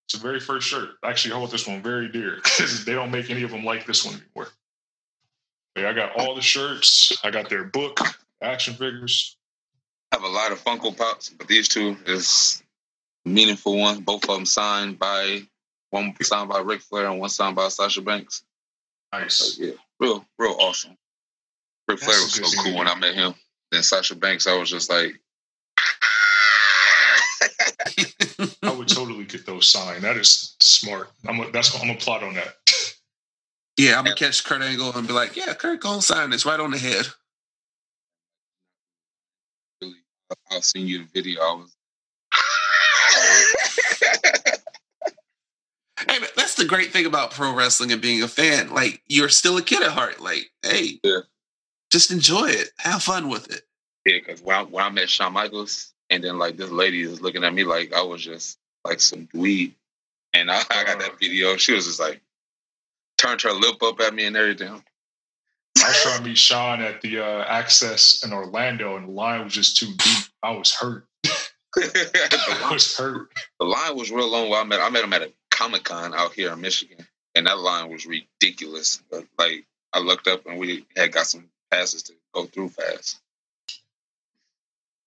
It's the very first shirt. Actually, I actually hold this one very dear (laughs) because they don't make any of them like this one anymore. Yeah, I got all the shirts. I got their book, action figures. I have a lot of Funko Pops, but these two is meaningful one. Both of them signed by one signed by Ric Flair and one signed by Sasha Banks. Nice. So, yeah, real, real awesome. Ric Flair was so cool when I met him. Then Sasha Banks, I was just like. (laughs) I would totally get those signed. That is smart. I'm a, that's I'm gonna plot on that. (laughs) Yeah, I'm gonna catch Kurt Angle and be like, "Yeah, Kurt, go and sign this right on the head." Really, I'll send you the video. I was hey, that's the great thing about pro wrestling and being a fan. Like, you're still a kid at heart. Like, hey, yeah. just enjoy it. Have fun with it. Yeah, because when I, when I met Shawn Michaels, and then like this lady is looking at me like I was just like some dweeb, and I, I got that uh. video. She was just like turned her lip up at me and everything. I was trying to meet Shawn at the uh, Axxess in Orlando, and the line was just too deep. I was hurt. (laughs) (laughs) I was hurt. The line was real long. I met I met him at a Comic Con out here in Michigan, and that line was ridiculous. But like I looked up and we had got some passes to go through fast.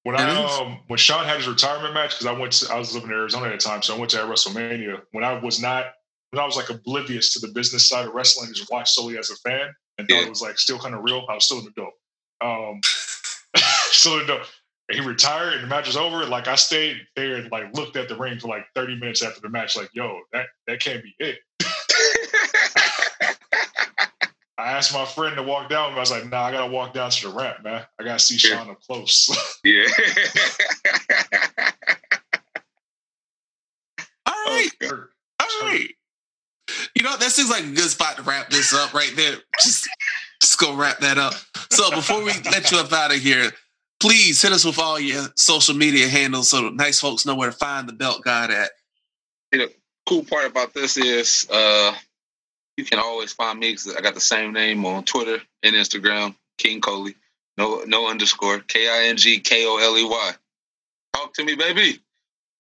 When I um when Shawn had his retirement match, because I went to, I was living in Arizona at the time, so I went to WrestleMania. When I was not when I was like oblivious to the business side of wrestling, just watched solely as a fan and thought it was like still kind of real. I was still in the dope. Um (laughs) still in the dope. He retired and the match was over. Like I stayed there and like looked at the ring for like 30 minutes after the match, like, yo, that that can't be it. (laughs) I asked my friend to walk down. I was like, "Nah, I gotta walk down to the ramp, man. I gotta see Shawn up close." (laughs) yeah. (laughs) All right. Oh, All right. You know, that seems like a good spot to wrap this up right there. Just, just go wrap that up. So before we let you up out of here, please hit us with all your social media handles so nice folks know where to find the belt god at. The cool part about this is uh you can always find me because I got the same name on Twitter and Instagram, King Koley. No, no underscore. K I N G K O L E Y. Talk to me, baby.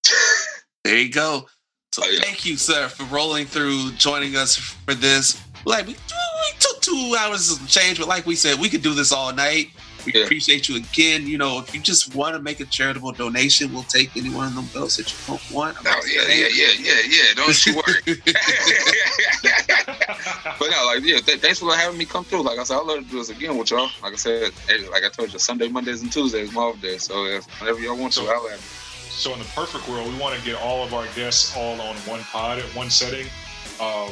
(laughs) there you go. So oh, yeah. thank you, sir, for rolling through, joining us for this. Like we, we took two hours of change, but like we said, we could do this all night. We yeah. appreciate you again. You know, if you just want to make a charitable donation, we'll take any one of them belts that you don't want. Oh yeah, yeah, yeah, yeah, yeah. Don't you worry. (laughs) (laughs) but no, like yeah, th- thanks for having me come through. Like I said, I'd love to do this again with y'all. Like I said, like I told you, Sunday, Mondays, and Tuesdays, my off day. So if, whenever y'all want to, I'll have. So in the perfect world, we want to get all of our guests all on one pod at one setting. Um,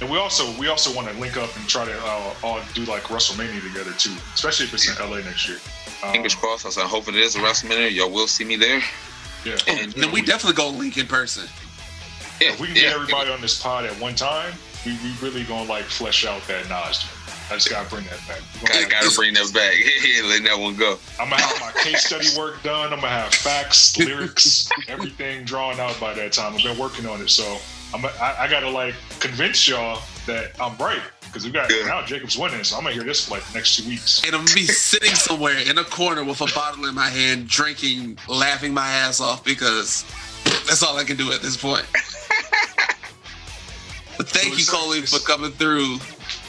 and we also we also want to link up and try to uh, all do like WrestleMania together too, especially if it's in LA next year. Um, Fingers crossed. I hope it is a WrestleMania. Y'all will see me there. Yeah, and, and then we, we definitely go link in person. Yeah, if we can yeah, get everybody yeah. on this pod at one time, we, we really gonna like flesh out that Nas. I just gotta bring that back. Gotta, gotta bring that back. (laughs) Yeah, let that one go. I'm gonna have my case study work done. I'm gonna have facts, lyrics, everything drawn out by that time. I've been working on it, so I'm, I, I gotta like convince y'all that I'm right because we got yeah. now Jacob's winning, so I'm gonna hear this for like the next two weeks. And I'm gonna be sitting somewhere in a corner with a bottle in my hand, drinking, laughing my ass off because that's all I can do at this point. but thank you, Coley, for coming through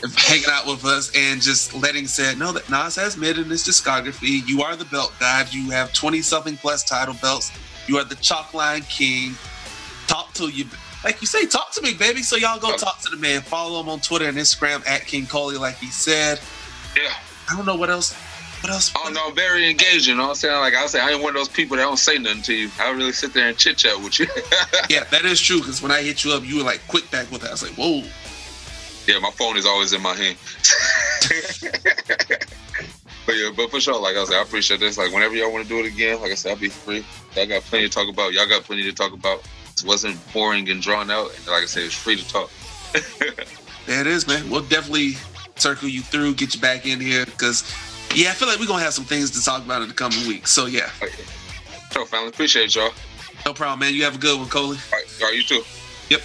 and hanging out with us and just letting said know that Nas has mid in his discography. You are the belt god. You have 20 something plus title belts. You are the chalk line king. Talk to you like you say, talk to me, baby. So y'all go talk to the man. Follow him on Twitter and Instagram at King Koley, like he said. Yeah. I don't know what else. What else? Oh no, very engaging. You know what I'm saying? Like I say, I ain't one of those people that don't say nothing to you. I don't really sit there and chit chat with you. (laughs) yeah, that is true. Because when I hit you up, you were like quick back with that. I was like, whoa. Yeah, my phone is always in my hand. (laughs) but yeah, but for sure, like I said, I appreciate this. Like whenever y'all want to do it again, like I said, I'll be free. Y'all got plenty to talk about. Y'all got plenty to talk about wasn't boring and drawn out. And like I said, it's free to talk. (laughs) there it is, man. We'll definitely circle you through, get you back in here because, yeah, I feel like we're gonna have some things to talk about in the coming weeks. So yeah. Oh, okay. So, family, appreciate y'all. No problem, man. You have a good one, Coley. All right, all right you too. Yep.